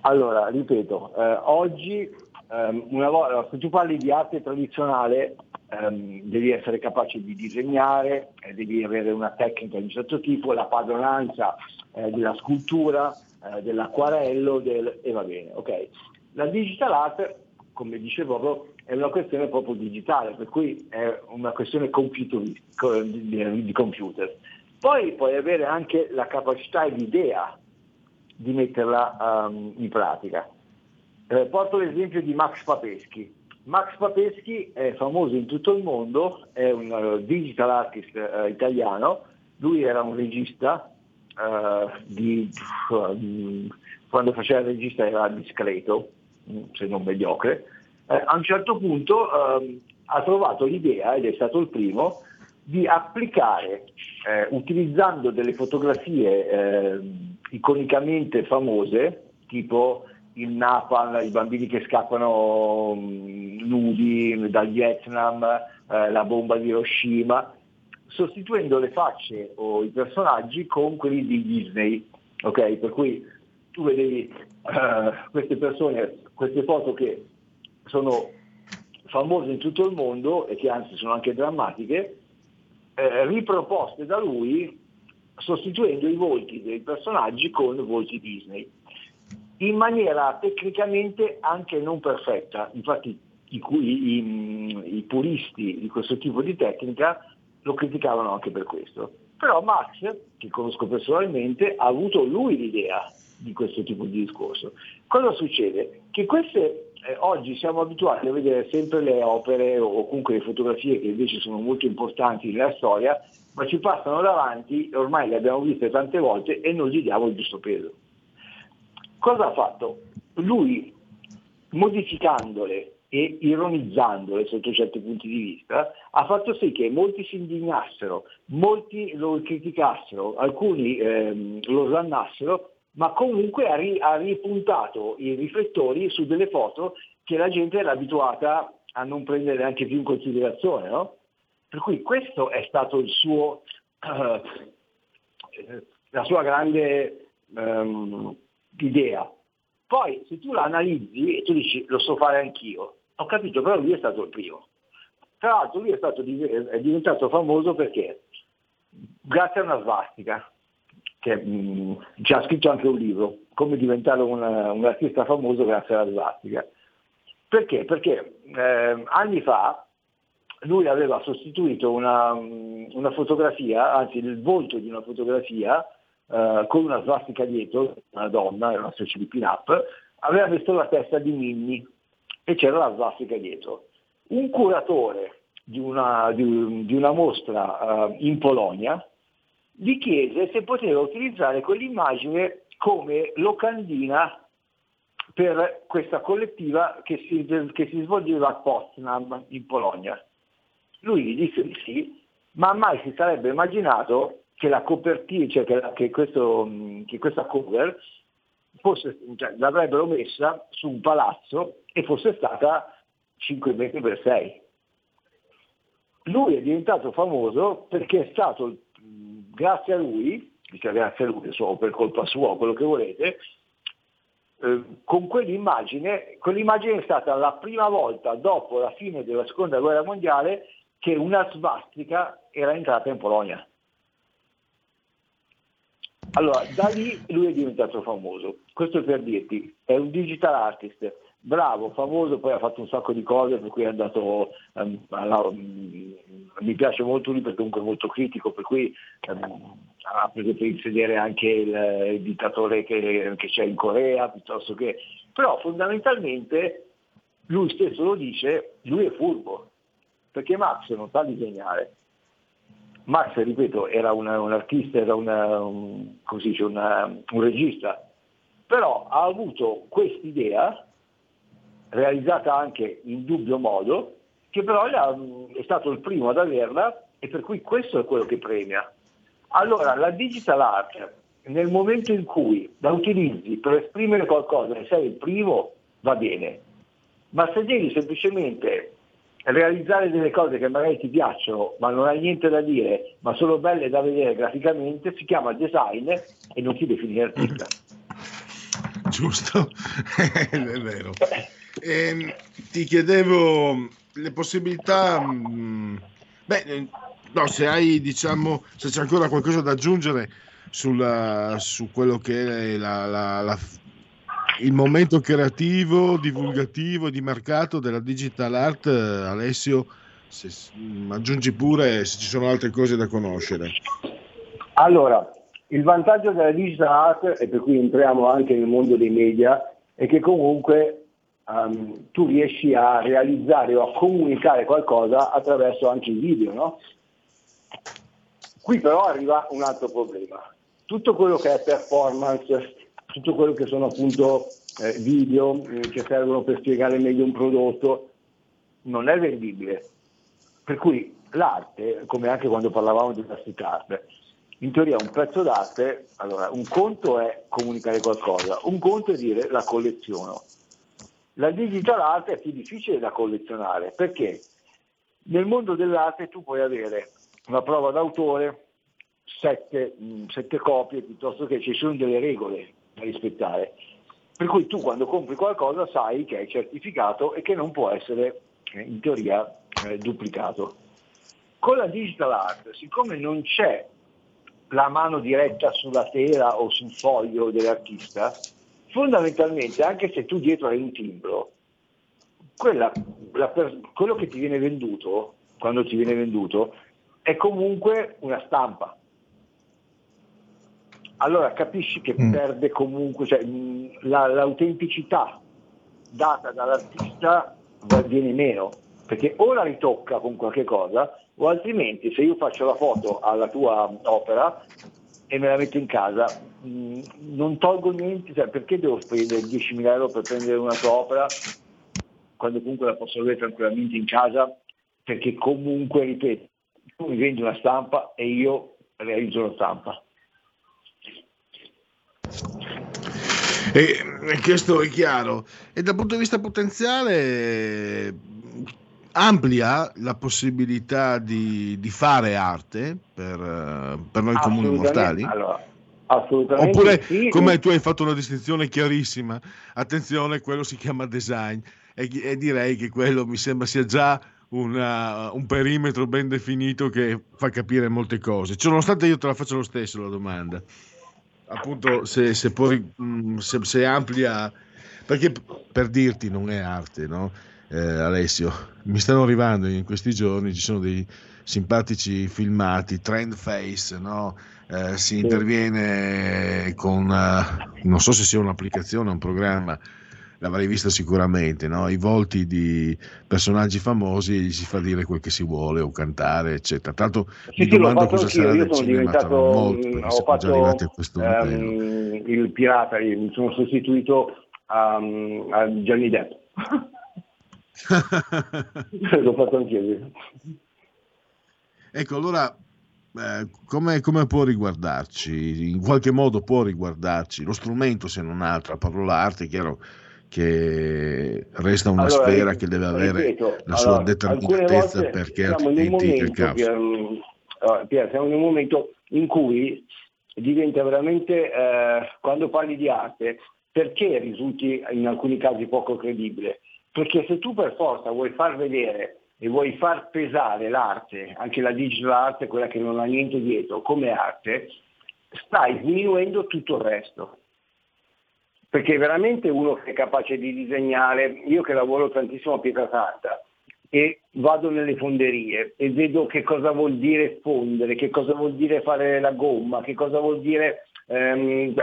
S16: Allora, ripeto, eh, oggi ehm, una volta, se tu parli di arte tradizionale ehm, devi essere capace di disegnare, eh, devi avere una tecnica di un certo tipo, la padronanza eh, della scultura, eh, dell'acquarello del, e va bene, ok. La digital art, come dicevo è una questione proprio digitale, per cui è una questione di computer. Poi puoi avere anche la capacità e l'idea di metterla um, in pratica. Eh, porto l'esempio di Max Papeschi. Max Papeschi è famoso in tutto il mondo, è un uh, digital artist uh, italiano, lui era un regista, uh, di, quando faceva il regista era discreto, se non mediocre, eh, a un certo punto um, ha trovato l'idea, ed è stato il primo, di applicare, eh, utilizzando delle fotografie eh, iconicamente famose, tipo il Napalm, i bambini che scappano mh, nudi dal Vietnam, eh, la bomba di Hiroshima, sostituendo le facce o i personaggi con quelli di Disney. ok? Per cui tu vedevi eh, queste persone, queste foto che sono famose in tutto il mondo e che anzi sono anche drammatiche, eh, riproposte da lui sostituendo i volti dei personaggi con volti Disney, in maniera tecnicamente anche non perfetta. Infatti i, i, i, puristi di questo tipo di tecnica lo criticavano anche per questo. Però Max, che conosco personalmente, ha avuto lui l'idea di questo tipo di discorso. Cosa succede? Che queste, eh, oggi siamo abituati a vedere sempre le opere o comunque le fotografie che invece sono molto importanti nella storia, ma ci passano davanti, ormai le abbiamo viste tante volte e non gli diamo il giusto peso. Cosa ha fatto? Lui, modificandole e ironizzandole sotto certi punti di vista, ha fatto sì che molti si indignassero, molti lo criticassero, alcuni ehm, lo slannassero, ma comunque ha, ri- ha ripuntato i riflettori su delle foto che la gente era abituata a non prendere neanche più in considerazione. No? Per cui questo è stato il suo, uh, (clears throat) la sua grande um, idea. Poi se tu la analizzi e tu dici lo so fare anch'io, ho capito, però lui è stato il primo. Tra l'altro lui è, stato, è diventato famoso perché? Grazie a una svastica, che ci ha scritto anche un libro, come diventare una, un artista famoso grazie alla svastica. Perché? Perché eh, anni fa lui aveva sostituito una, una, fotografia, anzi il volto di una fotografia eh, con una svastica dietro, una donna, era una specie di pin-up, aveva messo la testa di Minnie e c'era la svastica dietro. Un curatore di una, di, di una mostra uh, in Polonia gli chiese se poteva utilizzare quell'immagine come locandina per questa collettiva che si, che si svolgeva a Potsdam in Polonia. Lui gli disse di sì, ma mai si sarebbe immaginato che la copertina, cioè che, che, questo, che questa cover fosse, cioè, l'avrebbero messa su un palazzo e fosse stata 5 metri per 6. Lui è diventato famoso perché è stato, grazie a lui, cioè grazie a lui, o per colpa sua, quello che volete, eh, con quell'immagine, quell'immagine è stata la prima volta dopo la fine della seconda guerra mondiale che una svastica era entrata in Polonia. Allora, da lì lui è diventato famoso. Questo per dirti, è un digital artist, bravo, famoso, poi ha fatto un sacco di cose, per cui è andato, um, alla, um, mi piace molto lui perché comunque è molto critico, per cui um, ha preso per insedere anche il, il dittatore che, che, c'è in Corea, piuttosto che... Però fondamentalmente lui stesso lo dice, lui è furbo, perché Max non sa disegnare. Max, ripeto, era una, un artista, era una, un, dice, una, un regista, però ha avuto quest'idea, realizzata anche in dubbio modo, che però è stato il primo ad averla e per cui questo è quello che premia. Allora, la digital art, nel momento in cui la utilizzi per esprimere qualcosa e sei il primo, va bene, ma se devi semplicemente realizzare delle cose che magari ti piacciono ma non hai niente da dire, ma sono belle da vedere graficamente, si chiama design e non si definisce artista. (laughs)
S1: Giusto, (laughs) è vero. Ehm, ti chiedevo le possibilità, mh, beh, eh, no, se hai, diciamo, se c'è ancora qualcosa da aggiungere sulla- su quello che è la- la- la- il momento creativo, divulgativo e di mercato della digital art, eh, Alessio, se, mh, aggiungi pure se ci sono altre cose da conoscere.
S16: Allora, il vantaggio della digital art, e per cui entriamo anche nel mondo dei media, è che comunque ehm, tu riesci a realizzare o a comunicare qualcosa attraverso anche i video, no? Qui però arriva un altro problema. Tutto quello che è performance, tutto quello che sono appunto eh, video eh, che servono per spiegare meglio un prodotto, non è vendibile. Per cui l'arte, come anche quando parlavamo di plastic art, in teoria un pezzo d'arte, allora un conto è comunicare qualcosa, un conto è dire la colleziono. La digital art è più difficile da collezionare perché nel mondo dell'arte tu puoi avere una prova d'autore, sette, mh, sette copie, piuttosto che ci sono delle regole rispettare. Per cui tu quando compri qualcosa sai che è certificato e che non può essere eh, in teoria eh, duplicato. Con la digital art, siccome non c'è la mano diretta sulla tela o sul foglio dell'artista, fondamentalmente anche se tu dietro hai un timbro, quella- la per- quello che ti viene venduto, quando ti viene venduto, è comunque una stampa. Allora capisci che perde comunque, cioè, mh, la- l'autenticità data dall'artista viene meno, perché o la ritocca con qualche cosa, o altrimenti se io faccio la foto alla tua opera e me la metto in casa, mh, non tolgo niente, cioè, perché devo spendere 10.000 euro per prendere una tua opera quando comunque la posso avere tranquillamente in casa? Perché comunque, ripeto, tu mi vendi una stampa e io realizzo la stampa.
S1: E, questo è chiaro. E dal punto di vista potenziale amplia la possibilità di, di fare arte per, eh, per noi comuni mortali?
S16: allora, assolutamente
S1: Oppure,
S16: sì.
S1: come tu hai fatto una distinzione chiarissima, attenzione, quello si chiama design e, e direi che quello mi sembra sia già una- un perimetro ben definito che fa capire molte cose. Cioè, nonostante io te la faccio lo stesso la domanda, appunto se, se poi mh, se, se amplia, perché per dirti non è arte, no? Eh, Alessio, mi stanno arrivando in questi giorni, ci sono dei simpatici filmati, trend face, no? Eh, si interviene con, eh, non so se sia un'applicazione un programma, l'avrei vista sicuramente, no? i volti di personaggi famosi gli si fa dire quel che si vuole o cantare, eccetera. Tanto
S16: Sì,
S1: mi
S16: sì,
S1: domando
S16: fatto
S1: cosa sarà del
S16: sono
S1: cinema tra
S16: diventato,
S1: molto, perché
S16: ho
S1: siamo già arrivati a
S16: fatto
S1: questo
S16: ehm, il pirata, io mi sono sostituito a, a Johnny Depp. (laughs) L'ho fatto anch'io. sì.
S1: Ecco, allora, eh, come, come può riguardarci? In qualche modo può riguardarci lo strumento, se non altro, a parola arte, chiaro che resta una
S16: Allora,
S1: sfera che deve avere
S16: ripeto,
S1: la sua
S16: allora,
S1: determinatezza perché altrimenti che
S16: momento,
S1: caos.
S16: Allora, Pier, siamo in un momento in cui diventa veramente, eh, quando parli di arte, perché risulti in alcuni casi poco credibile? Perché se tu per forza vuoi far vedere e vuoi far pesare l'arte, anche la digital art, quella che non ha niente dietro, come arte, stai sminuendo tutto il resto perché veramente uno che è capace di disegnare, io che lavoro tantissimo a Pietrasanta e vado nelle fonderie e vedo che cosa vuol dire fondere, che cosa vuol dire fare la gomma, che cosa vuol dire... ehm,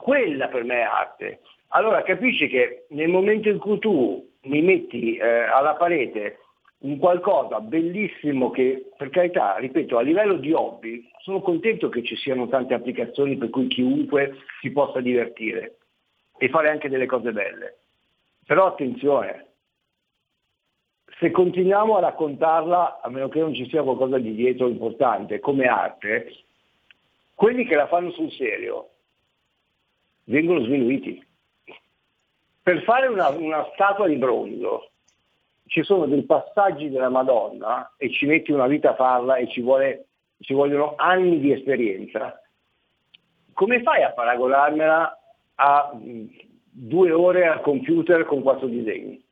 S16: quella per me è arte. Allora capisci che nel momento in cui tu mi metti eh, alla parete un qualcosa bellissimo che, per carità, ripeto, a livello di hobby, sono contento che ci siano tante applicazioni per cui chiunque si possa divertire e fare anche delle cose belle. Però attenzione, se continuiamo a raccontarla, a meno che non ci sia qualcosa di dietro importante, come arte, quelli che la fanno sul serio vengono sminuiti. Per fare una, una statua di bronzo ci sono dei passaggi della Madonna e ci metti una vita a farla e ci, vuole, ci vogliono anni di esperienza, come fai a paragonarmela a mh, due ore al computer con quattro disegni?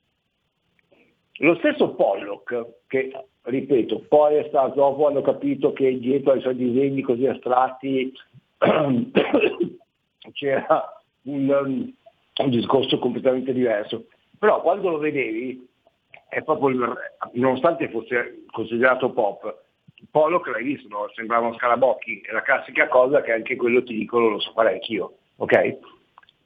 S16: Lo stesso Pollock, che ripeto, poi è stato, dopo hanno capito che dietro ai suoi disegni così astratti (coughs) c'era un, um, un discorso completamente diverso. Però quando lo vedevi, il- nonostante fosse considerato pop, Pollock l'hai visto, no? sembrava uno scarabocchi, è la classica cosa che anche quello ti dicono, lo so fare anch'io, ok?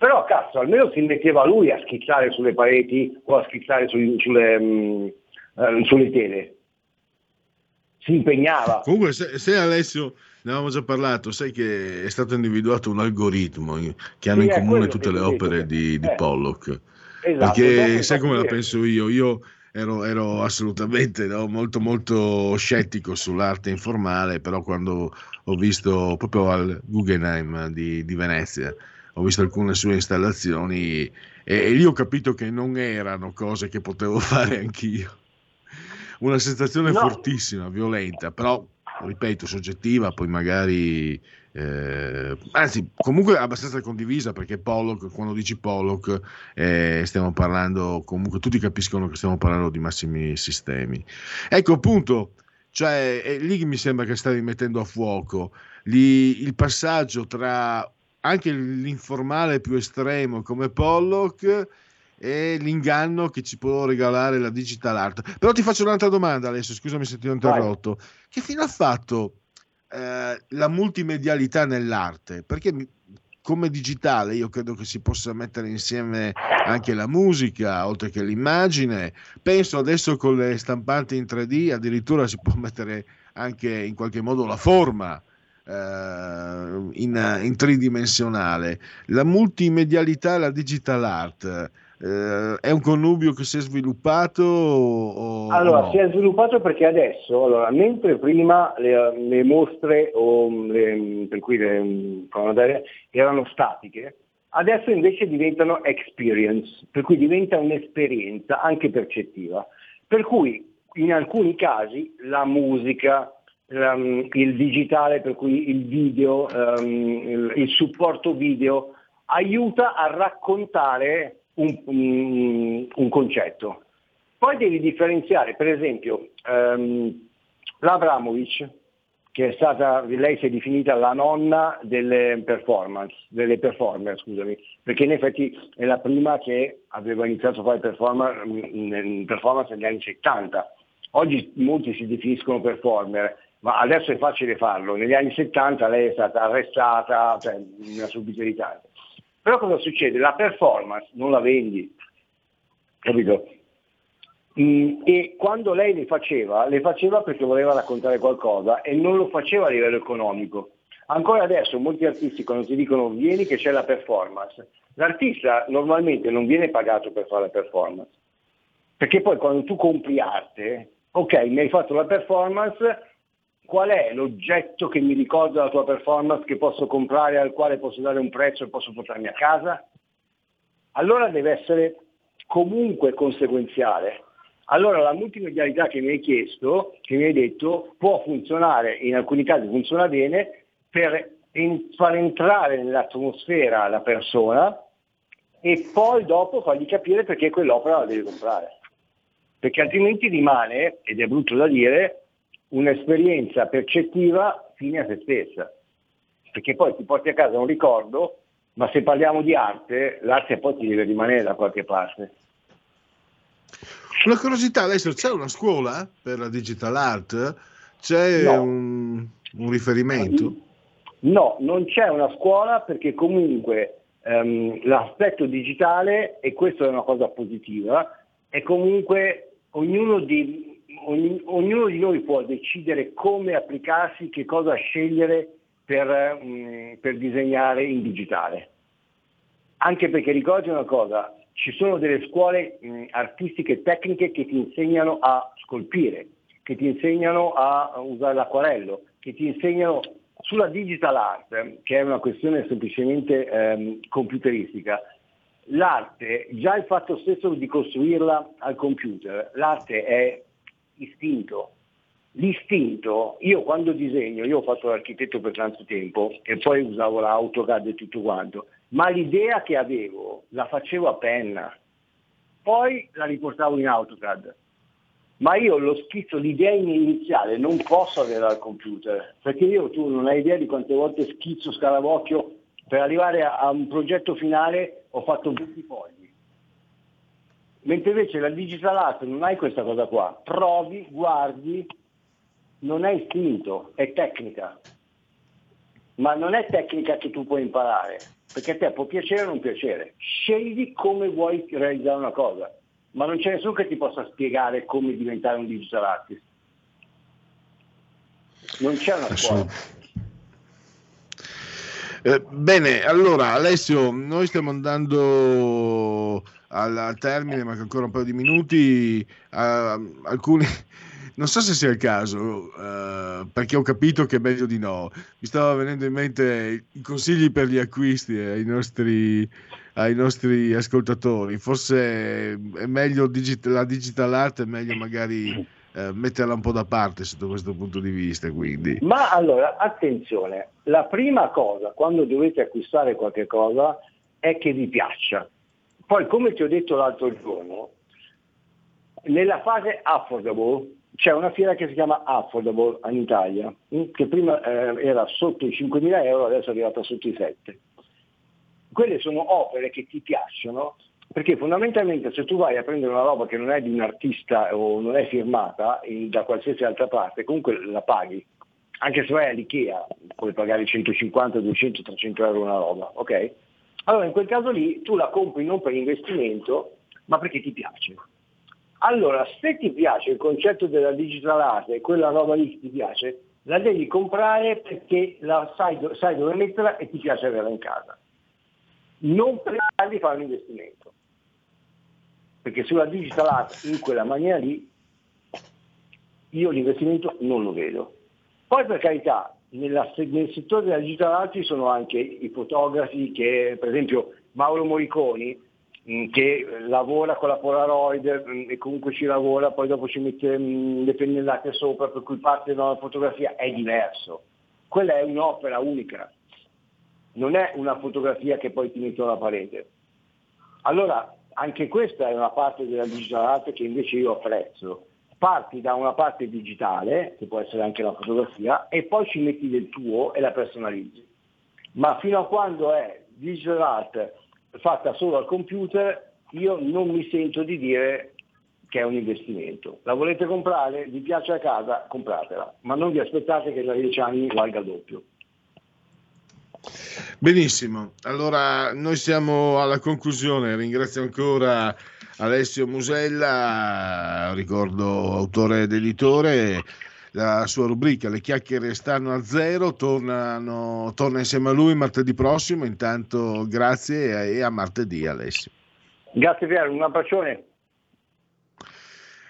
S16: Però cazzo, almeno si metteva lui a schizzare sulle pareti o a schizzare sui- sulle, mm, eh, sulle tele. Si impegnava.
S1: Comunque, se, se Alessio, ne avevamo già parlato, sai che è stato individuato un algoritmo che hanno
S16: Sì,
S1: in comune tutte le opere di, di
S16: Eh.
S1: Pollock.
S16: Esatto,
S1: Perché
S16: dopo
S1: sai come la penso io? Io ero, ero assolutamente no, molto molto scettico sull'arte informale, però quando ho visto proprio al Guggenheim di, di Venezia, ho visto alcune sue installazioni e, e lì ho capito che non erano cose che potevo (laughs) fare anch'io. Una sensazione
S16: No.
S1: fortissima, violenta, però ripeto, soggettiva, poi magari eh, anzi, comunque abbastanza condivisa perché Pollock, quando dici Pollock, eh, stiamo parlando, comunque tutti capiscono che stiamo parlando di massimi sistemi. Ecco appunto, cioè è lì mi sembra che stavi mettendo a fuoco lì, il passaggio tra anche l'informale più estremo come Pollock e l'inganno che ci può regalare la digital art. Però ti faccio un'altra domanda adesso, scusami se ti ho interrotto. Che fine ha fatto eh, la multimedialità nell'arte? Perché come digitale io credo che si possa mettere insieme anche la musica, oltre che l'immagine. Penso adesso con le stampanti in 3D addirittura si può mettere anche in qualche modo la forma in, in tridimensionale. La multimedialità e la digital art eh, è un connubio che si è sviluppato o,
S16: Allora,
S1: no?
S16: si è sviluppato perché adesso, allora, mentre prima le, le mostre o le- per cui le erano statiche, adesso invece diventano experience, per cui diventa un'esperienza anche percettiva. Per cui in alcuni casi la musica, la- il digitale, per cui il video, ehm, il, supporto video, aiuta a raccontare un- un- un concetto. Poi devi differenziare, per esempio, ehm, l'Abramovic, che è stata, lei si è definita la nonna delle performance, delle performer, scusami, perché in effetti è la prima che aveva iniziato a fare performer- mm, performance negli anni 70. Oggi molti si definiscono performer, ma adesso è facile farlo. Negli anni 70 lei è stata arrestata, cioè una subito irritante. Però cosa succede? La performance non la vendi, capito? Mm, e quando lei le faceva, le faceva perché voleva raccontare qualcosa e non lo faceva a livello economico. Ancora adesso molti artisti quando ti dicono vieni che c'è la performance, l'artista normalmente non viene pagato per fare la performance, perché poi quando tu compri arte, ok, mi hai fatto la performance, qual è l'oggetto che mi ricorda la tua performance che posso comprare, al quale posso dare un prezzo e posso portarmi a casa? Allora deve essere comunque conseguenziale. Allora la multimedialità che mi hai chiesto, che mi hai detto, può funzionare, in alcuni casi funziona bene, per far entrare nell'atmosfera la persona e poi dopo fargli capire perché quell'opera la deve comprare. Perché altrimenti rimane, ed è brutto da dire, un'esperienza percettiva fine a se stessa. Perché poi ti porti a casa un ricordo, ma se parliamo di arte, l'arte poi ti deve rimanere da qualche parte.
S1: Una curiosità, adesso c'è una scuola per la digital art? C'è
S16: No.
S1: un, un riferimento?
S16: No, non c'è una scuola perché comunque ehm, l'aspetto digitale, e questa è una cosa positiva, è comunque ognuno di, ogni- ognuno di noi può decidere come applicarsi, che cosa scegliere per, mm, per disegnare in digitale. Anche perché ricordi una cosa, ci sono delle scuole mh, artistiche tecniche che ti insegnano a scolpire, che ti insegnano a usare l'acquarello, che ti insegnano sulla digital art, che è una questione semplicemente ehm, computeristica. l'arte, già il fatto stesso di costruirla al computer, l'arte è istinto. L'istinto, io quando disegno, io ho fatto l'architetto per tanto tempo e poi usavo l'AutoCAD e tutto quanto, ma l'idea che avevo la facevo a penna, poi la riportavo in AutoCAD. Ma io lo schizzo, l'idea iniziale non posso averla al computer, perché io tu non hai idea di quante volte schizzo scaravocchio per arrivare a, a un progetto finale ho fatto 20 fogli. Mentre invece la digital art non hai questa cosa qua, provi, guardi, non è istinto, è tecnica. Ma non è tecnica che tu puoi imparare, perché a te può piacere o non piacere. Scegli come vuoi realizzare una cosa, ma non c'è nessuno che ti possa spiegare come diventare un digital artist. Non c'è una scuola.
S1: Eh, bene, allora Alessio, noi stiamo andando al, al termine, manca ancora un paio di minuti. Uh, alcuni, (laughs) non so se sia il caso, uh, perché ho capito che è meglio di no. Mi stava venendo in mente i consigli per gli acquisti ai nostri, ai nostri ascoltatori. Forse è meglio digit- la digital art, è meglio magari eh, metterla un po' da parte sotto questo punto di vista. Quindi.
S16: Ma allora, attenzione, la prima cosa quando dovete acquistare qualche cosa è che vi piaccia. Poi, come ti ho detto l'altro giorno, nella fase affordable c'è una fiera che si chiama Affordable in Italia, mm, che prima eh, era sotto i 5.000 euro, adesso è arrivata sotto i 7. Quelle sono opere che ti piacciono, perché fondamentalmente se tu vai a prendere una roba che non è di un artista o non è firmata in, da qualsiasi altra parte, comunque la paghi. Anche se vai all'IKEA puoi pagare 150, 200, 300 euro una roba, ok? Allora in quel caso lì tu la compri non per investimento, ma perché ti piace. Allora, se ti piace il concetto della digital art e quella roba lì che ti piace, la devi comprare perché la sai, sai dove metterla e ti piace averla in casa. Non pensare di fare un investimento. Perché sulla digital art in quella maniera lì io l'investimento non lo vedo. Poi per carità, nella, nel settore della digital art ci sono anche i fotografi che, per esempio Mauro Moriconi, che lavora con la Polaroid e comunque ci lavora, poi dopo ci mette le pennellate sopra, per cui parte da una fotografia, è diverso. Quella è un'opera unica, non è una fotografia che poi ti metto alla parete. Allora, anche questa è una parte della digital art che invece io apprezzo. Parti da una parte digitale, che può essere anche la fotografia, e poi ci metti del tuo e la personalizzi. Ma fino a quando è digital art fatta solo al computer, io non mi sento di dire che è un investimento. La volete comprare? Vi piace a casa? Compratela, ma non vi aspettate che tra dieci anni valga doppio.
S1: Benissimo, allora noi siamo alla conclusione, ringrazio ancora Alessio Musella, ricordo autore ed editore, la sua rubrica Le chiacchiere stanno a zero, tornano, torna insieme a lui martedì prossimo, intanto grazie e a martedì Alessio.
S16: Grazie Piero, un abbraccione.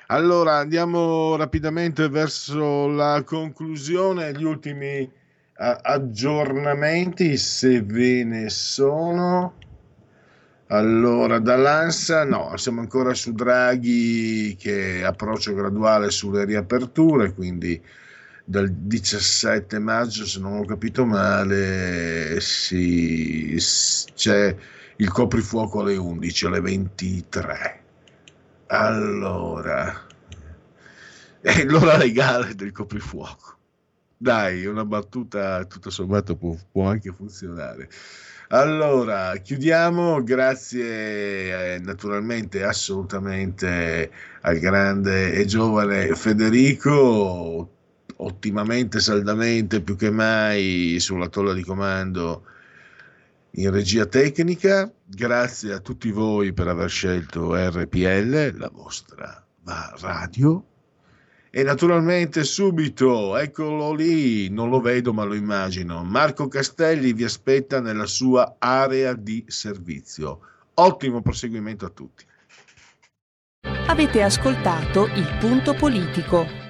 S1: Allora andiamo rapidamente verso la conclusione, gli ultimi aggiornamenti se ve ne sono. Allora, dall'ANSA no, siamo ancora su Draghi che approccio graduale sulle riaperture, quindi dal 17 maggio, se non ho capito male, si, c'è il coprifuoco alle 11, alle 23. Allora, è l'ora legale del coprifuoco. Dai, una battuta tutto sommato può, può anche funzionare. Allora, chiudiamo, grazie eh, naturalmente assolutamente al grande e giovane Federico, ottimamente, saldamente, più che mai sulla tolla di comando in regia tecnica. Grazie a tutti voi per aver scelto RPL, la vostra radio. E naturalmente subito, eccolo lì, non lo vedo ma lo immagino, Marco Castelli vi aspetta nella sua area di servizio. Ottimo proseguimento a tutti.
S17: Avete ascoltato il punto politico.